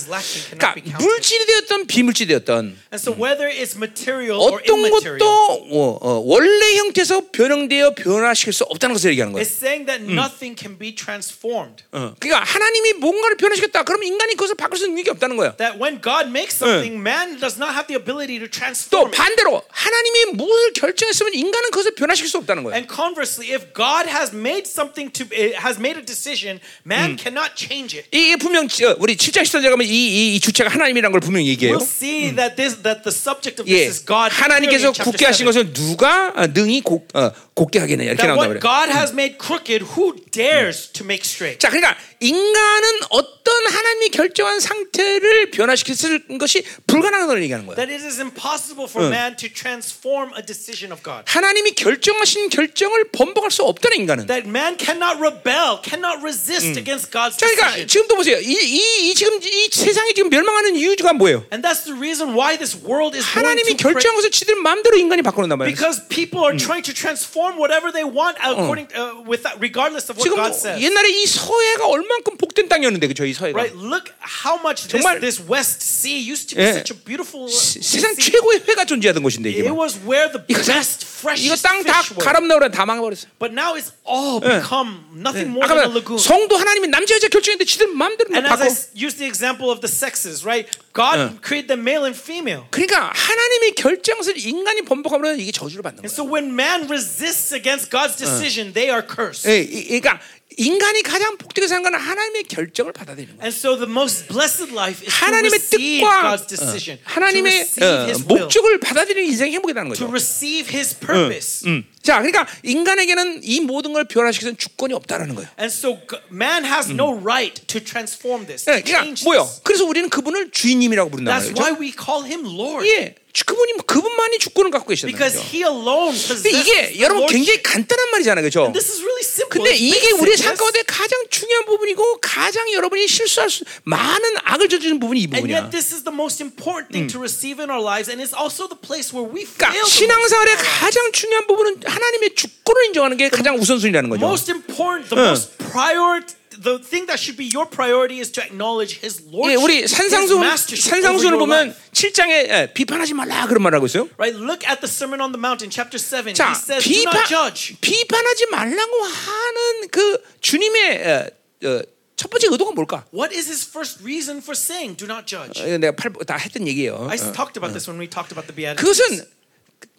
그러니까. 물질이 되었던 비물질이 되었던 And so whether it's material or 어떤 것도 어, 어, 원래 형태에서 변형되어 변화시킬 수 없다는 것을 얘기하는 거예요. it's saying that nothing can be transformed. 어, 그러니까 하나님이 뭔가를 변화시켰다. 그러면 인간이 그것을 바꿀 수 있는 게 없다는 거야. That when God makes something, man does not have the ability to 또. 반대로 하나님이 무엇을 결정했으면 인간은 그것을 변화시킬 수 없다는 거야. And conversely, if God has made something to eh, has made a decision, man cannot change it. 이게 분명 어, 우리 7장 10절 에 가면 이, 이, 이 주체가 하나님이라는 걸 분명히 얘기해요. We'll see that this that the subject of 예, this is God. 하나님께서 굳게 하신 7. 것을 누가 어, 능히 곱, 어, 곱게 하겠느냐 이렇게 나온다 what 그래. God has made crooked, who dares to make straight? 자, 그러니까 인간은 어떤 하나님이 결정한 상태를 변화시킬 것이 불가능하다는 얘기하는 거야. That it is impossible for man to transform a decision of God. 하나님이 결정하신 결정을 번복할 수 없다는 인간은. That man cannot rebel, cannot resist against God's 자, 그러니까 decision. 지금도 보세요. 이, 이, 이 지금 이 세상이 지금 멸망하는 이유가 뭐예요? And that's the reason why this world is 하나님이 것을 지들 마음대로 인간이 바꿔놓는단 말이에요. because people are trying to transform whatever they want according uh, with regardless of what 지금 God says. 옛날에 이 서해가 얼만큼 복된 땅이었는데 그죠? 이 서해가 Right? Look how much this, 정말- this West Sea used to be 예. such a beautiful 시- sea. 세상 최고의 회가 존재하던 곳인데 이게 It 막. was where the 이거, best, 이거 freshest 땅 다 fish were. 가람나오라 다 망해버렸어. But now it's all become nothing more than a lagoon. 성도 하나님이 남자 여자 결정했는데 지들 마음대로 막 And as I 바꿔. use the example of the sexes, right? God created them male and female. 그러니까 하나님이 결정한 것을 인간이 번복하면 이게 저주를 받는 And 거예요. so when man resists against God's decision, they are cursed. 예, 이- 그러니까 인간이 가장 복되게 사는 건 하나님의 결정을 받아들이는 거예요. And so the most blessed life is to 하나님의 receive 뜻과 God's decision, 어, 하나님의 to receive 어, His will, 목적을 받아들이는 인생이 행복이라는 to 거죠. receive His purpose. 음. 자, 그러니까 인간에게는 이 모든 걸 변화시키는 주권이 없다라는 거예요. And so man has no right to transform this, 예, 그러니까 뭐요? 그래서 우리는 그분을 주인님이라고 부른다는 That's 거죠. why we call Him Lord, 예, 주- 그분이 그분만이 주권을 갖고 because 거죠. He alone 근데 possesses 이게 여러분. 굉장히 간단한 말이잖아요, 그렇죠? This is really simple. 근데 이게 yes? 삶 가운데 가장 중요한 부분이고 가장 여러분이 실수할 수 많은 악을 저지르는 부분이 이 And 부분이야. yet, this is the most important thing to receive in our lives, and it's also the place where we fail. 그러니까. 신앙생활의 가장 중요한 부분은 하나님의 주권을 인정하는 게 가장 우선순위라는 거죠. most important, the most prior, the thing that should be your priority is to acknowledge His 예, lordship, 우리 His 산상수 산상수를 보면 life. 7장에 비판하지 말라 그런 말을 하고 있어요. Right? Look at the Sermon on the Mount in chapter seven. 자, he says, "Do 비판 not judge." 비판하지 말라고 하는 그 주님의 어, 어, 첫 번째 의도가 뭘까? What is His first reason for saying, "Do not judge"? 어, 내가 팔, 다 했던 얘기예요. I 어. talked about this when we talked about the Beatitudes. 그것은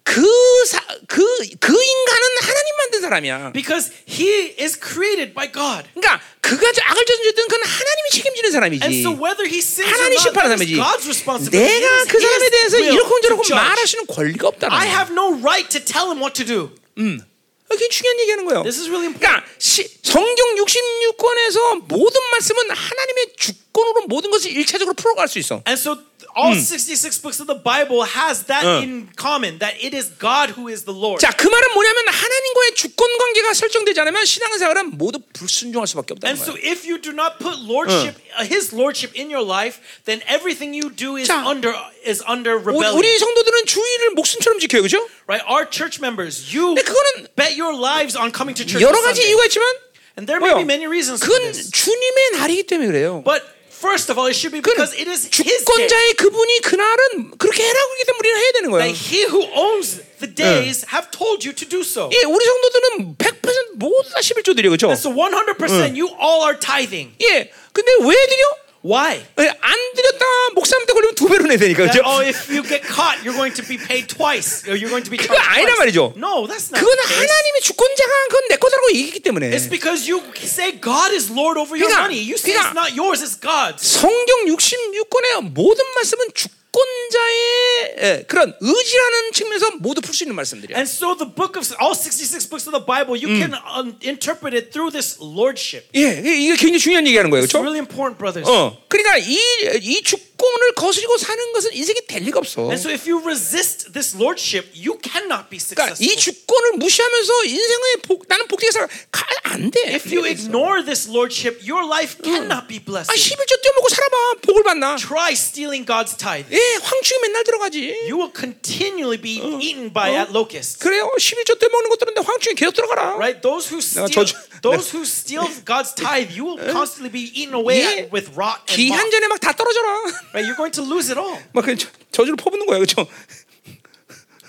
그, 사, 그, 그 인간은 하나님 만든 사람이야. Because he is created by God. 그러니까 그가 악을 저질렀든 그건 하나님이 책임지는 사람이지. And so whether he sins or 하나님 not, 심판하는 that is 사람이지. God's responsibility. 내가 It is 그 사람에 his 대해서 will 이렇고 저렇고 to judge. 말할 수는 권리가 없다는 I 거야. have no right to tell him what to do. 그게 중요한 얘기하는 거예요. This is really important. 그러니까 시, 성경 66권에서 모든 말씀은 하나님의 주권으로 모든 것을 일차적으로 풀어갈 수 있어. And so all 66 books of the Bible has that in common that it is God who is the Lord. 자, 그 말은 뭐냐면 하나님과의 주권 관계가 설정되지 않으면 신앙생활은 모두 불순종할 수밖에 없다는 And so 거예요. if you do not put lordship uh, his lordship in your life, then everything you do is 자, under is under rebellion. 우리 성도들은 주의를 목숨처럼 지켜요, 그죠? right? Our church members, you 근데 그거는 bet your lives on coming to church 여러 on 가지 Sunday. 이유가 있지만 And there may 뭐요? be many reasons for 그건 this. 주님의 날이기 때문에 그래요. But first of all, it should be 그건 because it is his day. 주권자의 그분이 그날은 그렇게 해라고 하기 때문에 우리는 해야 되는 거예요. That he who owns the days have told you to do so. 예, 우리 성도들은 100% 모두 다 11조 드려, 그죠? And so 100% you all are tithing. 예, 근데 왜 드려? Why? 예, 안 드렸다 목사한테 걸리면 두 배로 내야 되니까, 그죠? oh, if you get caught, you're going to be paid twice, you're going to be 그거 아니란. 말이죠. No, that's not 그건. 하나님의 주권자가 그건 내 거다라고 얘기했기 때문에 It's because you say God is Lord over your 그러니까- money. You say 그러니까- it's not yours, it's God's. 성경 66권의 모든 말씀은 주권 자의 예, 그런 의지라는 측면에서 모두 풀 수 있는 말씀들이야. And so the book of all 66 books of the Bible, you can um, interpret it through this lordship. 예, 이게 굉장히 중요한 얘기하는 거예요, It's 그렇죠? really important, brothers. 어, 그러니까 이, 이 주권을 거스리고 사는 것은 인생에 될 리가 없어. And so if you resist this lordship, you cannot be 그러니까 successful. 이 주권을 무시하면서 인생의 복, 나는 복되게 살아 가- 안안 돼. If you ignore this lordship, your life cannot be 아, blessed. 11조 떼먹고 살아봐. 복을 받나? Try stealing God's tithe. 예, 황충이 맨날 들어가지. You will continually be eaten by at locusts. 그래요. 11조 떼먹는 것들인데 황충이 계속 들어가라. Right? Those who steal, 저주- those who steal God's tithe, you will constantly be eaten away 예. with rot and 기한 moth. 전에 막 다 떨어져라. Right? You're going to lose it all. 막 저- 저주를 퍼붓는 거야. 그렇죠?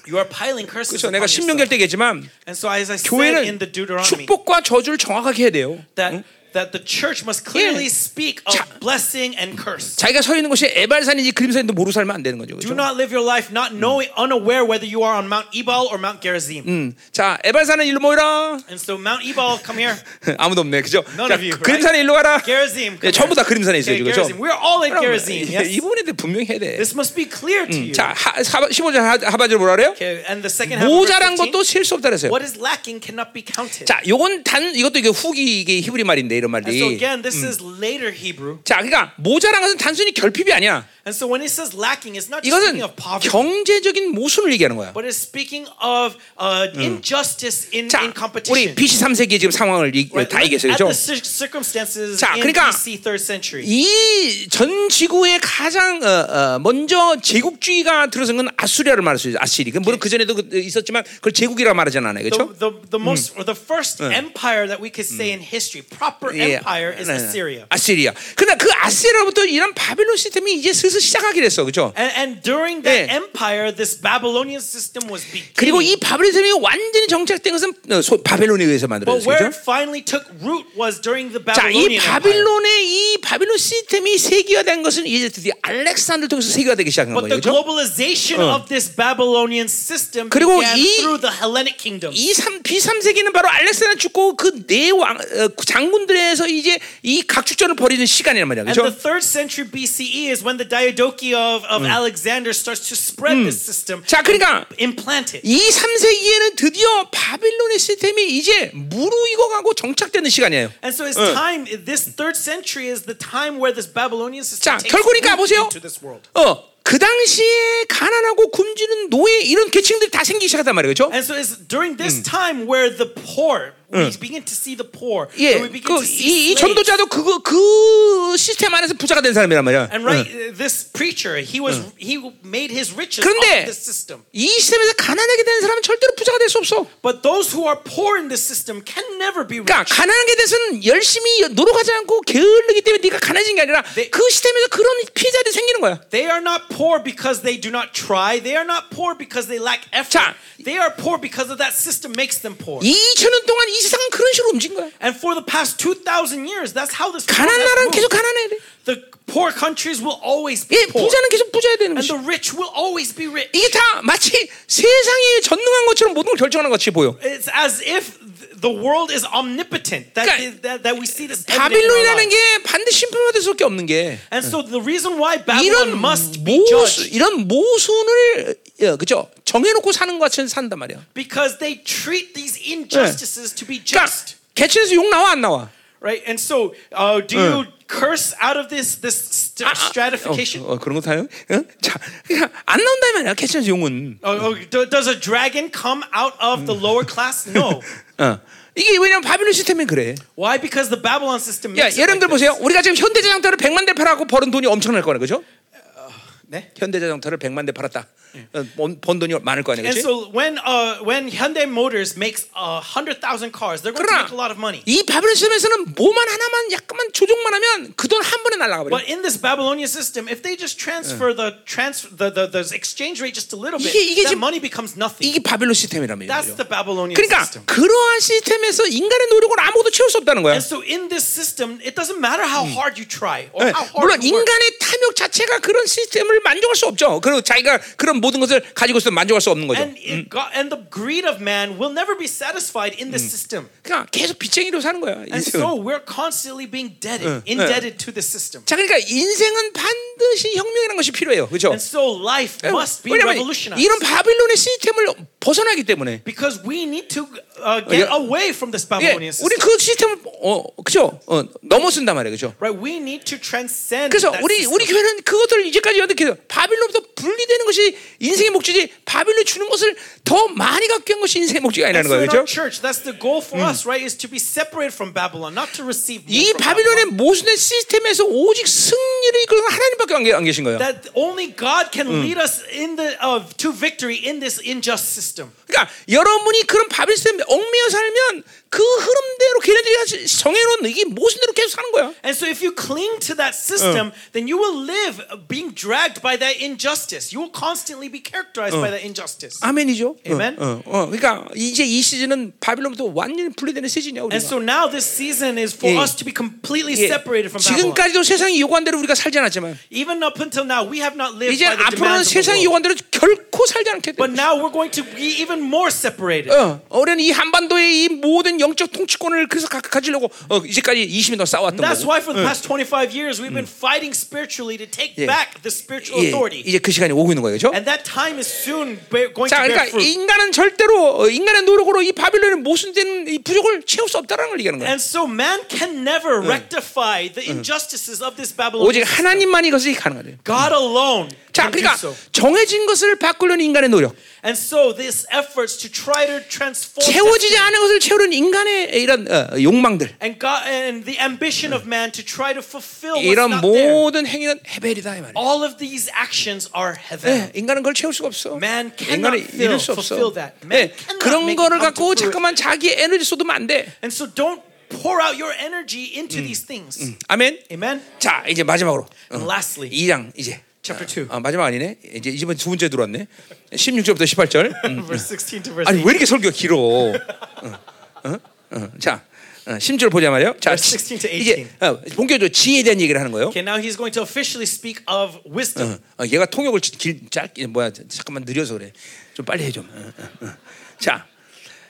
You are piling curses 그렇죠. upon 내가 신명기할 yourself. 때 얘기했지만 And so, as I said 교회는 in the Deuteronomy, 축복과 저주를 정확하게 해야 돼요. that that the church must clearly 예. speak of 자- blessing and curse. 자기가 서 있는 곳이 에발산인지 그림산인지 모르고 살면 안 되는 거죠. 그렇죠? Do not live your life not knowing, unaware whether you are on Mount Ebal or Mount Gerizim. 음. 자, 에발산은 일로 모이라. And so, Mount Ebal, come here. 아무도 없네. 그죠? None 자, of you, right? 그림산에 일로 가라. Gerizim, 예, 전부 다. 그림산에 있어요, Okay. 그렇죠? We're all in 그럼 Gerizim. 이- Yes. 이 부분에 대해 분명히 해야 돼. This must be clear to you. 자, 하, 하, 15절 하- 하반절 뭐라 그래요? Okay, and the second half 모자란 verse 15, 것도 셀수 없다 그랬어요. what is lacking cannot be counted. 자, 요건 단 이것도 이게 후기 이게 히브리 말인데 이런 And so 말이. again, this is later Hebrew. 자, 그러니까 모자란 것은 단순히 결핍이 아니야. And so when it says lacking, it's not just speaking of poverty, 경제적인 모순을 얘기하는 거야. but it's speaking of uh, injustice in, 자, in 우리 competition. BC 3세기 지금 상황을 이- Right? 다 얘기했어요. At 그죠? the cir- circumstances 자, in 그러니까 BC third century. 이전 지구의 가장 어, 어, 먼저 제국주의가 들어선 건 아수리아를 말할 수 있어요. 아시리. 그 물론 그 전에도 그- 있었지만 그걸 제국이라고 말하지는 않아요. The, 그렇죠? the, the most or the first empire that we could say in history, proper 예, empire, is 네, 네. Assyria. 아시리아. 그러나 그 아시리아로부터 이런 바벨론 시스템이 이제 슬슬 시작하게 됐어. 그렇죠? And, and during that 예. empire, this Babylonian system was 그리고 이 beginning. 바벨론 시스템이 완전히 정착된 것은 어, 소- 바벨론에 의해서 But 만들어졌어요. where 그렇죠? it finally took root was during the 자, 이 Babylonian. 바빌론의 이 바빌론 시스템이 세계화된 것은 이제 드디어 알렉산더를 통해서 세계화되기 시작한 But 거예요. the 그렇죠? globalization of this Babylonian system 그리고 began 이- through the Hellenic kingdom. 이 3, B3세기는 바로 알렉산더 죽고 그네왕 어, 장군들 에서 이제 이 각축전을 벌이는 시간이란 말이야. And the 그렇죠? third century BCE is when the diadochi of, of Alexander starts to spread this system 자, 그러니까 implant it. 이 3세기에는 드디어 바빌론의 시스템이 이제 무르익어가고 정착되는 시간이에요. And so it's time, this third century is the time where this Babylonian system 자, takes 결국이니까 보세요. into this world. 어, 그 당시에 가난하고 굶주린 노예 이런 계층들이 다 생기기 시작했단 말이에요. 그렇죠? And so it's during this time where the poor, we begin to see the poor, 예, and we begin 그 to see 이, 이. 전도자도 그거 그 시스템 안에서 부자가 된 사람이란 말이야. And right, uh, this preacher, he was he made his riches off of this system. 이 시스템에서 가난하게 된 사람은 절대로 부자가 될 수 없어. But those who are poor in this system can never be 그러니까 rich. 가난하게 돼서는 열심히 노력하지 않고 게을르기 때문에 네가 가난해진 게 아니라 네. 그 시스템에서 그런 피해자들이 생기는 거야. They are not poor because they do not try. They are not poor because they lack effort. 자. They are poor because of that system makes them poor. 2천 년 동안 이 세상은 그런 식으로 움직인 거야. And for the past 2,000 years, that's how this has 나라는. 계속 가난해야 돼. The poor countries will always be 예, poor. 부자는 계속 부자야 되는 And 거지. the rich will always be rich. 이게 다 마치 세상이 전능한 것처럼 모든 걸 결정하는 것 같이 보여. It's as if th- the world is omnipotent. That, 그러니까 that, that we see this 바빌론이라는. 게 반드시 심판받을 수밖에 없는 게 And so the reason why Babylon must be judged 이런 모순을 예, 그죠 정해놓고 사는 것 같이 산단 말이야. because they treat these injustices to be 그러니까 just. 개천에서 욕 나와 안 나와? Right? And so uh, do you curse out of this this st- 아, 아, stratification? 어, 어, 그런 거 다요? 어? 자, 그러니까 안 나온다 말이야. 개천에서 용은. Oh, oh, do- does a dragon come out of the lower class? No. 어. 이게 왜냐면 바빌론 시스템이 그래. Why? Because the Babylon system 야, 여러분들 this. 보세요. 우리가 지금 현대자동차를 100만 대 팔아갖고 벌은 돈이 엄청날 거네, 그죠? 네? 현대자동차를 100만 대 팔았다. 어, 번, 번 돈이 많을 거 아니야, And so when uh, when Hyundai Motors makes hundred thousand cars, they're going to make a lot of money. 이 바빌론 시스템에서는 뭐만 하나만 약간만 조종만 하면 그 돈 한 번에 날아가 버려. But in this Babylonian system, if they just transfer the transfer the, the, the exchange rate just a little bit, 이게- 이게 that money becomes nothing. 이게 바빌론 시스템이란 That's the Babylonian 그러니까 system. 그러한 시스템에서 인간의 노력을 아무것도 채울 수 없다는 거야. And so in this system, it doesn't matter how hard you try or 네, how hard 물론. 인간의 탐욕 자체가 그런 시스템을 만족할 수 없죠. 그리고 자기가 그런 모든 것을 가지고 있어 만족할 수 없는 거죠. And, it got, and the greed of man will never be satisfied in this system. 그러니까 계속 빚쟁이로 사는 거야. And 인생은. so we're constantly being indebted, indebted to the system. 자, 그러니까 인생은 반드시 혁명이라는 것이 필요해요. 그렇죠? And so life must be revolutionized. 이런 바빌론의 시스템을 벗어나기 때문에. Because we need to uh, get 예. away from this 예, Babylonian 우리 system. 그 시스템을 어, 그죠? 어, 넘어선단 말이에요, 그죠? Right? We need to transcend 그래서 우리 system. 우리 교회는 그것들을 이제까지 어떻게? 바빌론부터 분리되는 것이 인생의 목적이지 바빌론 주는 것을 더 많이 갖게 한 것이 인생의 목적이 아니라는 so 거예요, 그렇죠? church, that's the goal for us, right? Is to be separated from Babylon, not to receive 이 바빌론의. 모순된 시스템에서 오직 승리를 이끄는 하나님밖에 안, 계- 계신 거예요. That only God can lead us in the uh, to victory in this unjust 그러니까 여러분이 그런 바빌 시스템에 얽매여 살면 그 흐름대로 걔네들이 정해놓은 이게 모순대로 계속 사는 거야. And so, if you cling to that system, then you will live uh, being dragged by that injustice. You will constantly be characterized by that injustice. 아멘이죠. Amen. 어, 어, 어. 그러니까 이제 이 시즌은 바빌론부터 완전히 분리되는 시즌이야 우리가. And so now this season is for 예. us to be completely 예. separated from Babylon. 지금까지도 세상이 요구한 대로 우리가 살지 않았지만 Even up until now, we have not lived 이제 by the 앞으로는 세상이. 요구한 대로 결코 살지 않게 돼. But now we're going to be even more separated. 어, 우리는 이 한반도의 이 모든 영적 통치권을 그래서 가, 가지려고 어, 이제까지 20년 동안 싸웠던 That's 거고. why for the past 25 years we've been fighting spiritually to take 예. back the spiritual 예, authority. 이제 그 시간이 오고 있는 거예요, 그렇죠? And that time is soon going 자, to bear 그러니까 fruit. 인간은 절대로 어, 인간의 노력으로 이 바빌론의 모순된 이 부족을 채울 수 없다라는 걸 얘기하는 거예요. And so man can never rectify the injustices of this 오직 Babylonian system. 하나님만이 그것이 가능하대요. God alone 자, can do 그러니까 so. 정해진 것을 바꾸려는 인간의 노력, And so this efforts to try to transform 채워지지 않은 것을 채우려는 인간 의 이런 어, 욕망들, and God and the ambition of man to try to fulfill what's 이런 not there. 모든 행위는 헤벨이다 이 말이에요. All of these actions are 예, heaven. 인간은 그걸 채울 수가 없어. Man cannot 인간은 이룰 수 fulfill 없어. that. Man 예, cannot 그런 make it 거를 come to 갖고 fruit. 잠깐만 자기 에너지 쏟으면 안 돼. And so don't pour out your energy into these things. 아멘. Amen. 자, 이제 마지막으로 And lastly, 2장 이제 chapter 2, 아, 마지막 아니네. 이제 이번 두 번째 들어왔네. 16절부터 18절. verse 16 to verse 아니 18. 왜 이렇게 설교 가 길어? 어, 어, 어. 자, 어, 16절 보자 말이요. 자, Verse 16 to 18. 이제 어, 본격적으로 지혜에 대한 얘기를 하는 거예요. Okay, now he's going to officially speak of wisdom. 어, 얘가 통역을 지- 길 짧게 뭐야 잠깐만 느려서 그래. 좀 빨리 해 좀. 어, 어, 어. 자,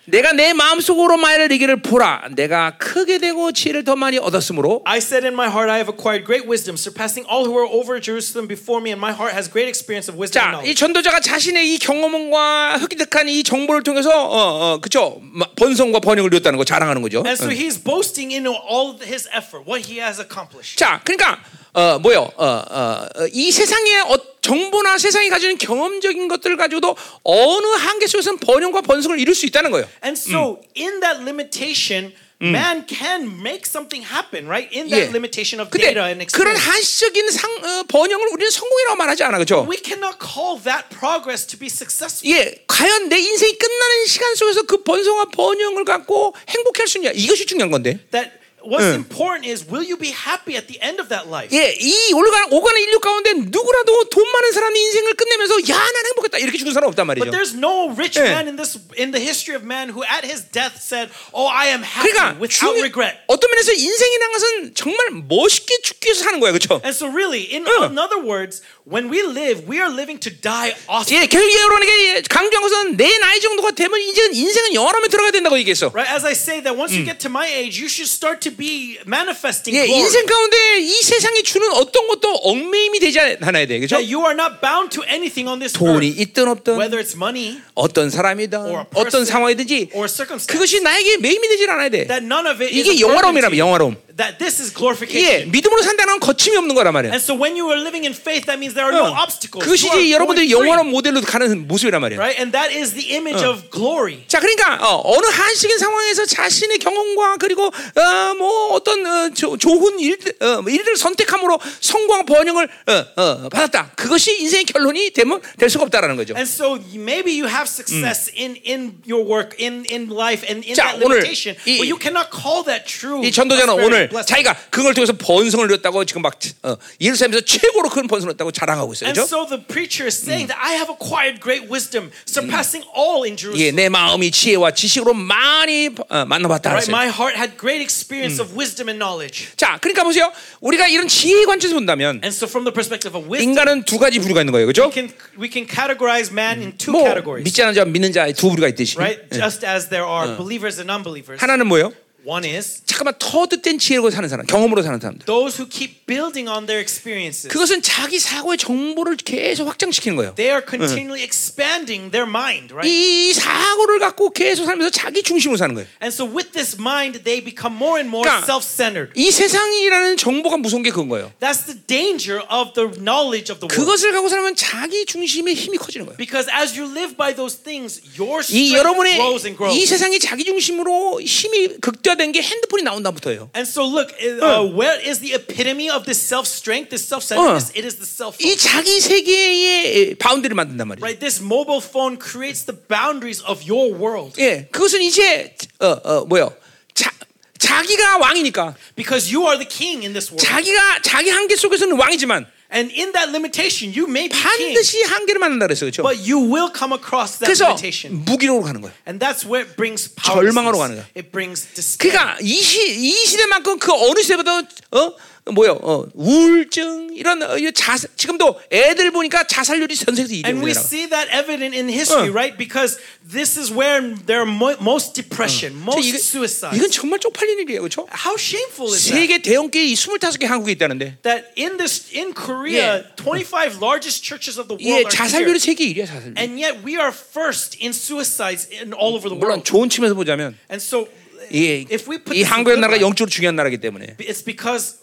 내가 내 마음속으로 말을 이기를 보라. 내가 크게 되고 지혜를 더 많이 얻었으므로 I said in my heart, I have acquired great wisdom, surpassing all who are over Jerusalem before me, and my heart has great experience of wisdom 자, and 이. 전도자가 자신의 이 경험과 획득한 이 정보를 통해서 어, 어, 그쵸 마- 번성과 번영을 이뤘다는 거 자랑하는 거죠. And so he's boasting in all his effort, what he has accomplished. 자, 그러니까 어 뭐요? 어, 어, 어, 이 세상의 어, 정보나 세상이 가지는 경험적인 것들을 가지고도 어느 한계 속에서는 번영과 번성을 이룰 수 있다는 거예요. And so, in that limitation, man can make something happen, right? In 예. that limitation of data and 그런 experience. 한시적인 상, 어, 번영을 우리는 성공이라고 말하지 않아, 그렇죠? We cannot call that progress to be successful. 예, 과연 내 인생이 끝나는 시간 속에서 그 번성과 번영을 갖고 행복할 수 있냐? 이것이 중요한 건데. That what's important is will you be happy at the end of that life? 예, 이 올가는 오가는 인류 가운데 누구라도 돈 많은 사람이 인생을 끝내면서 야, 난 행복했다 이렇게 죽은 사람 없단 말이죠. But there's no rich 예. man in this in the history of man who at his death said, "Oh, I am happy 그러니까 without 중요- regret." 어떤 면에서 인생이라는 것은 정말 멋있게 죽기 위해서 사는 거야, 그렇죠? And so, really, in, 어. in other words, when we live, we are living to die awesome. 예, 결국 여러분에게 강조한 것은 내 나이 정도가 되면 이제 인생은 영원함에 들어가야 된다고 얘기했어. Right? As I say that once you get to my age, you should start to be manifesting 예, glory. 인생 가운데 이 세상이 주는 어떤 것도 얽매임이 되지 않아야 돼, 그렇죠? That you are not bound to anything on this 돈이 earth, 있든 없든 whether it's money 어떤 사람이든 or a 어떤 person 상황이든지 or circumstance. 그것이 나에게 매임이 되질 않아야 돼. that none of it is 이게 burden 영화로움이라면 to. 영화로움. That this is 예, glorification. 믿음으로 산다는 건 거침이 없는 거란 말이야. And so when you are living in faith, that means there are no 어, obstacles. 그것이 여러분들이 영화로운 모델로 가는 모습이란 말이야. right? And that is the image of glory. 자, 그러니까 어, 느 한식인 상황에서 자신의 경험과 그리고 어, 뭐 어떤 어, 조, 좋은 일, 어, 일을 선택함으로 성공과 번영을 어, 어, 받았다. 그것이 인생의 결론이 되면 될 수가 없다라는 거죠. And so maybe you have success in, in your work, in, in life, and in 자, that limitation, 이- but you cannot call that true. 이 전도자는 오늘 blessing. 자기가 그걸 통해서 번성을 이뤘다고 지금 막 어, 예루살렘에서 최고로 큰 번성을 했다고 자랑하고 있어요. And 그죠? so the preacher is saying that I have acquired great wisdom, surpassing all in Jerusalem. 예, 내 마음이 지혜와 지식으로 많이 어, 만나봤다. Right? My heart had great experience of wisdom and knowledge. 자, 그러니까 보세요. 우리가 이런 지혜 관점에서 본다면 And so from the perspective of wisdom, 인간은 두 가지 부류가 있는 거예요. 그죠? we can we can categorize man in two 뭐 categories. 믿지 않는 자, 믿는 자두 부류가 있듯이. Right? Just as there are believers and unbelievers. 하나는 뭐예요? One is 잠깐만 터득된 지혜로 사는 사람, 경험으로 사는 사람들. those who keep building on their experiences. 그것은 자기 사고의 정보를 계속 확장시키는 거예요. They are continually expanding their mind, right? 이 사고를 갖고 계속 살면서 자기 중심으로 사는 거예요. And so with this mind, they become more and more 그러니까 self-centered. 이 세상이라는 정보가 무서운 게 그건 거예요. That's the danger of the knowledge of the world. 그것을 갖고 살면 자기 중심의 힘이 커지는 거예요. Because as you live by those things, your 이 strength 여러분의 grows and grows. 이 세상이 자기 중심으로 힘이 극대 화된 게 핸드폰이 나온 다음부터예요. And so look, uh, where is the epitome of this self-strength, this self-centeredness? It is the cell phone. 이 자기 세계의 바운드를 만든단 말이에요. Right? This mobile phone creates the boundaries of your world. 예, 그것은 이제 어, 어 뭐요? 자, 자기가 왕이니까 Because you are the king in this world. 자기가 자기 한계 속에서는 왕이지만 And in that limitation, you may be king, 반드시 한계를 만난다 그랬어요. 그렇죠? but you will come across that 그래서 limitation. 무기로 가는 거예요. And that's where it brings 절망으로 가는 거야. It brings despair. 그러니까 이, 시, 이 시대만큼 그 어느 시대보다 어 뭐요? 어, 우울증 이런 어, 이 자, 지금도 애들 보니까 자살률이 전 세계에서 2위 And we see that evident in history, 어. right? Because this is where there are mo- most depression, 저 most 이건, suicide. 이건 정말 쪽팔린 일이에요, 그렇죠? How shameful is that? 세계 대형교회 25개 한국에 있다는데 That in this in Korea, 25 largest churches of the 예, world are 자살률이. 세계 1위야, 자살률. And yet we are first in suicides in all over the 물론 world. 좋은 측면에서 보자면 And so 이, if we put 이 good 나라가 영적으로 중요한 나라이기 때문에 it's because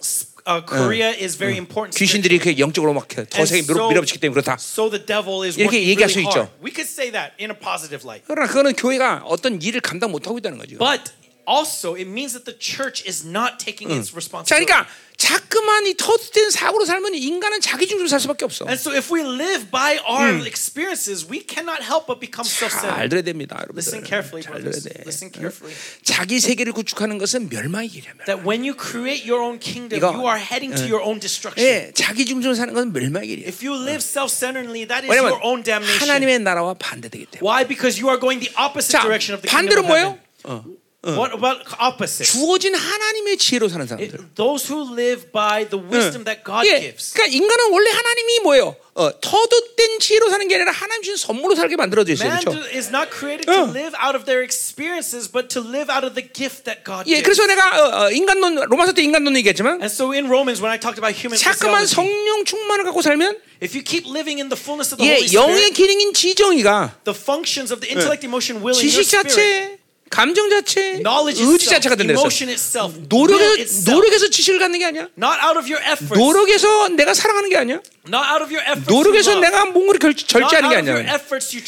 uh, Korea is very important. 귀신들이 그 영적으로 막더 세게 밀어, 밀어붙이기 때문에 그렇다. So the devil is 이렇게 얘기할 수 really 있죠. hard. We could say that in a positive light. 그러나 그거는 교회가 어떤 일을 감당 못 하고 있다는 거죠. But also it means that the church is not taking its 자, responsibility. 그러니까 자꾸만 이 터득된 사고로 살면 인간은 자기 중심으로 살 수밖에 없어. And so if we live by our experiences, we cannot help but become 잘 self-centered. 들어야 됩니다, 여러분들. Listen carefully, 잘 들어야 brothers. 돼. Listen carefully. 자기 세계를 구축하는 것은 멸망의 길이야. That when you create your own kingdom, 이거- you are heading to your own destruction. 예, 자기 중심으로 사는 것은 멸망의 길이야. If you live self-centeredly, that is 왜냐면 your own damnation. 하나님의 나라와 반대되기 때문에. Why? Because you are going the opposite 자, direction of the 반대로 kingdom of 뭐예요? heaven. What about opposite? 주어진 하나님의 지혜로 사는 사람들. Those who live by the wisdom that God 예, gives. 그러니까 인간은 원래 하나님이 뭐예요? 어, 터득된 지혜로 사는 게 아니라 하나님 주신 선물로 살게 만들어져 있어요. Man 그렇죠? is not created 어. to live out of their experiences, but to live out of the gift that God 예, gives. 그래서 내가 어, 어, 인간론 로마서 때 인간론 얘기했지만 And so in Romans, when I talked about human 자꾸만 성령 충만을 갖고 살면 if you keep living in the fullness of the 예, Holy 영의 Spirit, 기능인 지정이가 the functions of the intellect, emotion, will, and your 지식 spirit, 자체, 감정 자체, knowledge 의지 자체가 된다 그랬어. emotion itself, will 노력에서 노력해서 지식을 갖는 게 아니야. not out of your efforts, 노력해서 내가 사랑하는 게 아니야. not out of your efforts, 노력해서 you love, 내가 뭔가를 결, 절제하는 게 아니야.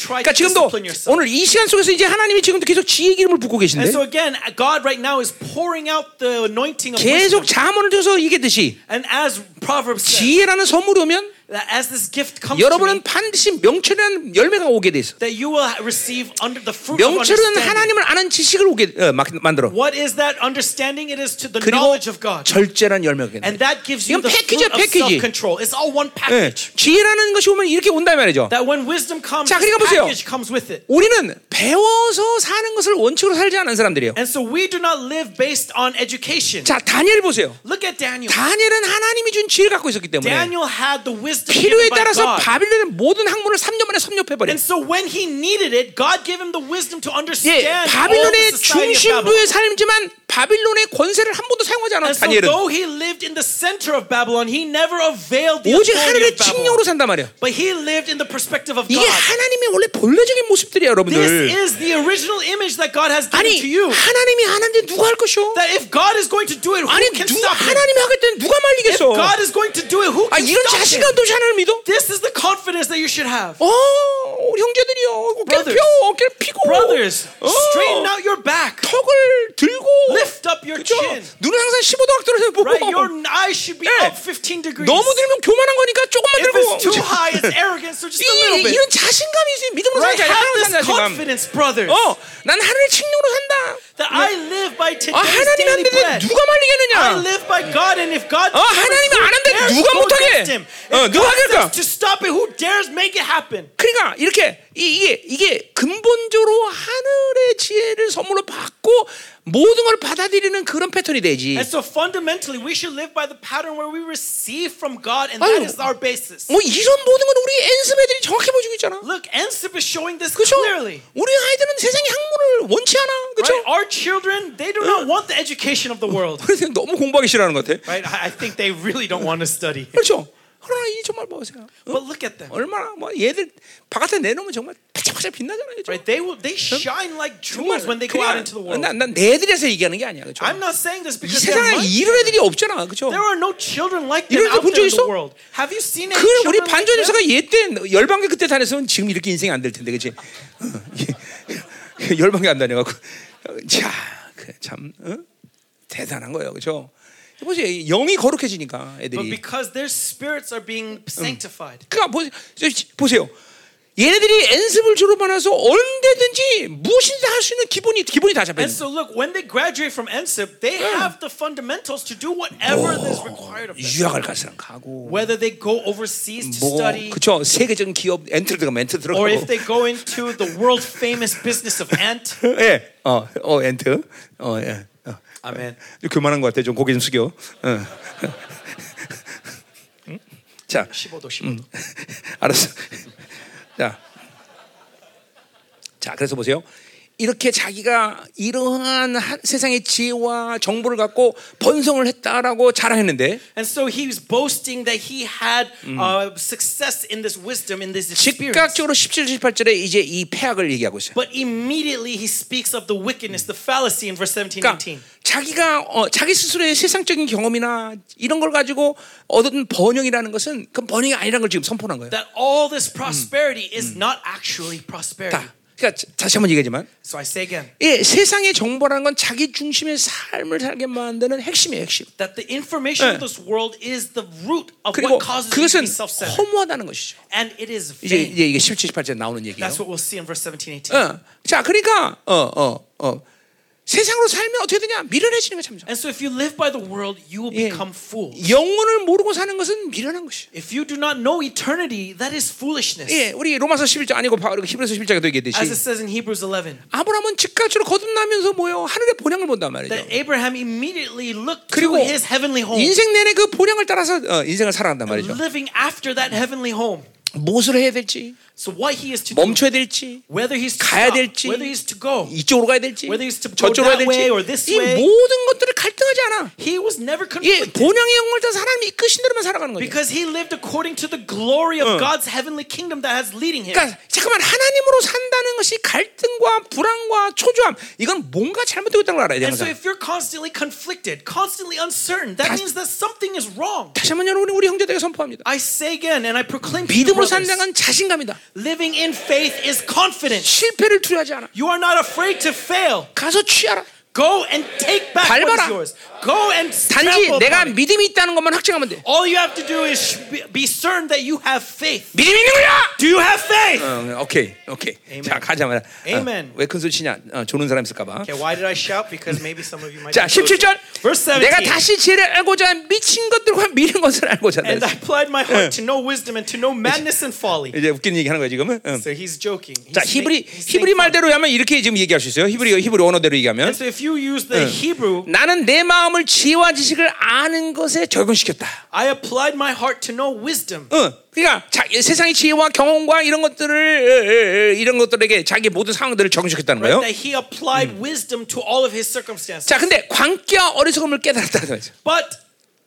그러니까 지금도. 오늘 이 시간 속에서 이제 하나님이 지금도 계속 지혜 기름을 붓고 계신데 And so again, God right now is pouring out the anointing of 계속. 자문을 as Proverbs says, 지혜라는 선물이 오면 as this gift comes to 여러분은 반드시 명철이라는 열매가 오게 돼 있어. that you will receive under the fruit of 명철은. 하나님을 아는 지식을 오게 어, 막- 만들어. What is that understanding? It is to the 그리고 knowledge of God. 절제라는 열매가. And that gives you the fruit of 패키지. self-control. It's all one 예, package. 지혜라는 것이 오면 이렇게 온다 말이죠. That when wisdom comes, 자, 그러니까 보세요. package comes with it. 우리는 배워서 사는 것을 원칙으로 살지 않은 사람들이에요. And so we do not live based on education. 자, 다니엘 보세요. Look at Daniel. 다니엘은 하나님이 준 지혜를 갖고 있었기 때문에 Daniel had the wisdom 필요에 따라서. 바빌론의 모든 학문을 3년 만에 섭렵해 버려. And so when he needed it, God gave him the wisdom to 예, understand all the 바빌론의 Babylon. 살지만 바빌론의 권세를 한 번도 사용하지 않아 And so 다니엘은 though he lived in the center of Babylon, he never availed the 오직 authority 하늘의 of Babylon. 칭령으로 산단 말이야. But he lived in the perspective of 이게 God. 하나님의 원래 본래적인 모습들이야, This 여러분들. is the original image that God has given 아니 to you. 하나님이 하는데 누가 할 것이오? That if God is going to do it, who 아니 can 누가 stop him? 하나님이 하겠다는 누가 If 말리겠어? God is going to do it, who 아 can 이런 stop 자신감 him? 도시 하나님을 믿어? This is the confidence that you should have. 어, 우리 형제들이요, 어깨를 Brothers. 펴, 어깨를 피고, Brothers, 어, straighten out your back. 턱을 들고, Lift up your 그죠? chin. 눈은 항상 15도 각도로 보고, Right? Your eyes should be 예. up 15 degrees. 너무 들면 교만한 거니까 조금만 If 들고. it's too high, it's arrogant, so just a little 이, bit. 이런 자신감이 있어요. 믿음으로 Right? 살지 않아. Have this confidence, brothers. 어, 난 하늘의 칭령으로 산다. That I live by 아, today's 하나님 안 되는데. 누가 I 말리겠느냐? live by God, and if God 어, 하나님이 안 dares 누가 못하게? 어, 누가 God 하겠까? says to stop it, who dares make it happen? 그러니까 이렇게 이- 이게 이게 근본적으로 하늘의 지혜를 선물로 받고 모든 걸 받아들이는 그런 패턴이 되지. And so fundamentally, we should live by the pattern where we receive from God, and 아유. that is our basis. 뭐 이런 모든 건 우리 엔습 애들이 정확히 보여주고 있잖아. Look, NSIP is showing this 그렇죠? clearly. 우리 아이들은 세상의 학문을 원치 않아. 그렇죠? Right? Our children, they do not want the education of the world. 그래서 너무 공부하기 싫어하는 것 같아. Right? I think they really don't want to study. 그렇죠. 그러나 이 정말 보세요. 어? But look at them. 얼마나 뭐 얘들 바깥에 내놓으면 정말 반짝반짝 빛나잖아요. Right? They will they shine like jewels when they go out into the world. 난내 애들에서 얘기하는 게 아니야. 그죠? I'm not saying 이 this because 세상에 이런 애들이 없잖아. 그죠? There are no children like them out there in the world. Have you seen any 그 우리 children like 반전에서가 them? 얘때 열방계 그때 다녔으면 지금 이렇게 인생이 안 될 텐데, 그렇지? 열방계 안 다녀 갖고 자, 그참 어? 대단한 거예요, 그렇죠? 보세요, 영이 거룩해지니까 But 애들이. because their spirits are being sanctified. 그러니까 보세요. 얘네들이 엔습을 졸업하고 나서 언제든지 무엇이든 할수 있는 기본이 기본이 다 잡혀 And so look, when they graduate from NSIP, they have the fundamentals to do whatever is required of them. 유학을 갈 사람 가고, Whether they go overseas to 뭐 study, 그쵸 세계적인 기업 엔트리 들어가면 엔트 or if they go into the world famous business of ant. 예, 어, 어 엔트, 어, 예. 어. 좀 교만한 것 같아. 좀 고개 좀 숙여. 어. 응? 자, 15도 15도. 알았어. 자, 자, 그래서 보세요. 이렇게 자기가 이러한 한- 세상의 지혜와 정보를 갖고 번성을 했다라고 자랑했는데 And so he was boasting that he had uh, success in this wisdom, in this experience. 즉각적으로 17, 18절에 이제 이 폐악을 얘기하고 있어요. But immediately he speaks of the wickedness, the fallacy in verse 17 그러니까 18. 자기가 어, 자기 스스로의 세상적인 경험이나 이런 걸 가지고 얻은 번영이라는 것은 그 번영이 아니라는 걸 지금 선포한 거예요. That all this prosperity is not actually prosperity. 다. 그러니까 자- 다시 한번 얘기하지만 So I say again 예, 세상의 정보라는 건 자기 중심의 삶을 살게 만드는 핵심이에요, 핵심. that the information 네. of this world is the root of what causes 그것은. 허무하다는 것이죠. And it is 이제, vain. 이제 이게 17, 18절 나오는 얘기예요. That's what we'll see in verse 17 18. 어. 자, 그러니까 어, 어, 어. 세상으로 살면 어떻게 되냐? 미련해지는 거 참죠. And so if you live by the world, you will 예. become fools. 영혼을 모르고 사는 것은 미련한 것이에요. If you do not know eternity, that is foolishness. 예, 우리 로마서 11장 아니고 히브리서 11장에도 얘기했듯이 As it says in Hebrews 11, 아브라함은 즉각적으로 거듭나면서 뭐요? 하늘의 본향을 본단 말이죠. that Abraham immediately looked to his heavenly home, 인생 내내 그 본향을 따라서 어, 인생을 살아간단 말이죠. living after that heavenly home. 무엇을 해야 될지, So what he is to do, 멈춰야 될지, whether he's to 가야 stop, 될지, whether he's to go, 이쪽으로 가야 될지, Whether he's to go 저쪽으로 가야 that 될지, way or this 이 way. 모든 것들을 갈등하지 않아. he was never 예, conflicted 본향의 영혼을 따라 사람이 이끄신 대로만 살아가는 거죠. because he lived according to the glory of God's heavenly kingdom that has leading him. 그러니까 잠깐만 하나님으로 산다는 것이 갈등과 불안과 초조함 이건 뭔가 잘못되고 있다는 걸 알아야 And so 거야. if you're constantly conflicted, constantly uncertain, that 다- means that something is wrong. 다시 한번 여러분이 우리 형제들에게 선포합니다. I say again and I proclaim to you 믿음으로 brothers, 산다는 건 자신감이다. living in faith is confidence. 실패를 두려워하지 않아. You are not afraid to fail. 가서 취하라. Go and take back what 밟아라. is yours. Go and 단지 내가. 믿음이 있다는 것만 확증하면 돼. All you have to do is be- certain that you have faith. 믿음이 있는 거야. Do you have faith? 어, 오케이, 오케이. Amen. 자 가자 말아. Amen. 왜큰 소리 치냐? 어, 조는 사람 있을까봐. Okay, why did I shout? Because maybe some of you might. 자 be close. 17절. Verse 내가 17. 다시 지혜를 알고자 미친 것들과 미련 것을 알고자. And I 한다. applied my heart to know wisdom and to know madness and folly. 이제 웃기는 얘기 하는 거야 지금은. 응. So he's joking. He's 자 히브리 히브리. 말대로 하면 이렇게 지금 얘기할 수 있어요. 히브리 히브리 언어대로 얘기하면 And so if you use the Hebrew, 나는 내 마음을 지혜와 지식을 아는 것에 적용시켰다. I applied my heart to know wisdom. 응. 그러니까 자, 세상의 지혜와 경험과 이런 것들을 이런 것들에게 자기 모든 상황들을 적용시켰다는 거예요. That he applied wisdom to all of his circumstances. 자, 근데 광기와 어리석음을 깨달았다는 거죠. But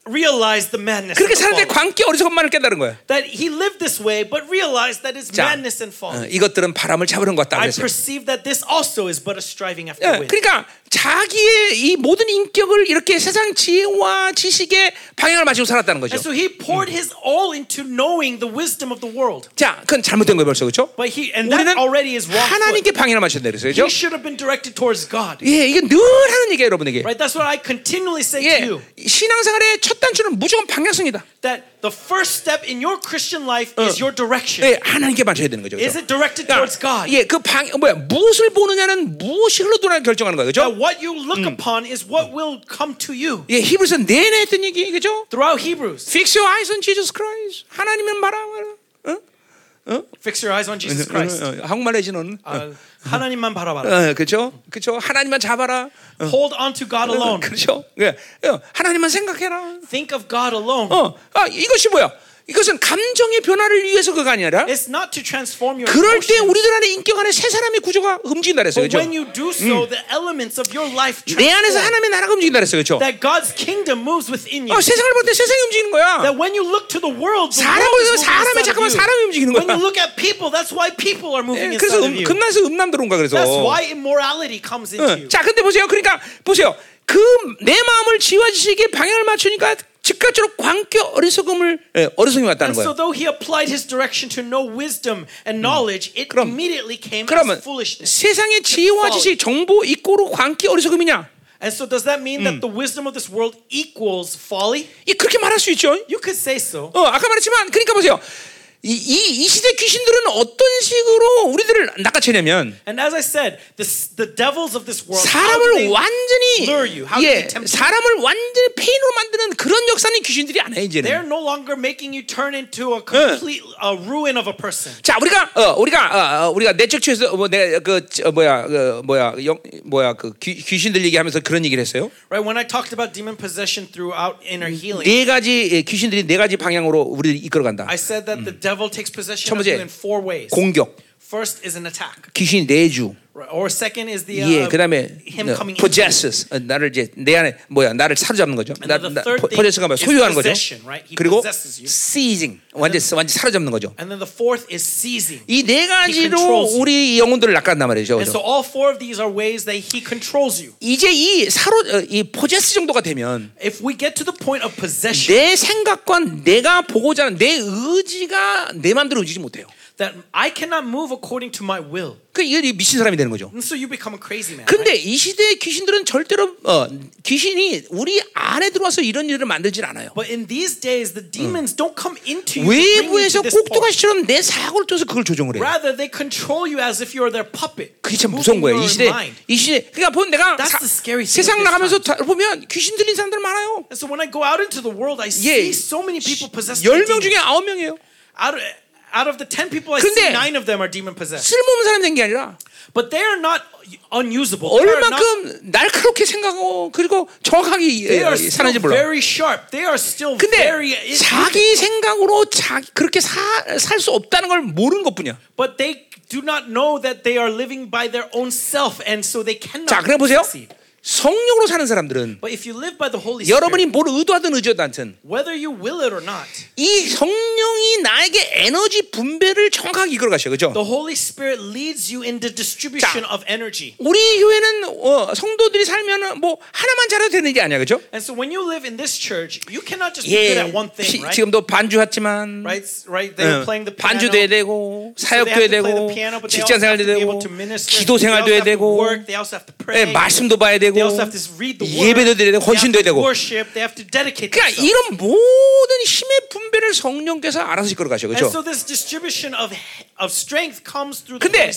realized the madness 그렇게 사는데. 광기 어리석음만을 깨달은 거야. That he lived this way, but realized that it's 자, madness and 어, folly. 이것들은 바람을 잡으는 것 같다 I perceive that this also is but a striving after 예, wind. 그러니까 자기의 이 모든 인격을 이렇게 세상 지혜와 지식에 방향을 맞추고 살았다는 거죠. And so he poured his all into knowing the wisdom of the world. 자, 그건 잘못된 거예요, 벌써 그렇죠? But he and that already is wrong. 하나님께 방향을 맞춰야 돼요, 그렇죠? He should have been directed towards God. 예, 이게 늘 하는 얘기예요, 여러분에게. Right? That's what I continually say to 예, you. 신앙생활의 첫 단추는 무조건 방향성이다. That the first step in your Christian life is your direction. 예, 하나님께 맞춰야 되는 거죠. Is 그렇죠? it directed towards 그러니까, God? 예, 그 방, 뭐야, 무엇을 보느냐는 무엇이 흘러들어나 결정하는 거죠. That 그렇죠? what you look upon is what will come to you. 예, 히브리서 내내 했던 얘기, 그죠? Throughout Hebrews, Fix your eyes on Jesus Christ. 하나님은 말하라. 어? fix your eyes on Jesus Christ. 어, 어, 한국말 해지 너는. 아, 하나님만 바라봐라. 어, 그렇죠? 그렇죠? 하나님만 잡아라. Hold on to God alone. 그렇죠? 예, 어, 하나님만 생각해라. Think of God alone. 어, 아, 이것이 뭐야? 이것은 감정의 변화를 위해서 그가 아니라 그럴 때. 우리들 안에 인격 안에 새 사람의 구조가 움직인다 그랬어요. 그렇죠? so, 내 안에서. 하나님의 나라가 움직인다 그랬어요. 그렇죠? That God's kingdom moves within you. 어, 세상을 볼 때 세상이 움직이는 거야. World, 사람을 inside 잠깐만. 사람이 움직이는 거야. people, 예, inside 그래서 음. 금나서 음란 들어온 거야. 그래서. 응. 자, 근데 보세요. 그러니까 보세요. 그 내 마음을 지화지식에 방향을 맞추니까 즉각적으로 광교 어리석음을 예, 어리석음이 왔다는 And so 거예요. though he applied his direction to know wisdom and knowledge, it 그럼- immediately came as foolishness. 세상의 지혜와 지식, 정보 이꼬로 광기 어리석음이냐? And so does that mean that the wisdom of this world equals folly? 이 그렇게 말할 수 있죠. You could say so. 어, 아까 말했지만 그러니까 보세요. 이, 이, 이 시대 귀신들은 어떤 식으로 우리들을 낚아채냐면 And as I said, the, the devils of this world, how do 사람을 완전히 예? 사람을 완전히 페인으로 만드는 그런 역사는 귀신들이 안 해 이제는. They're no longer making you turn into a complete uh, ruin of a person. 자 우리가 어 우리가 어, 어, 우리가 내적 취에서 뭐 내가 그 어, 뭐야 그 뭐야 영, 뭐야 그 귀, 귀신들 얘기하면서 그런 얘기를 했어요. Right? When I talked about demon possession throughout inner healing, 네 가지 예, 귀신들이 네 가지 방향으로 우리를 이끌어 간다. I said that the devil takes possession 첫 of you 번째, in four ways. 공격, First is an attack. 귀신 내주, Right? Or second is the uh, 예, 그다음에 him 어, coming possesses 어, 나를 이제 내 안에 뭐야 나를 사로잡는 거죠. Third thing 포제스가 뭐야 is 소유하는 거죠. possession, right? He 그리고 possesses you. seizing 완전 완전 사로잡는 거죠. And then the fourth is seizing. 이 네 가지로. 우리 영혼들을 낚았단 말이죠. And so all four of these are ways that he controls you. 이제 이 사로 어, 이 포제스 정도가 되면 If we get to the point of possession, 내 생각과 내가 보고자 하는 내 의지가 내 마음대로 움직이지 못해요. That I cannot move according to my will. 그 이게 미친 사람이 되는 거죠. And so you become a crazy man. 근데 right? 이 시대의 귀신들은 절대로 어, 귀신이 우리 안에 들어와서 이런 일을 만들질 않아요. But in these days, the demons don't come into you 외부에서. 꼭두가시처럼 내 사고를 통해서 그걸 조정을 해요. Rather, they control you as if you are their puppet. 그게 참 무서운 거예요. 이 시대. 이 시대. 그러니까 본 내가 That's 사- the scary thing 세상 나가면서 다- 보면 귀신 들린 사람들 많아요. And so when I go out into the world, I 예, see so many people possessed by 열명 demons. 중에 아홉 명이에요. Out of, out of the 10 people I see, nine of them are demon possessed. 쓸모없는 사람 된 게 아니라 But they are not unusable. They are, not, 얼마큼 날카롭게 생각하고 그리고 정확하게 예, 사는지 몰라. very sharp. They are still 근데 very. 자기 생각으로 자기 그렇게 살 수 없다는 걸 모르는 것뿐이야. But they do not know that they are living by their own self, and so they cannot 자, 그래 보세요. succeed. 성령으로 사는 사람들은 But if you live by the Holy 여러분이 Spirit, 뭘 의도하든 의도하든 whether you will it or not, 이 성령이 나에게 에너지 분배를 정확하게 이끌어 가셔. 그죠? the Holy Spirit leads you in the distribution of energy. 우리 교회는 어, 성도들이 살면은 뭐 하나만 잘해도 되는 게 아니야. 그죠? And so when you live in this church, you cannot just be good 예. at one thing, 시- right? 지금도 반주 했지만 Right, right. They were 어, playing the piano. 반주도 해야 되고 사역도 해야 되고 piano, 직장 생활도 be 되고. 기도 생활도 해야 되고. 예, 말씀도 봐야 되고 They also have to read the word. 예배도 드려야 되고 헌신도 해야 되고 worship. They have to dedicate 그러니까. 이런 모든 힘의 분배를 성령께서 알아서 이끌어 가셔. And 그죠? so this distribution of of strength comes through the 근데.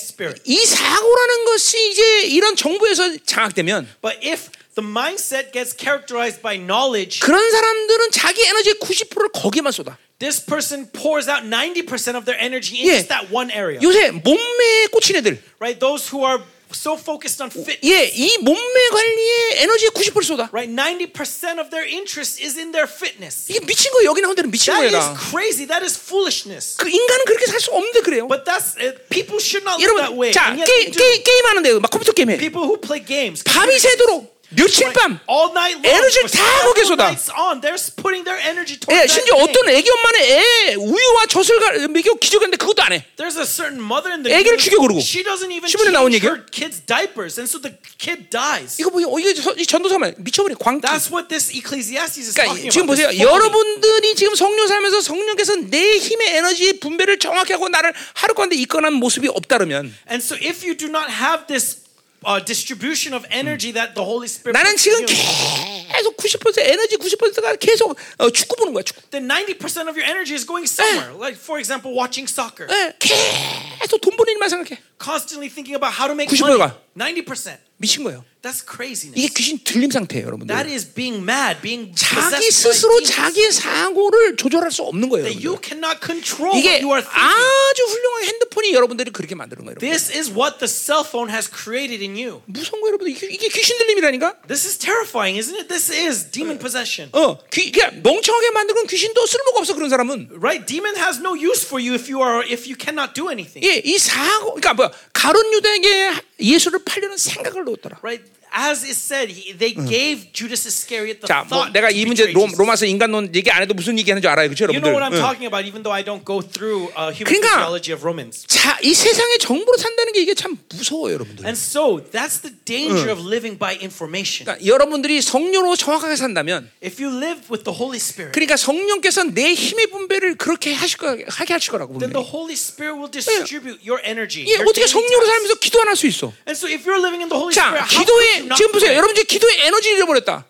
이 사고라는 것이 이제 이런 정부에서 장악되면 But if the mindset gets characterized by knowledge, 그런 사람들은 자기 에너지의 90%를 거기에만 쏟아. this person pours out 90% of their energy in 예. just that one area. 요새 몸매에 꽂힌 애들, Right? Those who are so focused on fitness. 예, 이 몸매 관리에 에너지의 90% 쏟아. Right? 90% of their interest is in their fitness. 이게 미친 거예요. 여기 나온 데는 미친 That 거야. is 다. crazy. That is foolishness. 그 인간은 그렇게 살 수 없는데 그래요. But that's uh, people should not live that 여러분, way. 자 게. 게, 게임 하는데 막 컴퓨터 게임 해. People who play games, 밤이 새도록 며칠 밤. all night long, 에너지를 for 다 거기에 쏟아. nights on, they're putting their energy towards 예, 심지어. 어떤 애기 엄마는 애 우유와 젖을 가- 먹여 기저귀인데 그것도 안 해. There's a certain mother in the 애기를 죽여 그러고. she doesn't even 신문에 나온 얘기야? her kid's diapers, and so the kid dies. 이거? 어, 이게 저- 이 전도사만 미쳐버린 광기. That's what this Ecclesiastes is 그러니까 지금. 보세요. 여러분들이 지금 성령 살면서 성령께서 내 힘의 에너지 분배를 정확히 하고 나를 하루 가운데 이끌어낸 모습이 없다면 And so if you do not have this uh, distribution of energy that the Holy Spirit 나는 puts 지금 in you, 계속 90% 에너지 90%가 계속 어, 축구 보는 거야. 축구. then 90% of your energy is going somewhere. Like for example, watching soccer. 예, 계속 돈 버는 일만 생각해. Constantly thinking about how to make 90%가 money. 90%. 미친 거예요. That's craziness. 이게 귀신 들림 상태예요, 여러분들. That is being mad, being 자기 스스로. 자기의 사고를 조절할 수 없는 거예요. That you cannot control 이게 what you are thinking. 아주 훌륭한 핸드폰이 여러분들이 그렇게 만드는 거예요. This is what the cell phone has created in you. 무서운 거예요, 여러분들. 이게, 이게 귀신 들림이라니까. This is terrifying, isn't it? This is demon possession. 어, 귀, 그냥 멍청하게 만드는 귀신도 쓸모가 없어 그런 사람은. Right? Demon has no use for you if you are if you cannot do anything. 예, 이 사고, 그러니까 뭐야, 가론 유다에게 예수를 팔려는 생각을 놓았더라. Right? As is said, he, they gave Judas Iscariot the 자, 뭐 thought 내가 to 이 문제 betray 로, Jesus. 로마서 인간론 얘기 안 해도 무슨 얘기 하는지 알아요, 그렇죠, You know what I'm 여러분들? 응. talking about, even though I don't go through uh, human 그러니까- physiology of Romans. 자, 이 세상의 정보로 산다는 게 이게 참 무서워요, 여러분들. And so that's the danger of living by information. 그러니까 여러분들이 성령으로 정확하게 산다면, If you live with the Holy Spirit, 그러니까 성령께서 내 힘의 분배를 그렇게 하실 거, 하게 하실 거라고 then the 분명히. Holy Spirit will distribute your energy. 예, your 어떻게 daily 성령으로 tasks. 살면서 기도 안 할 수 있어? And so if you're living in the Holy 자, Spirit, how could 기도에 you 지금 보세요, pray? 여러분 이제 기도의 에너지를 잃어버렸다.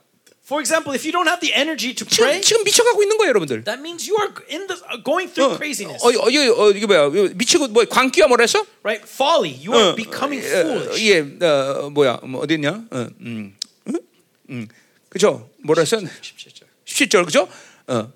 For example, if you don't have the energy to 지금 pray, 지금 미쳐가고 있는 거예요, 여러분들. that means you are in the uh, going through craziness. 어, 어, 이게, 어, 이게 뭐야? 미치고 뭐 광기야 뭐라 했어? Right? Folly. You 어, are becoming 어, foolish. 예, 어, 뭐야? 뭐 어디 있냐? 어, 음, 응? 음, 그죠? 뭐라 했어? 17절 그죠? 어,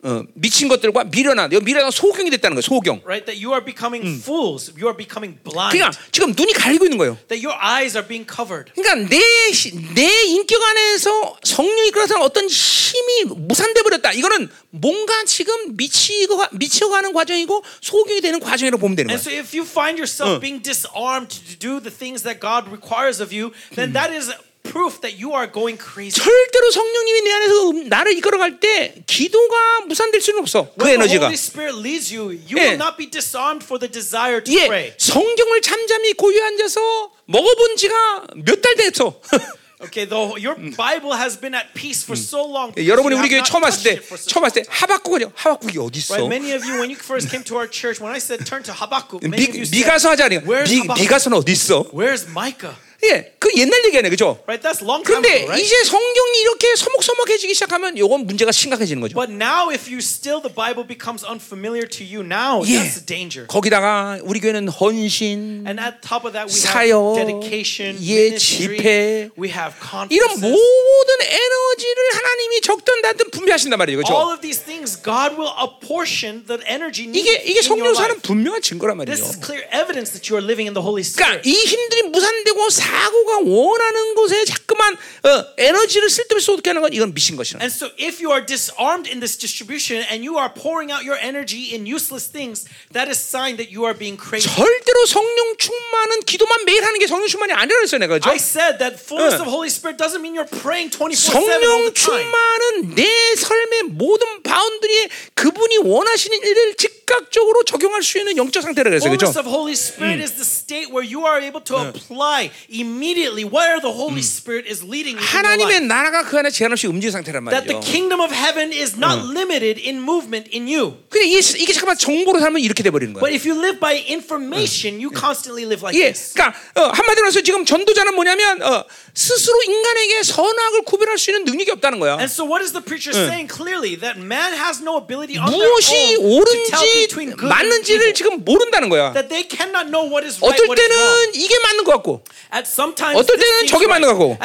어, 미친 것들과 미련한, 여기 미련한 소경이 됐다는 거예요. 소경. Right? That you are becoming fools. You are becoming blind. 그러니까 지금 눈이 가리고 있는 거예요. That your eyes are being covered. 그러니까 내, 시- 내 인격 안에서 성령이 끌어서 어떤 힘이 무산돼 버렸다. 이거는 뭔가 지금 미치고 미쳐가는 과정이고 소경이 되는 과정이라고 보면 되는 And 거예요. so if you find yourself being disarmed to do the things that God requires of you, then that is proof that you are going crazy. 절대로 성령님이 내 안에서 음- 나를 이끌어갈 때 기도가 무산될 수는 없어. 그 When the 에너지가. Holy Spirit leads you, you 예. will not be disarmed for the desire to 예, pray. 성경을 잠잠히 고요 앉아서 먹어본 지가 몇 달 됐어. Okay, though your Bible has been at peace for so long. 여러분이 you 우리 교회 처음 왔을 때, 처음 왔을 때. 하박국은요. 하박국이 어디 있어? Right, many of you, when you first came to our church, when I said turn to Habakkuk, many of 미, you said, 미가서 하자니까. Where's 미? 미가서는 어디 있어? Where's Micah? 예, 그 옛날 얘기네, 그죠? Right, that's long time 그런데 ago, right? 이제 성경이 이렇게 서먹서먹해지기 시작하면 이건 문제가 심각해지는 거죠. But now, if you still the Bible becomes unfamiliar to you, now 예. that's the danger. 거기다가 우리 교회는 헌신, And at top of that, we 사역, have dedication, 예, ministry, 집회, we have 이런 conferences. 모든 에너지를 하나님이 적든 나든 분배하신단 말이죠, All 그렇죠? of these things, God will apportion the energy needed 이게 이게 성령 사는. 분명한 증거란 This 말이죠. is clear evidence that you are living in the Holy 그러니까 Spirit. 이 힘들이 무산되고 사고가 원하는 곳에 자꾸만 어, 에너지를 쓸데없이 쏟게 하는 건 이건 미신 것이라. And so, if you are disarmed in this distribution and you are pouring out your energy in useless things, that is sign that you are being crazy. 절대로 성령 충만은 기도만 매일 하는 게 성령 충만이 아니라 했어요, 내가 그렇죠? I said that fullness 응. of Holy Spirit doesn't mean you're praying 24 7 all 성령 the time. 충만은 내 삶의 모든 바운드리에 그분이 원하시는 일을 즉각적으로 적용할 수 있는 영적 상태라 그랬어요, 그렇죠? Fullness of Holy Spirit is the state where you are able to apply immediately where the Holy Spirit is leading you in your 하나님의. 나라가 그 안에 제한 없이 움직이는 상태란 That the 말이죠. kingdom of heaven is not limited in movement in you. 근데 이게, 이게 잠깐만 정보로 살면 이렇게 돼 버리는 거야. But if you live by information, you constantly live like 예, this. 그러니까 어, 한마디로 해서 지금 전도자는 뭐냐면 어, 스스로 인간에게 선악을 구별할 수 있는 능력이 없다는 거야. And so, what is the preacher saying clearly? That man has no ability on their 무엇이 own to tell 맞는지를. 지금 모른다는 거야. That they cannot know what is right, 어떨. 때는 이게 맞는 것 같고, 어떨 때는 저게. 맞는 것 같고.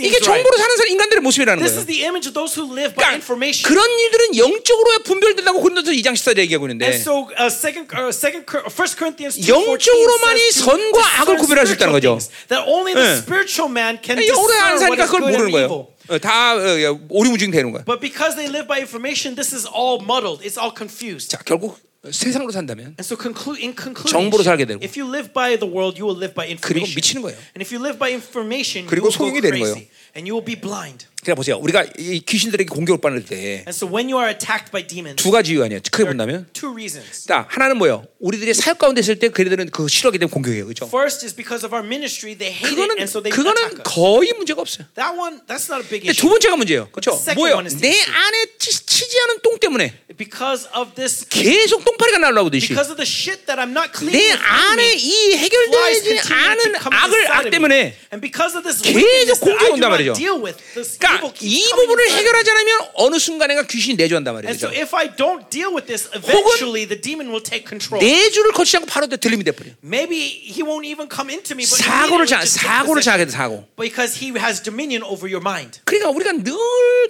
이게. 정보로 사는 사람 인간들의 모습이라는 This 거예요. is the image of those who live by 그러니까 information. 그런 일들은 영적으로 분별된다고 고린도서 2장 14절 얘기하고 있는데 And so, uh, second, uh, second, Cor- First Corinthians 2, 영적으로만이 선과 악을 구별할 수 있다는 거죠. That only the 예. spiritual man can 영어로 안 사니까 그걸 모르는 거예요. evil. 어, 다 어, 오리무중 되는 거야. But because they live by information, this is all muddled. It's all confused. 자, 결국 세상으로 산다면 And so, conclu- in conclusion, 정보로 살게 되고. if you live by the world, you will live by 그리고 information. 미치는 거예요. And if you live by information, you 그리고 will go 소용이 되는 crazy. And you will be blind. 그러니까 보세요. 우리가 이 귀신들에게 공격을 받을 때두 And so, when you are attacked by demons, 가지 이유 아니에요. 크게 본다면 two reasons. 자, 하나는 뭐예요? 우리들이 사역 가운데 있을 때 그들은 그 싫어하게 되면 공격이에요. 그렇죠? First is because of our ministry, they hate it, 그거는 and so they 그거는 us. 거의 문제가 없어요. That one, that's not a big 근데 issue. 두 번째가 문제예요. 그렇죠? second 뭐예요? one is the 내 issue. 안에 치, 치지 않은 똥 때문에 Because of this, 계속 똥파리가 날라오듯이 because of the shit that I'm not cleaning 내 안에 이 flies 해결되지 continue 않은 come 악을 inside 악 of me. 때문에 And because of this 계속 wickedness that I 공격이 do 온단 not 말이죠. deal with, this 그러니까 자, 이 부분을. 해결하지 않으면 어느 순간에가 귀신이 내주한단 And so 말이죠. if I don't deal with this, eventually the demon will take control. 내주를 거치지 않고 바로 들림이 돼버려. Maybe he won't even come into me, but 사고를 take 사고를. 장하게 돼 사고. because he has dominion over your mind. 그러니까 우리가 늘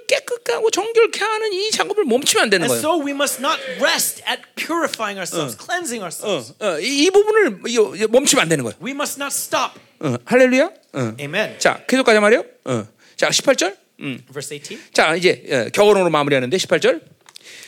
깨끗하고 정결케 하는 이 작업을 멈추면 안 되는 And 거예요. so we must not rest at purifying ourselves, cleansing ourselves. 어, 이, 이 부분을 멈추면 안 되는 거예요. We must not stop. 어, 할렐루야. 어. Amen. 자, 계속 가자 말이요. 어. 자, 18절. 음. Verse 18. 자, 이제 어, 격언으로 마무리하는데 18절.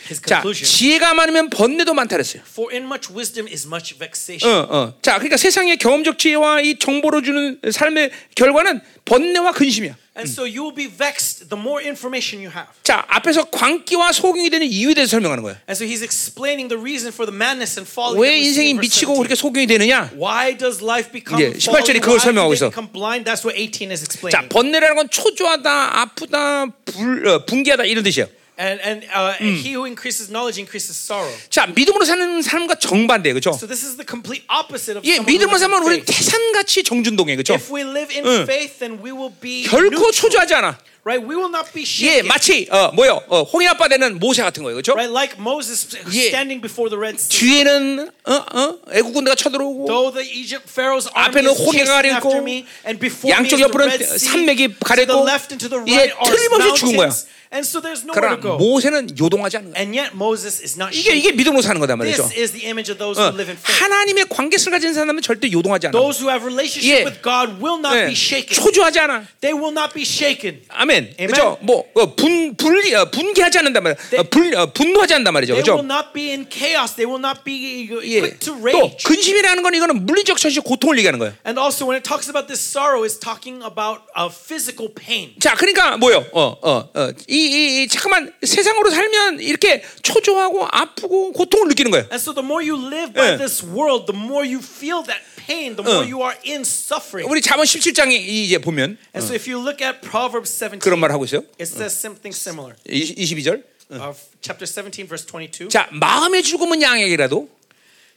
His 자. 지혜가 많으면 번뇌도 많다 그랬어요. For in much wisdom is much 어, vexation. 어. 자, 그러니까 세상의 경험적 지혜와 이 정보를 주는 삶의 결과는 번뇌와 근심이야. And so you will be vexed the more information you have. 자, 앞에서 광기와 소경이 되는 이유에 대해서 설명하는 거예요. And so he's explaining the reason for the madness and folly. 왜 인생이 미치고 17. 그렇게 소경이 되느냐? Why does life become 이제 folly? 18절이 그걸 설명하고 있어. blind? That's what 18 is 자, explaining. 번뇌라는 건 초조하다, 아프다, 불, 어, 분개하다 이런 뜻이에요. And and uh, he who increases knowledge increases sorrow. 자, 믿음으로 사는 삶과 정반대예요. 그렇죠? So this is the complete opposite of 예, 믿음으로 살면 우리는. 태산같이 정준동이에요. 그렇죠? If we live in faith, then we will be 결코 neutral, 초조하지 않아. right? We will not be 예, shaken. 마치 어, 뭐요? 어, 홍해 되는 모세 같은 거예요. 그렇죠? Right, like Moses 예. standing before the Red Sea. 뒤에는 어, 어, 애국 군대가 쳐들어오고 Though the Egypt Pharaoh's army 앞에는 홍해가 가려있고 me, and before 양쪽 the 옆으로는 산맥이 to the 가려있고 left and to the right are 틀림없이 죽은 거야. And so there's nowhere 그러나 to go. 모세는 요동하지 않는 거야. And yet Moses is not 이게 shaken. 이게 믿음으로 사는 거단 말이죠. This is the image of those 어, who live in faith. 하나님의 관계를 가진 사람은 절대 요동하지 않아. Those who have relationship 예. with God will not 예, be shaken. 초조하지 않아. They will not be shaken. 아멘. 그렇죠? 뭐 어, 분, 분리, 어, 분개하지 않는단 말이야. 어, 불, 어, 분노하지 않는단 말이죠. They 그렇죠? will not be in chaos. They will not be 예. quick to 또 rage. 근심이라는 건 이거는 물리적 현실 고통을 얘기하는 거예요. And also, when it talks about this sorrow, it's talking about a physical pain. 자, 그러니까 뭐요? 어, 어, 어, 이, 이, 이 잠깐만 세상으로 살면 이렇게 초조하고 아프고 고통을 느끼는 거예요. And so, the more you live by 예. this world, the more you feel that pain, the more you are in suffering. 우리 잠언 17장에 이제 보면 And so, if you look at Proverbs 17, 그런 말 하고 있어요. it says something similar. 22절. Uh, chapter 17, verse 22. 자, 마음의 죽음은 양에게라도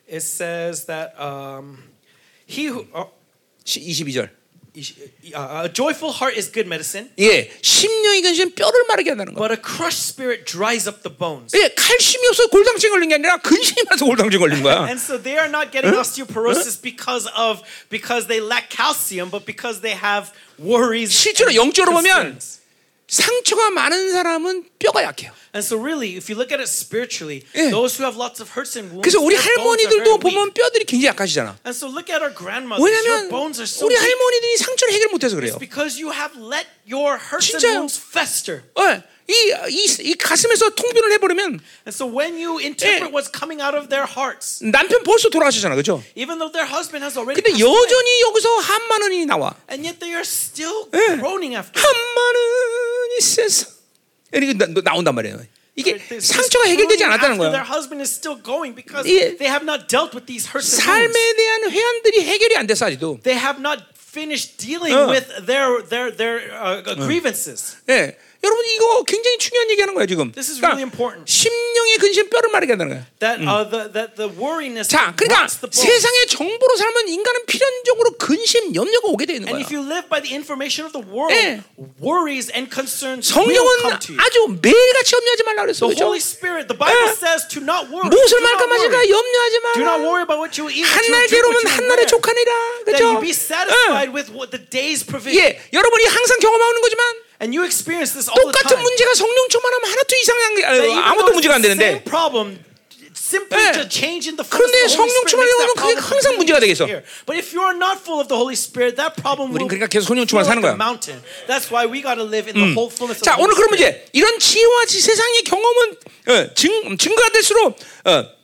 It says that um, he who. Uh, 22절. uh, a joyful heart is good medicine, 예, 심령이 근심 뼈를 마르게 한다는 거. but a crushed spirit dries up the bones. 예, 칼슘이 없어 골당증 걸린 게 아니라 근심이 많아서 골당증 걸린 거야. And so they are not getting osteoporosis because of because they lack calcium, but because they have worries. 실제로 and 영적으로 보면 concerns. 상처가 많은 사람은 뼈가 약해요. And so really, if you look at it spiritually, 예. those who have lots of hurts and wounds, 그래서 우리 할머니들도. 보면 뼈들이 굉장히 약하시잖아. And so look at our grandmothers. Your 왜냐면 bones are so 우리. 할머니들이 상처를 해결 못해서 그래요. It's because you have let your hurts and 진짜요. wounds fester. 어, 이, 이, 이 가슴에서 통변을 해버리면 And so when you interpret 예. what's coming out of their hearts, 남편 벌써 돌아가셨잖아, 그렇죠? even though their husband has already 근데 passed away, 여전히 여기서 한만 원이 나와. and yet they are still 예. groaning after. 한만 원이 세상. 이렇게 나, 나온단 말이에요. 이게 상처가 해결되지 않았다는 예. and 삶에. 대한 회한들이 해결이 안 됐어 아직도. They have not finished dealing 어. with their their their uh, grievances. 예. 여러분 이거 굉장히 중요한 얘기하는 거야 지금. This is 그러니까 really important. 심령의 근심 뼈를 마르게 한다는 거야. That uh, the that the worriness 자, 그러니까 the. 세상의 정보로 살면 인간은 필연적으로 근심, 염려가 오게 되는 And 거야. if you live by the information of the world, 예. worries and concerns will 성령은. 아주 매일같이 염려하지 말라 그랬어. The 그렇죠? Holy Spirit, the Bible 예. says to not worry. 무엇을 Do not 말까 마실까 worry. 염려하지 Do not 마라. worry about what you eat. what 한 you 날 drink, 괴로우면 what you 한 날에 wear. 족하니라. 그렇죠? you be satisfied with what the day's provision. 예, 여러분이 항상 경험하는 거지만 And you experience this all the 똑같은 time. 문제가 성령 충만하면 하나도 이상한 아, 아무도 문제가 안 the 되는데 problem, simply 예. to change in the 그런데 the 성령 that 그게 항상 문제가 되겠어. But if you are not full of the Holy Spirit, that problem will 그러니까 계속 성령 충만 사는 거야. mountain. That's why we got to live in the whole fullness of 자 the 오늘 Spirit. 이제 이런 지혜와 지- 세상의 경험은 어, 증, 증거가 될수록 어,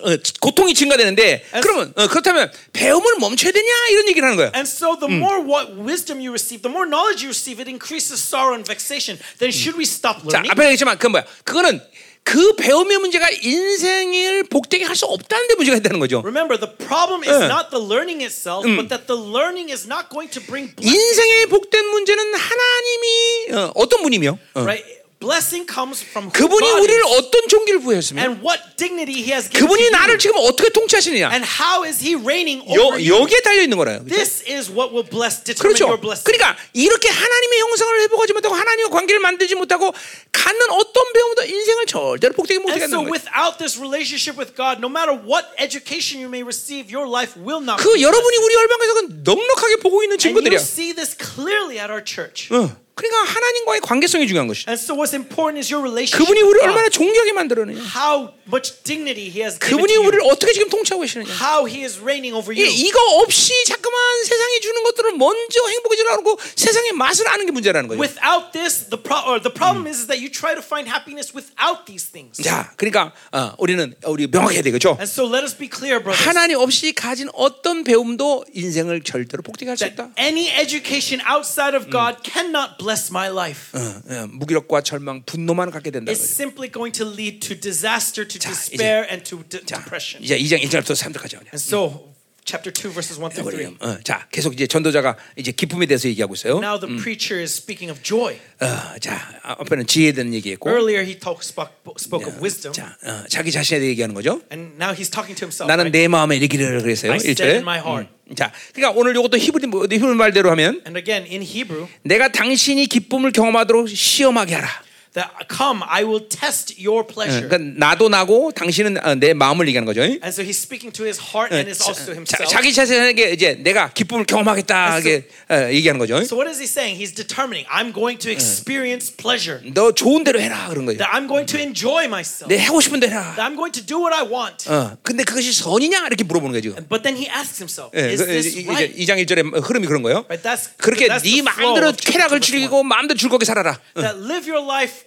어, 고통이 증가되는데 그러면 어, 그렇다면 배움을 멈춰야 되냐 이런 얘기를 하는 거예요. And so the more what wisdom you receive, the more knowledge you receive, it increases sorrow and vexation. Then should we stop 자 learning? 앞에 얘기했지만 그 뭐야? 그거는 그 배움의 문제가 인생을 복되게 할 수 없다는 데 문제가 있다는 거죠. Remember, the problem is 예. not the learning itself, but that the learning is not going to bring blessing. 인생의 복된 문제는 하나님이 어, 어떤 분이며 어, Right? Blessing comes from 그분이 God 우리를 어떤 종기를 부여했으며 and what dignity He has given to 그분이. 나를 지금 어떻게 통치하시느냐 And how is He reigning 여, over you? 여기에 달려 있는 거라요. 그렇죠? This is what will bless determine 그렇죠. your blessing. 그러니까 이렇게 하나님의 형상을 회복하지 못하고 하나님과 관계를 만들지 못하고 갖는 어떤 배움도 인생을 절대로 복되게 못 하게 And so, 하는 거예요. without this relationship with God, no matter what education you may receive, your life will not. 그 여러분이. 우리 열방에서 넉넉하게 보고 있는 친구들이야. you see this clearly at our church. 어. 그러니까 하나님과의 관계성이 중요한 것이. And so, what's important is your relationship. 그분이 우리를. 얼마나 존귀하게 만들었느냐. How much dignity He has given 그분이. 우리를 어떻게 지금 통치하고 계시느냐. How He is reigning over 예, you. 이거 없이 자꾸만 세상이 주는 것들을 먼저 행복해지려고 하고 세상의 맛을 아는 게 문제라는 거죠. Without this, the pro- or the problem is, is that you try to find happiness without these things. 자, 그러니까 어, 우리는 우리 명확해야 되겠죠. And so, let us be clear, brothers. 하나님 없이 가진 어떤 배움도 인생을 절대로 복되게 할수 that 없다. any education outside of God cannot bless my life. 어, 어, 무기력과 절망, 분노만 갖게 된다는 It's 거죠. simply going to lead to disaster, to 자, despair, and to de- 자, depression. 이제 2장 1절부터 3절까지 그냥. And so, chapter 2, verses 1 through 3. 어, 자, 계속 이제 전도자가 이제 기쁨에 대해서 얘기하고 있어요. Now the preacher is speaking of joy. 어, 자, 앞에는 지혜에 대한 얘기했고, Earlier he talk, spoke, spoke of wisdom, 자, 어, 자기 자신에 대해 얘기하는 거죠. and now he's talking to himself. 나는 right? 내 마음에 이르기를 그랬어요. I said 1절. in my heart. 자, 그러니까 오늘 이것도 히브리 히브리 말대로 하면 And again, in Hebrew, 내가 당신이 기쁨을 경험하도록 시험하게 하라. That come, I will test your pleasure. 그러니까 나도 나고 당신은 어, 내 마음을 얘기하는 거죠. And so he's speaking to his heart and is also 자, himself. 자기 자신에게 이제 내가 기쁨을 경험하겠다 이게 어, 얘기하는 거죠. So what is he saying? He's determining, I'm going to experience pleasure. 너 좋은 대로 해라 그런 거죠. That I'm going to enjoy myself. 내 하고 싶은 대로 해라. That I'm going to do what I want. 어, 근데 그것이 선이냐 이렇게 물어보는 거죠. But then he asks himself, 예, is 그, this right? 2장 1절의 흐름이 그런 거예요. Right, that's, 그렇게 that's 네 마음대로 쾌락을. 즐기고 마음대로 즐겁게 살아라. That live your life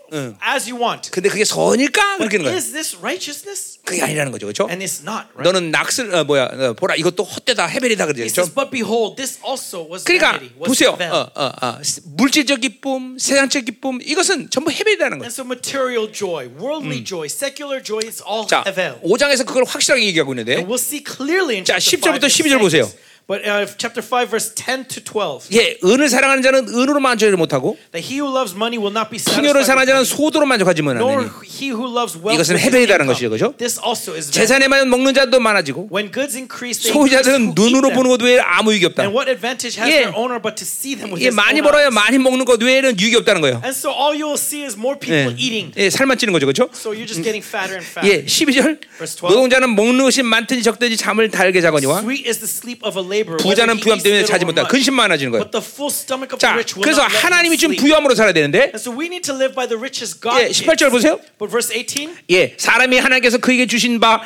as you want. 근데 그게 선일까 그렇게 하는 거예요. Is this righteousness? 그게 아니라는 거죠, 그렇죠? And it's not, right? 너는 낙슬 어, 뭐야 어, 보라 이것도 헛되다 해벨이다 He 그러죠. but behold, this also was 그러니까 vanity, was 보세요. 어, 어, 어, 물질적 기쁨, 세상적 기쁨 이것은 전부 해벨이라는 거예요. And so material joy, worldly joy, secular joy, it's all 자, hevel. 5장에서 그걸 확실하게 얘기하고 있는데 And we'll see clearly in 자, chapter 10절부터 5. it's 12절 saying 보세요. this. But uh, chapter 5, verse 10 to 12. 예, 은을 사랑하는 자는 은으로 만족하지 못하고 That he who loves money will not be 풍요를 사랑하는 자는 소도로 만족하지 nor 못하느니 he who loves wealth 이것은 income. 것이죠, 그죠? This also is vanity. 재산에 만 먹는 자도 많아지고 When goods increase, they increase 소유자들은 눈으로. 보는 것 외에 아무 유익이 없다. And what advantage has 예. their owner but to see them with 이게 his 많이 벌어야? 많이 먹는 것 외에는 유익이 없다는 거예요. And so all you will see is more 예, people eating. 예, 살만 찌는 거죠, 그렇죠? So you're just getting fatter and fatter. 예, 12절 Verse 12. 노동자는 먹는 것이 많든지 적든지 잠을 달게 자거니와 Sweet is the sleep of a laborer. whether 부자는 eats 때문에 자지 much. 근심 많아지는 거예요. But the full stomach of the 자, 그래서 하나님이 준 sleep. 부함으로 살아야 되는데 And so we need to live by the riches God 예, 18절 gives. 보세요. But verse 18, 예, 사람이 하나님께서 그에게 주신 바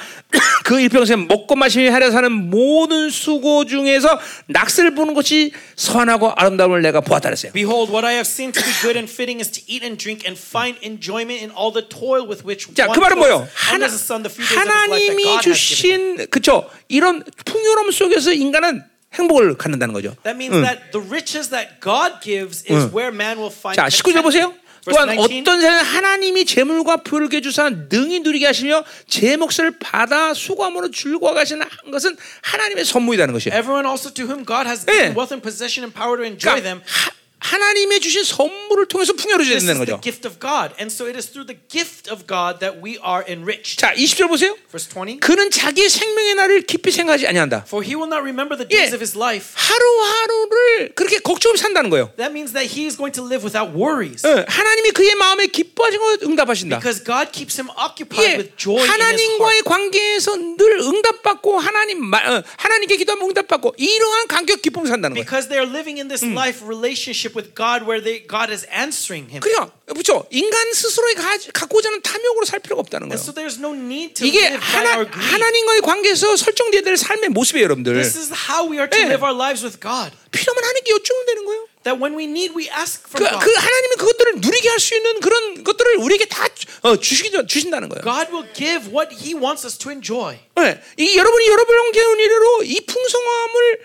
그 일평생 먹고 마시며 하려 사는 모든 수고 중에서 낚시를 보는 것이 선하고 아름다움을 내가 보았다 그랬어요. Behold, what I have seen to be good and fitting is to eat and drink and find enjoyment in all the toil with which 자, 그 말은 뭐예요? 하나, 하나님이. 주신 그쵸 이런 풍요로움 속에서 인간은 행복을 갖는다는 거죠. That means that the riches that God gives is where man will find 자, 19절 보세요. 또한 19. 어떤 사람은 하나님이 재물과 부를 주사 능히 누리게 하시며 제 몫을 받아 수고함으로 즐거워가시는 한 것은 하나님의 선물이라는 것이에요. Everyone also to whom God has 예. given wealth and possession and power to enjoy them. 그러니까 하, 하나님의 주신 선물을 통해서 the 거죠. gift of God. And so it is through the gift of God that we are enriched. 자, 20절 보세요. Verse 20. 그는 자기의 생명의 날을 깊이 생각하지 아니한다. For he will not remember the 예. days of his life. 하루하루를 그렇게 걱정 없이 산다는 거예요. That means that he is going to live without worries. 예, 하나님이 그의 마음에 기뻐하신 걸 응답하신다. Because God keeps him occupied 예, with joy in his heart. 하나님과의 관계에서 늘 응답받고 하나님 마- 어, 하나님께 기도하면 응답받고 이러한 간격 기쁨 산다는 거예요. Because they are living in this life relationship with God where they, God is answering him. 그러니까 그렇죠. 인간 스스로의 가, 갖고자 하는 탐욕으로 살 필요가 없다는 거예요. so there's no need to 이게 live by 하나, our greed. 하나님과의 관계에서 설정돼야 될 삶의 모습이에요, 여러분들. This is how we are to 예. live our lives with God. 필요하면 하나님께 여쭈면 되는 거예요. That when we need, we ask 그, from God. 그 하나님이 그것들을 누리게 할 수 있는 그런 것들을 우리에게 다 어, 주시, 주신다는 거예요. God will give what He wants us to enjoy. 네. 이 여러분이 여러분의 경우로 이 풍성함을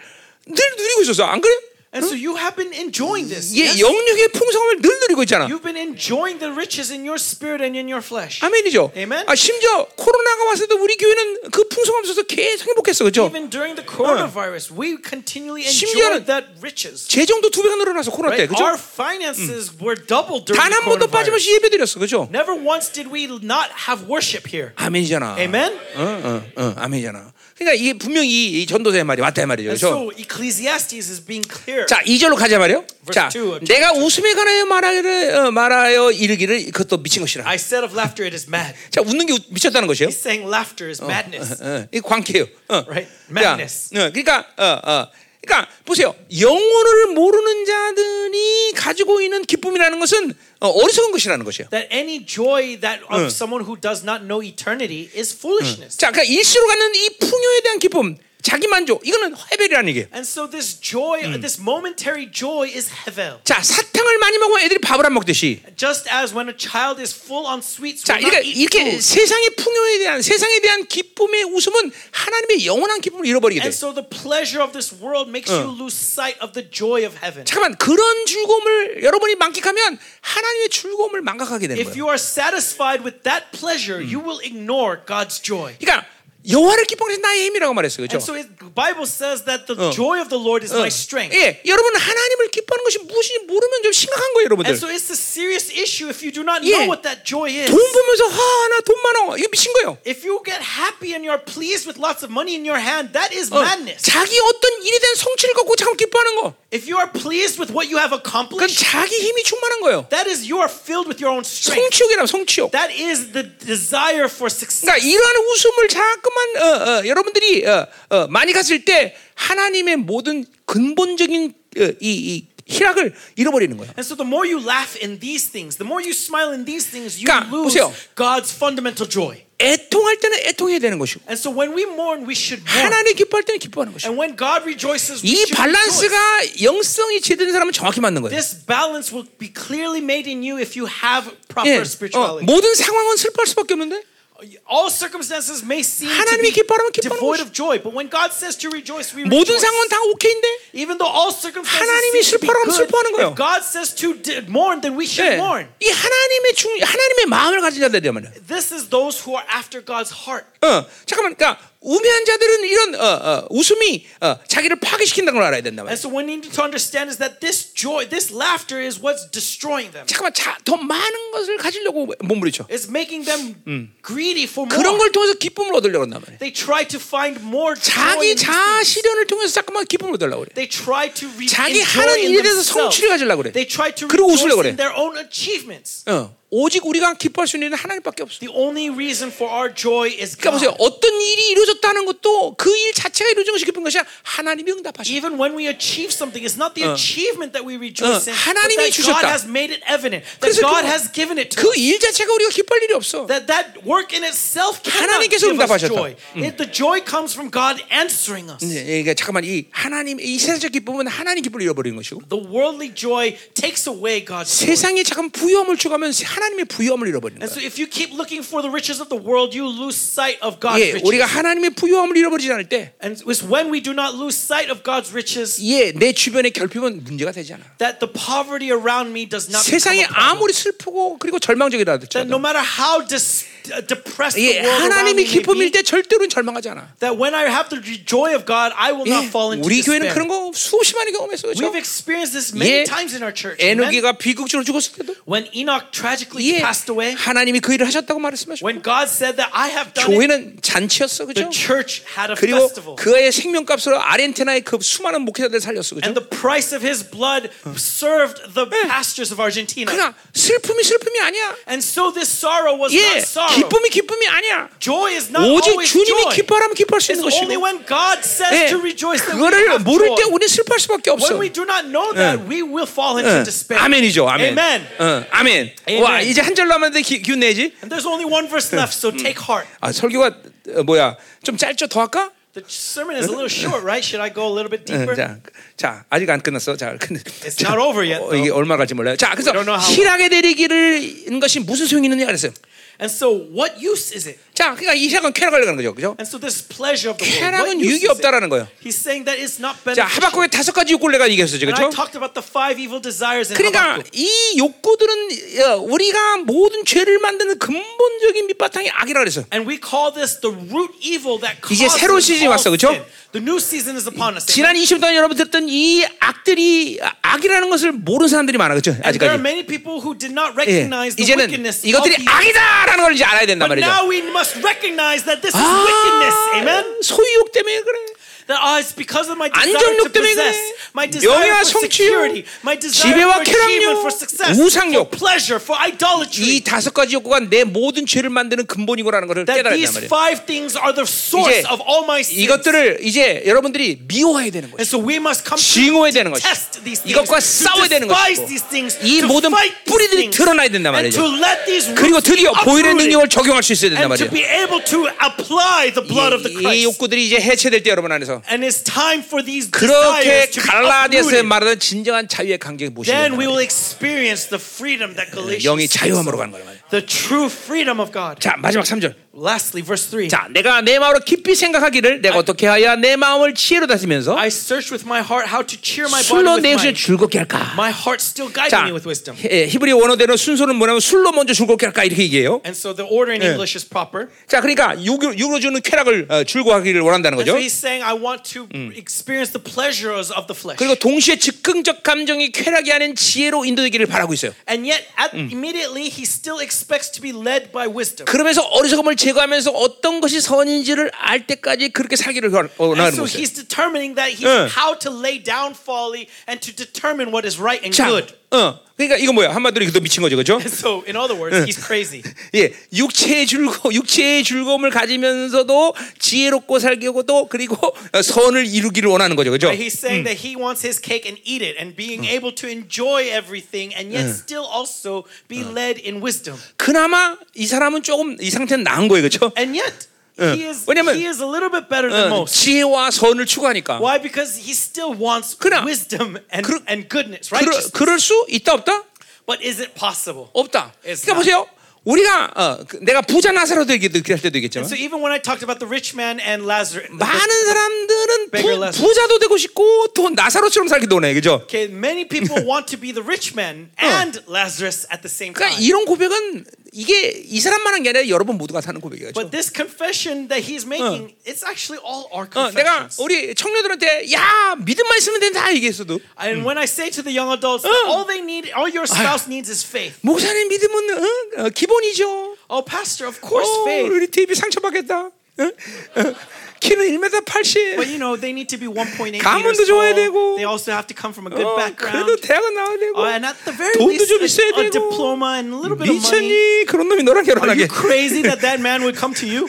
늘 누리고 있었어. 안 그래요? And so you have been enjoying this. 예, yes? 영육의 풍성함을 늘 누리고 있잖아. You've been enjoying the riches in your spirit and in your flesh. 아멘이죠. Amen. 아, 심지어 코로나가 왔어도 우리 교회는 그 풍성함 속에서 계속 행복했어, 그죠? Even during the coronavirus, we continually 심지어는 enjoyed that riches. 재정도 두 배가 늘어나서 코로나 때, Right? 그죠? Our finances were doubled during 단 the 한 번도 coronavirus. 빠짐없이 예배드렸어, 그죠? Never once did we not have worship here. 아멘이잖아. Amen. 어, 어, 어, 아멘이잖아. 그러니까 이게 분명히 이, 이 전도자의 말이 맞다 이 말이죠, And 그죠? so Ecclesiastes is being clear. 자, 2절로 가자 말이요. 자, 내가 웃음에 관하여 말하여, 어, 말하여 이르기를 그것도 미친 것이라. I said of laughter, it is mad. 자, 웃는 게 우- 미쳤다는. He's saying laughter is madness. 어, 이 광기예요. 어. Right? 자, Madness. 어, 그러니까 어, 어, 그러니까 보세요. 영혼을 모르는 자들이 가지고 있는 기쁨이라는 것은 어, 어리석은 것이라는 것이에요. That any joy that of someone who does not know eternity is foolishness. 자, 그러니까 일시로 갖는 이 풍요에 대한 기쁨, 자기 만족, 이거는 해벨이라는 얘기예요. And so this joy, this momentary joy is hevel. 자, 사탕을 많이 먹으면 애들이 밥을 안 먹듯이. Just as when a child is full on sweets, 자, 그러니까 이렇게. 세상의 풍요에 대한 세상에 대한 기쁨의 웃음은 하나님의 영원한 기쁨을 잃어버리게 돼. And so the pleasure of this world makes you lose sight of the joy of heaven. 잠깐만 그런 즐거움을 여러분이 만끽하면 하나님의 즐거움을 망각하게 되는 If 거예요. you are satisfied with that pleasure, you will ignore God's joy. 그러니까 여호와를 기뻐하는 나의 힘이라고 말했어요. 그렇죠? And so it, the Bible says that the joy of the Lord is my strength. 예, 여러분 하나님을 기뻐하는 것이 무엇인지 모르면 좀 심각한 거예요, 여러분들. And so it's a serious issue if you do not Yeah. know what that joy is. 돈 보면서 하, 나돈 많아. 이거 미친 거예요. If you get happy and you're pleased with lots of money in your hand, that is 어, madness. 자기 어떤 일에 대한 성취를 갖고 참 기뻐하는 거. If you are pleased with what you have accomplished, 자기 힘이 충만한 거예요. that is you are filled with your own strength. 성취욕이라면 성취욕. That is the desire for success. 그러니까 이러한 웃음을 자꾸 만 어, 어, 여러분들이 어, 어, 많이 갔을 때 하나님의 모든 근본적인 어, 이, 이 희락을 잃어버리는 거예요. And so the more you laugh in these things, the more you smile in these things, you 그러니까 lose 보세요. God's fundamental joy. 애통할 때는 애통해야 되는 것이고 And so when we mourn, we should mourn. 하나님 기뻐할 때는 기뻐하는 것이고 And when God rejoices, we 이 should rejoice. 밸런스가 영성이 제대로 된 사람은 정확히 맞는 거예요. This balance will be clearly made in you if you have 예, proper 어, spirituality. 모든 상황은 슬퍼할 수밖에 없는데 All circumstances may seem to 하나님이 be 기뻐하면 기뻐하는 devoid 것이- of joy, but when God says to rejoice, we 모든 rejoice. 상황은 다 오케이인데 Even though all circumstances 하나님이 seem to be 슬퍼하면 good, 슬퍼하는 거예요. if God says to d- mourn, then we should 예, mourn. 이 하나님의 중 하나님의 마음을 가진 자들이란 말이야. This is those who are after God's heart. 어, 잠깐만, 그러니까 우매한 자들은 이런 어, 어, 웃음이 어, 자기를 파괴시킨다는 걸 알아야 된단 And 말이야. so what we need to understand is that this joy, this laughter is what's destroying them. 잠깐만, 자, 더 많은 것을 가지려고 몸부림쳐. It's making them greedy for 그런 more. 걸 통해서 기쁨을 얻으려고 한단 말이야. They try to find more joy 자기 in these 자아 things. 실현을 통해서 자꾸만 기쁨을 얻으려고 그래. They try to re- 자기 하는 일에 대해서. 성취를 가지려고 그래. They try to 그리고 웃으려고 그래. in their own achievements. 어, 오직 우리가 기뻐할 수 있는 일은 하나님밖에 없어. The only reason for our joy is 그러니까 보세요. God. 어떤 일이 이루어졌다는 것도 그 일 자체가 이루어진 것이 기쁜 것이 하나님이 응답하셔. Even when we achieve something, it's not the achievement that we rejoice 어, in, but 하나님이 that God 주셨다. has made it evident, that God 그- has given it to 그 us. 일 자체가 우리가 기뻐할 일이 없어. That that work in itself cannot give us joy. It, the joy comes from God answering us. 네, 그러니까 잠깐만 이 하나님 이 세상적 기쁨은 하나님 기쁨을 잃어버리는 것이고 The worldly joy takes away God's. 세상에 잠깐 부여함을 추구하면 하나님 의 부여함을 잃어버리는 And 거야. so if you keep looking for the riches of the world, you lose sight of God's 예, riches. 우리가 하나님의 부여함을 잃어버리지 않을 때, And it's when we do not lose sight of God's riches 예, 내 주변의 결핍은 문제가 되지 않아. that the poverty around me does not become 세상이 a problem. 아무리 슬프고 그리고 절망적이라 That no 할지라도, matter how dis- uh, depressed the 예, world around 하나님이 me may 기쁨일 be, 때 절대로 절망하지 않아. that when I have the joy of God, I will not 예, fall into 우리 교회는 그런 despair. 거 수없이 많이 경험했어, 그렇죠? We've experienced this many 예, times in our church. Amen? 에노기가 비극적으로 죽었을 때도, When Enoch tragically 예, passed away, 하나님이 그 일을 하셨다고 말씀하셨고, when God said that I have done it, 교회는 잔치였어, the 그렇죠? church had a 그리고 festival. 그의 생명값으로 아르헨티나의 그 수많은 목회자들 살렸어, And 그렇죠? the price of his blood served the pastors of Argentina. 그러니까 슬픔이 슬픔이 아니야. And so this sorrow was 예, not sorrow. 기쁨이 기쁨이 아니야. Joy is not 오직 주님이. 기뻐하면 기뻐할 수 있는 only 것이고, when God says 예, to rejoice that we 그거를 모를 때. 우리는 슬퍼할 수밖에 없어. When we do not know that, we will fall into 응. despair. 아멘이죠, 아멘. Amen. 응, 아멘. 와, 이제 한절 남았는데 기, 기운 내지? And there's only one verse left, so take heart. 아, 설교가 어, 뭐야? 좀 짧죠? 더 할까? The sermon is a little short, right? Should I go a little bit 응, deeper? 자, 자, 아직 안 끝났어. 자, 근데 It's not over yet, 어, 이게 얼마 갈지 몰라요. 자, 그래서 희락에 내리기를 는 것이 무슨 소용이 있느냐 그랬어요. And so, what use is it? 자, 그러니까 이 세상은 쾌락을 가는 거죠, 그죠? And so, this pleasure of the world. 쾌락은 유익이? 없다라는 거예요. He's saying that it's not 자, beneficial. 하박국의 다섯 가지 욕구를 내가 얘기했었죠, And I 그죠? talked about the five evil desires in 그러니까 Habakkuk. 이 욕구들은 어, 우리가 모든 죄를 만드는 근본적인 밑바탕이 악이라 그랬어요. And we call this the root evil that 이제 causes 새로운 시즌이 왔어, 그죠? Sin. The new season is upon us. 지난 20년 동안 여러분 들었던 이 악들이 악이라는 것을 모르는 사람들이 많아, 그죠? And there are 아직까지. many people who did not 예. recognize the 이제는 이것들이. 악이다라는 걸 이제 알아야 된단 말이죠. now we must recognize that this is wickedness. 아, Amen. 소유욕 때문에 그래. That oh, it's because of my desire to possess, my desire for security, my desire for achievement, for success, 우상욕. for pleasure, for idolatry. 이 다섯 가지 욕구가 내 모든 죄를 만드는 근본이고라는 것을 깨달아야 these 말이에요. five things are the source of all my sins. 이것들을 이제 여러분들이 미워해야 되는 And 것이죠. so we must come to 증오해야 되는 these things, 이것과 to 싸워야 되는 것이고 these things, 이 모든 these 뿌리들이 드러나야 된단 and 말이죠. these 그리고 드디어 uprooted, 능력을 적용할 수 있어야 된단 and 말이에요. 이. 욕구들이 이제 해체될 때 여러분 안에서 And it's time for these 그렇게 desires to be 갈라디아서에 uprooted. 말하는 진정한 자유의 강경이 Then we 무엇이냐? will experience the freedom that Galatians 영이 speaks 자유함으로 of. 가는 거예요. The true freedom of God. 자 마지막 3절. Lastly, verse 3. 자 내가 내 마음으로 깊이 생각하기를 내가 어떻게 하여 내 마음을 지혜로 다스면서 I search with my heart how to cheer my body with 내. 영혼을 즐겁게 할까? My heart still guiding 자 me with wisdom. 예, 히브리 원어대로 순서는 뭐냐면 술로 먼저 즐겁게 할까 이렇게 얘기해요. And so the order in English is proper. 자 그러니까 육으로, 육으로 주는 쾌락을 어, 즐거워하기를 원한다는 And so 거죠. he's saying, I want to experience the pleasures of the flesh. 그리고 동시에 즉흥적 감정이 쾌락이 아닌 지혜로 인도되기를 바라고 있어요. And yet, at, immediately, he still expects to be led by wisdom. 그러면서 어리석음을 제거하면서 어떤 것이 선인지를 알 때까지 그렇게 살기를 And 원하는 so 거죠. he's determining that he's 응. how to lay down folly and to determine what is right and 자, good. 어, 그러니까 이거 뭐야? 한마디로 이것도 미친 거죠, 그죠? And so, in other words, he's crazy. 예, 육체의 즐거, 육체의 즐거움을 가지면서도 지혜롭고 살기고도 그리고 어, 선을 이루기를 원하는 거죠, 그죠? Right? He's saying that he wants his cake and eat it, and being able to enjoy everything, and yet still also be led in wisdom. 그나마 이 사람은 조금 이 상태는 나은 거예요, 그죠? And yet, he is 왜냐면- he is a little bit better than 어, most. 지혜와 선을 추구하니까. Why? Because he still wants 그러나- wisdom and, 그러- and goodness, 그러, righteousness. 그럴 수 있다 없다? But is it possible? 없다. It's 그러니까 not. 보세요. 우리가 어, 그, 내가 부자 나사로도 얘기할 때도 얘기했지만 So even when I talked about the rich man and Lazarus, 많은 사람들은 부. 부자도 되고 싶고 또 나사로처럼 살기도 원해, 그죠? okay, many people want to be the rich man and Lazarus at the same 그러니까 time. 이런 고백은 이게 이 사람만한 게 아니라 여러분 모두가 사는 고백이에요. But this confession that he's making, it's actually all our 어, 내가 confessions. 우리 청년들한테 야 믿음만 있으면 된다 얘기했어도 And when I say to the young adults, that all they need, all your spouse needs is faith. 목사님 믿음은 어? 어, 기본이죠. Oh, pastor, of course, 어, faith. 우리 TV 상처받겠다. 어? 어, 키는 1m 80. But you know, they need to be 1.8 가문도 좋아야. 되고. They also have to come from a good 어, background. 그래도 대학은 나와야 되고. Oh, and at the very 돈도 least, 좀 있어야 a, a 되고. diploma and a little bit of money. 미쳤니? 그런 놈이 너랑 Are 결혼하게. you crazy that that man would come to you?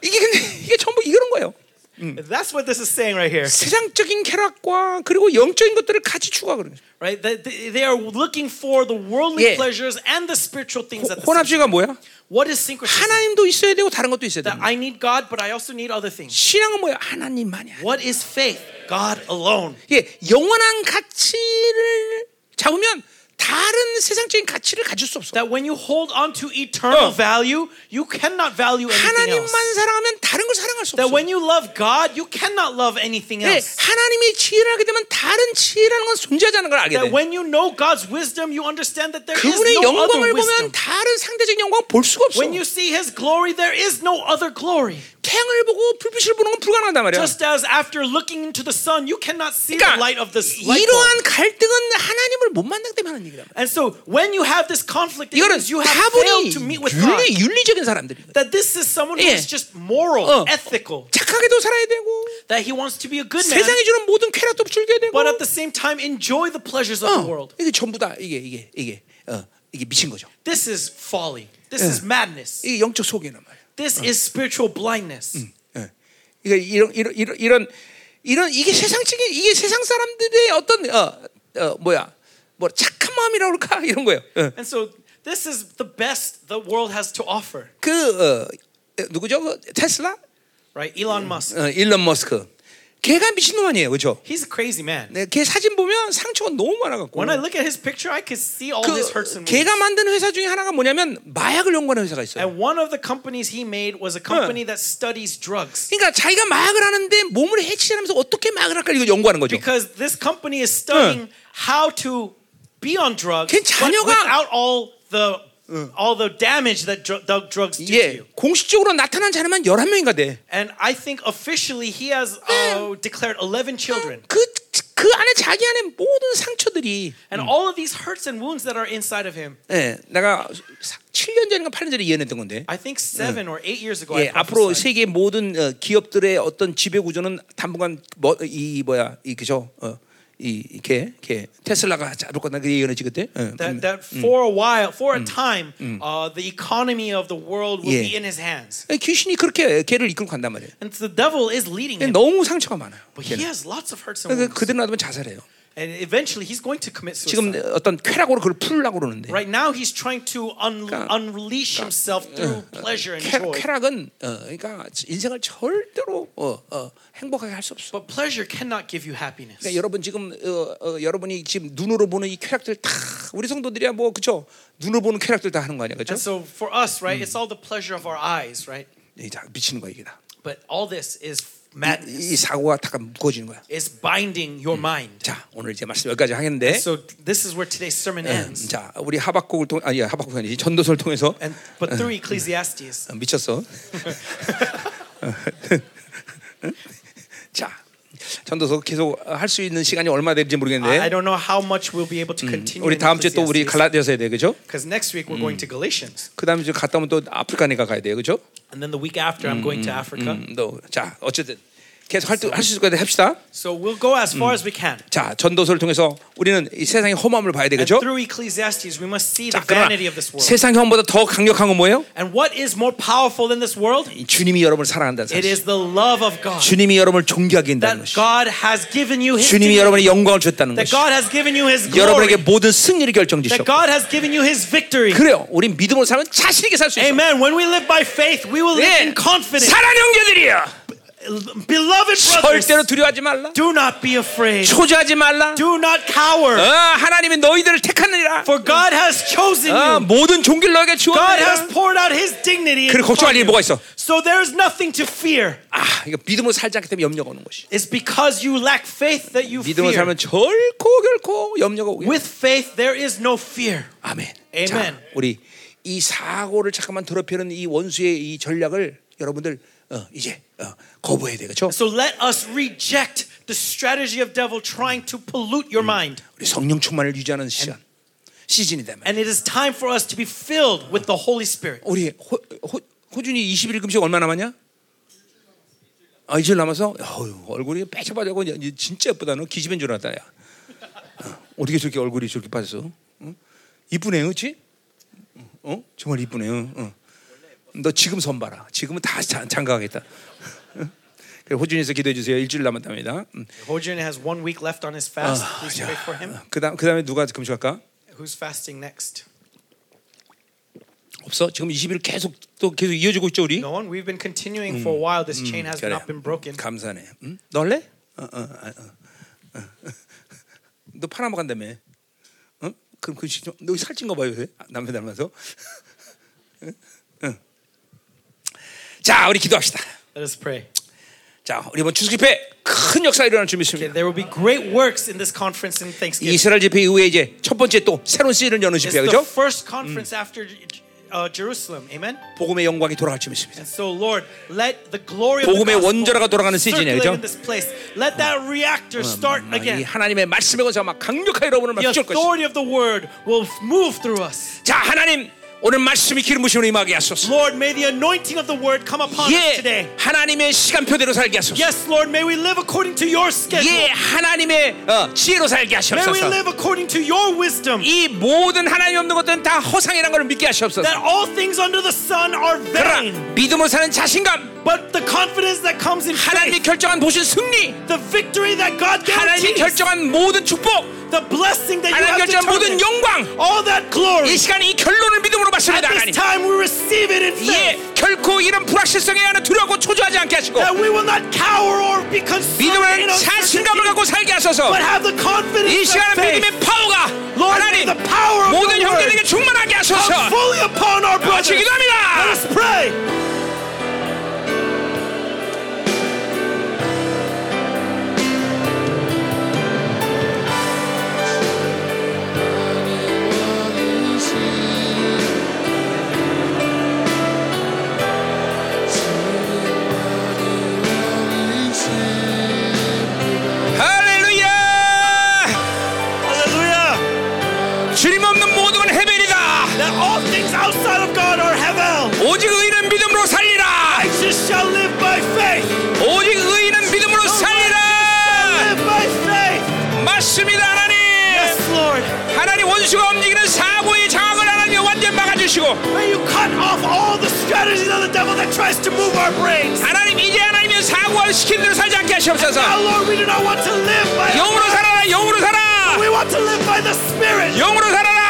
이게 근데 이게 전부 이런 거예요. That's what this is saying right here, 세상적인 쾌락과 그리고 영적인 것들을 같이 추구하는 거죠. right? They they are looking for the worldly 예. pleasures and the spiritual things at the same time. 혼합주의가 뭐야? What is syncretism? 하나님도 있어야 되고 다른 것도 있어야 돼. That I need God, but I also need other things. 신앙은 뭐야? 하나님만이야. What is faith? God alone. 예, 영원한 가치를 잡으면 다른 세상적인 가치를 가질 수 없어. That when you hold on to eternal 어. value, you cannot value anything 하나님만 else. 사랑하면 다른 걸 사랑할 수 That 없어. when you love God, you cannot love anything 예, else. 하나님의 지혜를 알게 되면 다른 지혜라는 건 존재하지 않는 걸 알게 돼. That when you know God's wisdom, you understand that there is 그분의 no other 영광을 wisdom. 보면 다른 상대적인 영광 볼 수가 없어. When you see His glory, there is no other glory. 태양을 보고 불빛을 보는 건 불가능하단 말이야. Just as after looking into the sun, you cannot see the 그러니까 light of this light bulb. 이러한 갈등은 하나님을 못 만나기 때문에 하는 얘기란 말이야. And so when you have this conflict, it means you have failed to meet with God. 윤리, 윤리적인 사람들이 That this is someone who 예. is just moral, 어. ethical. 착하게도 살아야 되고 That he wants to be a good man, 세상이 주는 모든 쾌락도 즐겨야 되고 but at the same time enjoy the pleasures of the 어, world. 이게 전부 다 이게 이게 이게 어, 이게 미친 거죠. This is folly. This is madness. 이게 영적 소개란 말이야. This is spiritual blindness. 예. 이거 이런 이런 이런 이런 이런 이게 세상적인 이게 세상 사람들의 어떤 어, 어 뭐야 뭐 착한 마음이라고 그럴까 이런 거예요. 어. And so this is the best the world has to offer, 그 어, 누구죠? 그 테슬라, right? Elon Musk. 어, 일론 머스크. 걔가 미친놈 아니에요, 그렇죠? He's a crazy man. 네, 걔 사진 보면 상처가 너무 많아갖고. When I look at his picture, I could see all his hurts 그 and wounds. 걔가 만든 회사 중에 하나가 뭐냐면 마약을 연구하는 회사가 있어요. And one of the companies he made was a company that studies drugs. 그러니까 자기가 마약을 하는데 몸을 해치면서 어떻게 마약을 할까 이거 연구하는 거죠. Because this company is studying how to be on drugs 걔 자녀가- without all the all the damage that dr- the drugs do to 예, you. 공식적으로 나타난 자녀만 11명인가 돼. And I think officially he has uh, declared 11 children. 그, 그 안에 자기 안에 모든 상처들이 And all of these hurts and wounds that are inside of him. 예, 내가 7년 전인가 8년 전에 예언했던 건데 I think seven or eight years ago 예, I 앞으로 prophesied. 세계 모든 어, 기업들의 어떤 지배 구조는 당분간 뭐, 이 뭐야 이 그죠 어, 이 이렇게 이렇게 테슬라가 자를 거다 그 예언했지 그때 어, That, that for a while, for a time, uh, the economy of the world will Yeah. be in his hands. 예, 귀신이 그렇게 걔를 이끌고 간단 말이에요 And the devil is leading him. 너무 상처가 많아요 But he has lots of hurts and 그, wounds. 그대로 놔두면 자살해요 And eventually he's going to commit 지금 suicide. 어떤 쾌락으로 그걸 풀려고 그러는데 Right now he's trying to un- 그러니까- unleash himself through pleasure and 쾌, joy. 쾌락은 어, 그러니까 인생을 절대로 어, 어, 행복하게 할 수 없어 But pleasure cannot give you happiness. 그러니까 여러분 지금 어, 어, 여러분이 지금 눈으로 보는 이 쾌락들 다 우리 성도들이야 뭐 그죠 눈으로 보는 쾌락들 다 하는 거 아니야 그죠 And so for us, right, it's all the pleasure of our eyes, right? 이 다 미치는 거야 이게 다. But all this is 이 madness. 사고가 다 묶어지는 거야. Is binding your mind. 자 오늘 이제 말씀 여기까지 하겠는데 So this is where today's sermon ends. 자 우리 하박국을 통 아니 하박국이 아니지 전도서를 통해서 And but through Ecclesiastes, 어, 미쳤어. 자 전도서 계속 할 수 있는 시간이 얼마 될지 I, I 모르겠는데 don't know how much we'll be able to continue. 우리 다음 주에 또 우리 갈라디아서 해야 돼 그죠? Because next week we're going to Galatians, 그 다음에 갔다 오면 또 아프리카니까 가야 돼요 그죠? and then the week after I'm going to Africa. 음, 또자 어쨌든 계속 할수 있을 거야 합시다. So we'll go as far as we can. 자 전도서를 통해서 우리는 이 세상의 험함을 봐야 되겠죠? through Ecclesiastes, we must see 자 the vanity of this world. 세상 험보다 더 강력한 건 뭐예요? And what is more powerful than this world? 이 주님이 여러분을 사랑한다는 It 사실. is the love of God. 주님이 여러분을 존귀하게 한다는 That 것이. God has given you His 주님이. 여러분의 영광을 줬다는 That 것이. God has given you His 여러분에게 glory. 모든 승리를 결정지셨고. That God has given you His victory. 그래요. 우린 믿음으로 살면 자신 있게 살 수 있어. Amen. When we live by faith, we will live 예. in confidence. 사랑하는 형제들이야. Beloved brothers, 절대로 두려워하지 말라. do not be afraid. 초조하지 말라. Do not cower. 어, 하나님이 너희들을 택하느니라. For God has chosen 어, you. 모든 종기를 너에게 God has 주었느니라. poured out His dignity. 그래 걱정할 일이. 뭐가 있어? So there is nothing to fear. 아, 이거 믿음으로 살지 않기 때문에 염려가 오는 것이. It's because you lack faith that you 믿음으로 fear. 살면 결코 결코 염려가 오게. With faith, there is no fear. 아멘. Amen. 자, 우리 이 사고를 잠깐만 더럽히는 이 원수의 이 전략을 여러분들 어, 이제 어, 거부해야 되겠죠? So let us reject the strategy of devil trying to pollute your mind. 우리 성령 충만을 유지하는 시간 시즌이다. 말이야. And it is time for us to be filled with the Holy Spirit. 우리 호, 호, 호준이 20일 금식 얼마 남았냐? 아 이틀 남아서 어휴, 얼굴이 빼쳐빠져고 진짜 예쁘다. 너 기집애인 줄 알았다. 야. 어, 어떻게 저렇게 얼굴이 저렇게 빠졌어? 어? 이쁘네, 그렇지? 어? 정말 이쁘네. 어? 어. 너 지금 선 봐라. 지금은 다 장- 장가가겠다. 어? 그래, 호준이에서 기도해 주세요. 일주일 남았답니다. 음. Hojin has one week left on his fast. Please pray for him. 그다음 그다음에 누가 금식할까? Who's fasting next? 없어. 지금 20일 계속 또 계속 이어지고 있죠, 우리. No one. We've been continuing for a while. This chain has 그래. not been broken. 감사네. 응? 어, 어, 어, 어, 어. 너 파나마 간다며? 어? 그럼 그 시- 너 살찐 거 봐요? 남편 닮아서. 자, 우리 기도합시다. Let us pray. 자, 우리 이번 추수 집회 큰 역사 일어날 준비 있습니다. there will be great works in this conference in Thanksgiving. 이스라엘 집회 이후에 이제 첫 번째 또 새로운 시즌을 여는 It's 집회 the 그죠? first conference after uh, Jerusalem. Amen. 복음의 영광이 돌아갈 준비 있습니다. And so, Lord, let the glory of the 복음의 원자로가 돌아가는 시즌이에요, 그죠? in this place. Let that reactor start 아, 이 again. 하나님의 말씀에 건서 막 강력하게 여러분을 막 The 휘줄 것이. authority of the word will move through us. 자, 하나님 오늘 말씀이 기름 부심으로 임하게 하소서. Lord, may the anointing of the word come upon us 예, today. 하나님의 시간표대로 살게 하소서. Yes, Lord, may we live according to your schedule. 예, 하나님의 어, 지혜로 살게 May we 하시옵소서. live according to your wisdom. 이 모든 하나님 없는 것들은 다 허상이라는 걸 믿게 하시옵소서. That all things under the sun are 그러나 vain. 믿음으로 사는 자신감, But the confidence that comes in 하나님이 faith, 결정한 보신 승리, the victory that God 하나님이 guarantees, 결정한 모든 축복, The blessing that you 하나님 have 결정한 모든 영광, all that glory. 이 시간에 이 결론을 믿음으로 받습니다 At 하나님 this time we receive it in 예 faith. 결코 이런 불확실성에 하나 두려워 초조하지 않게 하시고 That we will not cower or be concerned in 믿음을 자신감을 uncertainty, 갖고 살게 하소서 but have the 이 confidence of faith. 믿음의 파워가 Lord, 하나님 may the power of 모든 your 형제들에게 word 충만하게 come 하소서 fully upon our brothers. 같이 Let 기도합니다 us pray. 오직 의인은 믿음으로 살리라 Righteous shall live by faith. 오직 의인은 믿음으로 살리라. 맞습니다 하나님 Yes, Lord. 하나님 원수가 움직이는 사고의 장악을 하나님 완전 막아주시고 May you cut off all the strategies of the devil that tries to move our brains. 하나님 이제 하나님의 사고를 시키는 대로 살지 않게 하시옵소서 Now, Lord, we do not want to live by 영으로 살아라 영으로 살아 We want to live by the Spirit. 영으로 살아라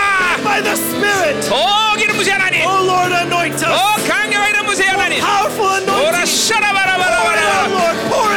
By the Spirit. 더 기름 부세 하나님 Oh Lord, anoint us. 더 강력한 이름 부세 하나님 Powerful 오라 anointing. Pour it out, 샤라바라바라바라 Lord. Pour it out. 더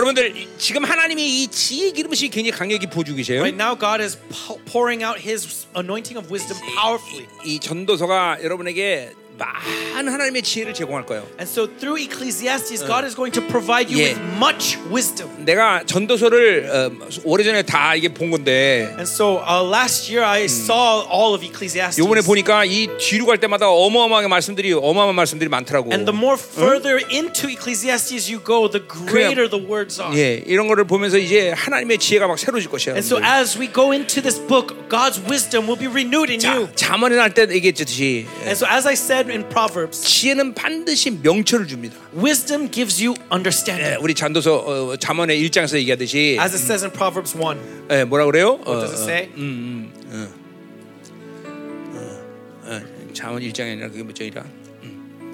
여러분들 지금 하나님이 이 지혜 기름이 굉장히 강력히 부어주고 계세요 Right now, God is pou- pouring out His anointing of wisdom powerfully. 이 전도서가 여러분에게 많은 하나님의 지혜를 제공할 거예요 And so, through Ecclesiastes, God is going to provide you Yeah. with much wisdom. 내가 전도서를 어, 오래전에 다 이게 본 건데 And so, uh, last year I saw all of Ecclesiastes. 요번에 보니까 이 뒤로 갈 때마다 어마어마하게 말씀들이 어마어마한 말씀들이 많더라고. And the more further into Ecclesiastes you go, the greater the words are. 예, 이런 거를 보면서 이제 하나님의 지혜가 막 새로질 것이야. And so as we go into this book, God's wisdom will be renewed in you. 자, 자문에 날때 얘기했듯이 And so as I said in Proverbs, 지혜는 반드시 명철을 줍니다. wisdom gives you 예, understanding. 우리 잔도서 어, 자문의 1장에서 얘기하듯이 As it says in Proverbs 1. 예, 뭐라 그래요? 어, What does it say? 어, 자문 1장이 아니라 그게 몇 장이라? 음.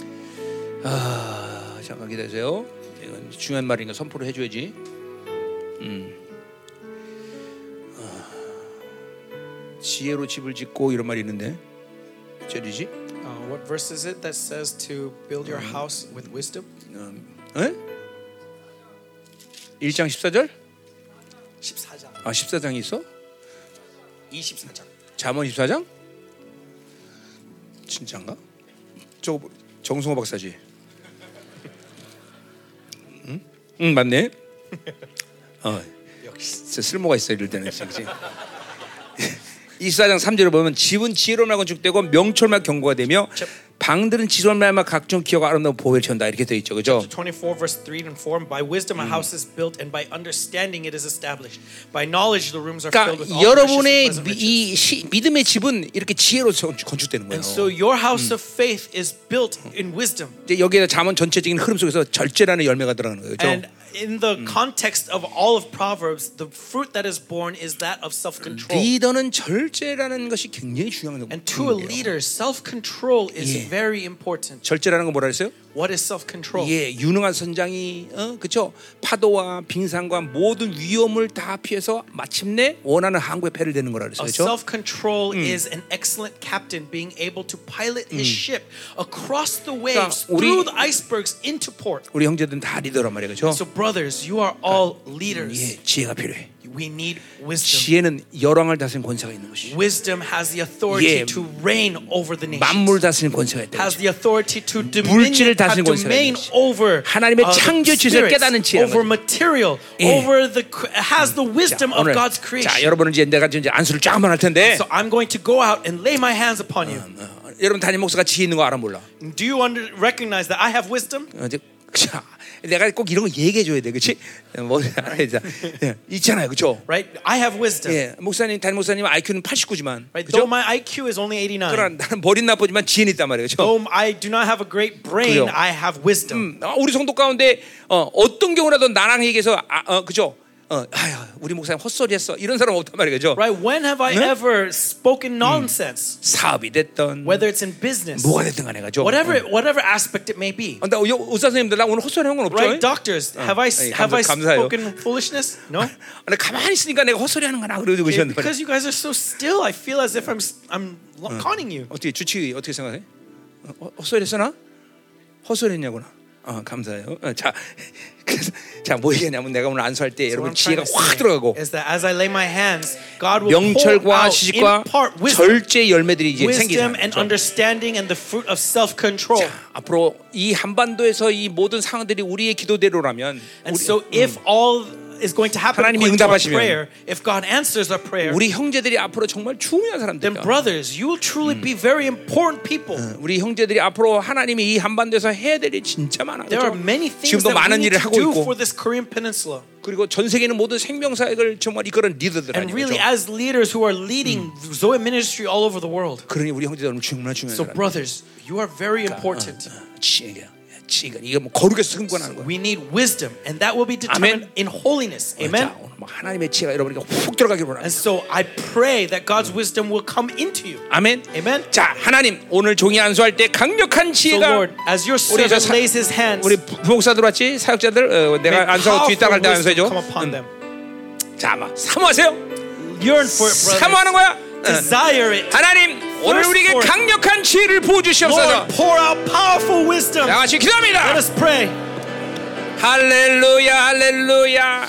아, 잠깐 기다리세요. 이건 중요한 말이니까 선포를 해줘야지. 음. 아, 지혜로 집을 짓고 이런 말이 있는데 몇 절이지? Uh, what verse is it that says to build your house with wisdom? 에? 1장 14절? 14장. 아 14장이 있어? 24장. 잠언 24장? 진짜인가? 저 정승호 박사지. 응? 응 맞네. 어, 진짜 쓸모가 있어 이럴 때는 진짜. 24장 3절을 보면 집은 지혜로운 건축되고 명철만 경고가 되며 방들은 지존 말마 각종 기어가 아름다운 보배를 채운다 이렇게 되어 있죠, 그죠? 24 verse 3 and 4 By wisdom a house is built and by understanding it is established by knowledge the rooms are filled with 그러니까 all 여러분의. 이 시- 믿음의 집은 이렇게 지혜로 건- 건축되는 거예요. And so your house of faith is built in wisdom 이제 여기에 잠언 전체적인 흐름 속에서 절제라는 열매가 들어가는. 그죠? and in the context of all of Proverbs the fruit that is born is that of self-control 리더는 절제라는 것이 굉장히 중요한 and to a 거예요. leader self-control is Yeah. very important 절제라는 거 뭐라 그랬어요? what is self-control 예, 유능한 선장이 어, 그렇죠? 파도와 빙산과 모든 위험을 다 피해서 마침내 원하는 항구에 배를 대는 거라 그랬어요. A 그렇죠? self-control is an excellent captain being able to pilot his ship across the waves 그러니까 우리- through the icebergs into port. 우리 형제들은 다 리더란 말이에요. 그렇죠? So brothers, you are all leaders. 예, 지혜가 필요해. We need wisdom. 지혜는 열왕을 다스리는 권세가 있는 것이죠. Wisdom has the authority 예. to reign over the nations. 만물을 다스리는 권세가 있다. has the authority to 물질을 dominion, have 다스리는 권세가 domain 있는 것이. over 하나님의 uh, the 창조 지혜를 spirits, 깨닫는 지혜라는 over 거죠. material, 예. over the cr- has the wisdom of 오늘 God's 자 creation. 여러분은 이제 내가 이제 안수를 쫙 한번 할 텐데 So I'm going to go out and lay my hands upon you. 어, 여러분 담임 목사가 지혜 있는 거 알아 몰라? Do you under, recognize that I have wisdom? 어, 이제 자, 내가 꼭 이런 거 얘기해 줘야 돼, 그렇지? 뭐 자, 예, 있잖아요, 그렇죠? Right? I have wisdom. 예, 목사님 담임 목사님 IQ는 89지만, Right? 그렇죠? Though my IQ is only 89. 그러나 나는 머리 나쁘지만 지혜는 있단 말이에요, 그렇죠? Though I do not have a great brain, 그래요. I have wisdom. 음, 어, 우리 성도 가운데 어, 어떤 경우라도 나랑 얘기해서 아, 어, 그죠? 어, 아유, 우리 목사님 헛소리했어 이런 사람 없단 말이에요, 그죠? Right? When have I 네? ever spoken nonsense? 사업이 됐던 Whether it's in business, 뭐가 됐든 간에 가죠. whatever whatever aspect it may be. 어, 나 여- 의사 선생님들 나 오늘 헛소리한 건 없죠? Right, doctors, have I 아니, have I 감사- 감사해요. spoken foolishness? No. 아니, 가만히 있으니까 내가 헛소리하는 거나 그러고 그러셨는데 because you guys are so still, I feel as if I'm I'm conning you. 어떻게 주치 어떻게 생각해? 어, 헛소리했어 나? 헛소리했냐구나. 어, 감사해요. 어, 자, 그래서 자 뭐 얘기냐면 내가 오늘 안수할 때 여러분 지혜가 확 들어가고 is that as I lay my hands, God will pour 명철과 지식과 절제 열매들이 이제 생기죠. wisdom and understanding and the fruit of self-control. 자, 앞으로 이 한반도에서 이 모든 상황들이 우리의 기도대로라면 And 우리, so, if all is going to happen 하나님이 according to our 응답하시면 prayer, if God answers our prayer, 우리 형제들이 앞으로 정말 중요한 then 사람들이야. brothers, you will truly be very important people. 우리 형제들이 앞으로 하나님이 이 한반도에서 해야 될 일이 진짜 많아. There are 그렇죠? many things 지금도 that we 많은 need 일을 to 하고 do 있고 for this Korean peninsula. 그리고 전 세계는 모든 생명사역을 정말 이끄는 리더들 And 아니죠. really, as leaders who are leading Zoe ministry all over the world. 그러니 우리 형제들 오늘 정말 중요한 So, 사람. brothers, you are very important. 지혜가 지혜가 이게 뭐 거룩에서 승권하는 거야. We need wisdom, and that will be determined in holiness. Amen. 자, 오늘 뭐 하나님의 지혜가 여러분에게 훅 들어가길 원합니다. And so I pray that God's wisdom will come into you. 아멘. Amen. 자, 하나님 오늘 종이 안수할 때 강력한 So, 지혜가 Lord, as your 우리 servant 사- lays his hands, 우리 부목사 들어왔지 사역자들 어, 내가 안수하고 뒤 따갈 powerful 때 안수해줘. upon them. 자, 막 사모하세요. Yearn for it, brothers. 사모하는 거야. 응. Desire it. 하나님 오늘 우리에게. 강력한 지혜를 부어 주시옵소서. Lord, pour out powerful wisdom. 다 같이 Let 기도합니다. us pray. 할렐루야, 할렐루야.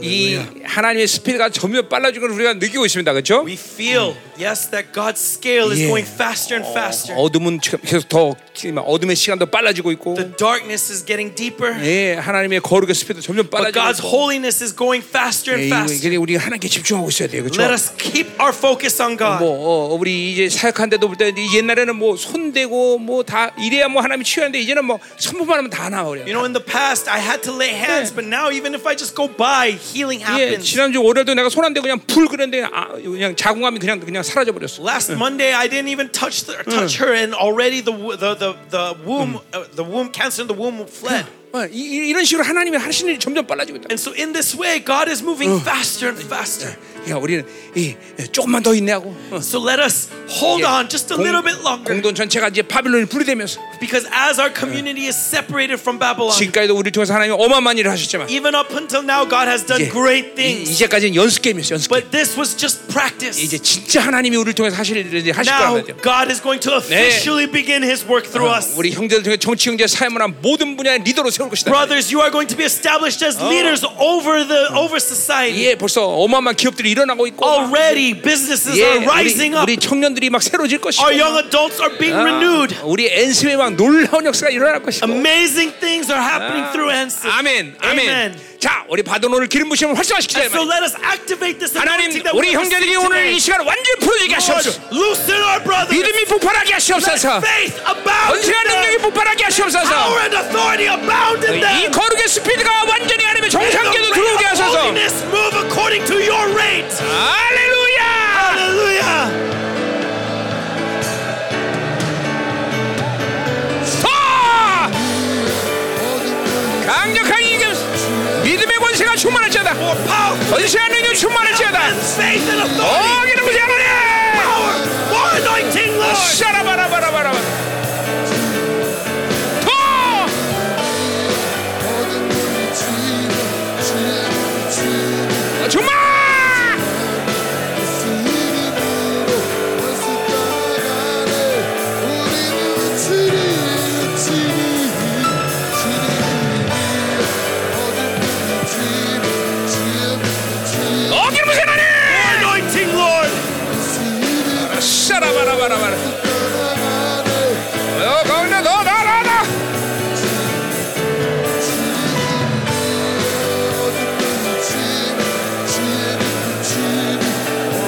이 하나님의 스피드가 점점 빨라지는 걸 우리가 느끼고 있습니다, 그렇죠? We feel, yes, that God's speed is going faster and faster. 어둠은 계속 더 어둠의 시간도 빨라지고 있고, The darkness is getting deeper, 예, 하나님의 거룩의 스피드 점점 but 빨라지고 God's 있고. holiness is going faster 예, and faster. 이게 우리 하나님께 집중하고 있어야 돼요, 그렇죠? Let us keep our focus on God. 뭐 어, 우리 이제 사역한데도 볼 때 옛날에는 뭐 손대고 뭐 다 이래야 뭐 하나님이 치유하는데 이제는 뭐 선포만 하면 다 나와 그래. You know, in the past, I had to lay hands, but now, even if I just go by, healing 예, happens. 지난주 월요일도 내가 손 안 대고 그냥 불 그랬는데 아, 그냥 자궁감이 그냥 그냥 사라져 버렸어. Last Monday, I didn't even touch the, touch her, and already the wo- the the, the womb uh, the womb cancer in the womb fled. 어, 이, 이- 이런 식으로 하나님이 하시는 일이 점점 빨라지고 있다. And so, in this way, God is moving faster and faster. 야, 우리는 이, 조금만 더 인내하고 어, So let us hold 예, on just a 공- little bit longer, 공동 전체가 이제 바빌론이 분리되면서 because as our community is separated from Babylon, 지금까지도 우리 통해서 하나님이 어마어마한 일을 하셨지만 even up until now, God has done great 이, things. 이제까지는 연습 게임이었어. 연습 게임. But this was just practice. 이제 진짜 하나님이 우리를 통해서 하실 일을 이제 하실 Now 거란 말이죠. God is going to officially begin His work through us. 우리 형제들 중에 정치, 경제, 사회문화 모든 분야의 리더로 세울 것이다. Brothers, you are going to be established as leaders over the over society. 예, 벌써 어마어마한 기업들이 일어나고 있고 Already, businesses 예, are 우리, rising up. 우리 청년들이 막 새로질 것이고 Our young adults are being 아, renewed. 우리 엔스에 막 놀라운 역사가 일어날 것이고 Amazing things are happening 아, through Ensign. 아멘, 아멘. Amen. 자, 우리 바도노를 기름 부심을 활성화시키자. so 말이야. let us activate this 하나님, 우리 형제들이 오늘. 이 시간 완전히 풀어지게 하시옵소서. loosen our brothers. 믿음이 폭발하게 하시옵소서. faith abound in 권세한 능력이 them. 폭발하게 하시옵소서. Power and authority abound in 이 them. 거룩의 스피드가 완전히 하나님의 rate 들어오게 하소서. holiness move according to your rate. 할렐루야! 강력한 이겨 믿음의 권세가 충만할지어다. 권세한 능력 충만할지어다. and faith and authority. 어, 이름 부지 하나님! Power. More anointing, Lord. 샤라바라바라바라. 바라바라. 어, 더 나가라.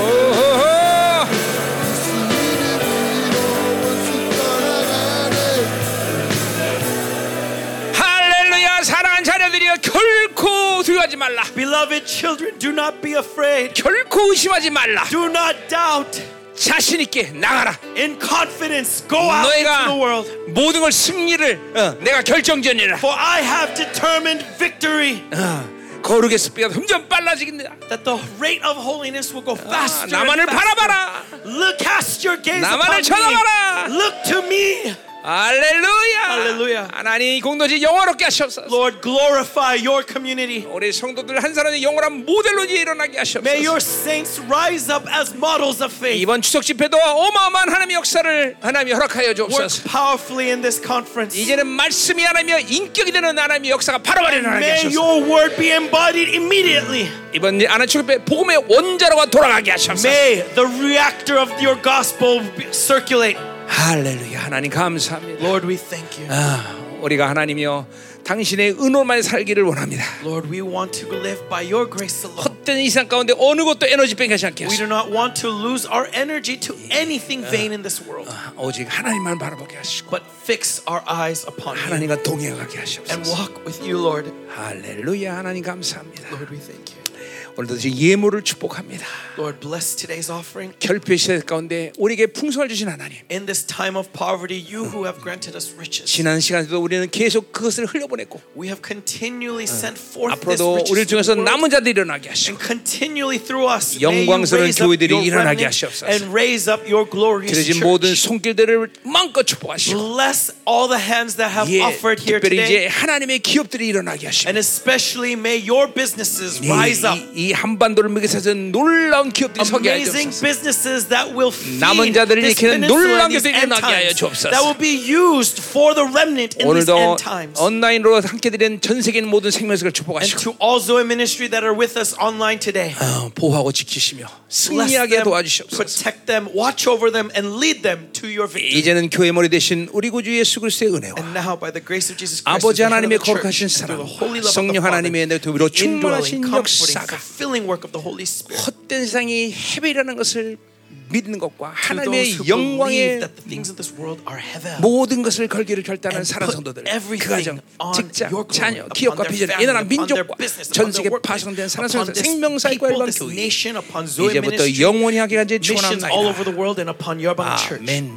오호호. 할렐루야 사랑하는 자녀들이여 결코 두려워하지 말라 Beloved children, do not be afraid. 결코 의심하지 말라 Do not doubt. 자신 있게 나가라 In confidence, go out into 너희가 the world. 모든 걸 승리를 어, 내가 결정전이라 For I have determined victory. 어, 거룩의 습비가 점점 빨라지겠느냐 That the rate of holiness will go 아, faster. and 나만을 faster. 바라봐라 Look, cast your gaze 나만을 upon 쳐다봐라. me. Look to me. 할렐루야 할렐루야. 하나님 이 공동체 영화롭게 하시옵소서 Lord, glorify your community. 우리 성도들 한 사람의 영원한 모델로 이제 일어나게 May your 하시옵소서 saints rise up as models of faith. 이번 추석 집회도 어마어마한 하나님의 역사를 하나님이 허락하여 Work 주옵소서 powerfully in this conference. 이제는 말씀이 하나며 인격이 되는 하나님의 역사가 바로바로 일어나게 May 하소서 your word be embodied immediately. 이번 아나 축배 복음의 원자로가 돌아가게 하소서 May the reactor of your gospel be- circulate. 할렐루야 하나님 감사합니다 Lord, we thank you. 아, 우리가 하나님이여 당신의 은혜만 살기를 원합니다 Lord, we want to live by your grace alone. 헛된 이 세상 가운데 어느 것도 에너지 뱅하지 않게 We 하소서 do not want to lose our energy to anything vain in this world, 오직 하나님만 바라보게 하시고 but fix our eyes upon you 하나님과 동행하게 and 하시옵소서 walk with you, Lord. 할렐루야 하나님 감사합니다 Lord, we thank you. 오늘도 이 예물을 축복합니다 Lord, bless today's offering. 결핍의 시대 가운데 우리에게 풍성을 주신 하나님 In this time of poverty, you who have granted us riches, 지난 시간에도 우리는 계속 그것을 흘려보냈고 we have continually sent forth this 앞으로도 우리를 riches to 통해서 the world. 남은 자들이 일어나게 하시고 and continually through us may you 영광스러운 raise up 교회들이 your 일어나게 remnant 하시옵소서. and raise up your glorious 드려진 모든 church. 손길들을 마음껏 축복하시고 Bless all the hands that have 예, offered here 특별히 today 이제 하나님의 기업들이 일어나게 하시고 and especially may your businesses rise up 이, 이 한반도를 먹여서 놀라운 기업들이 서게 하여 amazing 주옵소서 businesses that will feed 남은 자들을 일으키는 놀라운 end 일어나게 하여 주옵소서. that will be used for the remnant in these 오늘도 end times 온라인으로 함께 드리는 전 세계 모든 and 축복하시고 to all Zoe ministry that are with us online today 어, 보호하고 지키시며 승리하게 도와주시옵소서 protect them watch over them and lead them to your victory 이제는 교회 머리 대신 우리 구주 예수 그리스도의 은혜와 and now by the grace of Jesus Christ 아버지 하나님의 거룩하신 사랑 holy love of the 성령 하나님의 내도로 the indwelling, 충만하신 역사가 fulfilling work of the Holy Spirit 헛된 세상이 해배라는 것을 믿는 것과 하나님의 영광의 모든 것을 걸기를 결단한 사랑 성도들 그 everything 가정, on 직장, 자녀, 기업과 비전, 이 나라 민족과 전 세계 파송된 사랑 upon 성도 this 생명사의 people, 관련 this 교회 이제부터 영원히 your church. 아멘.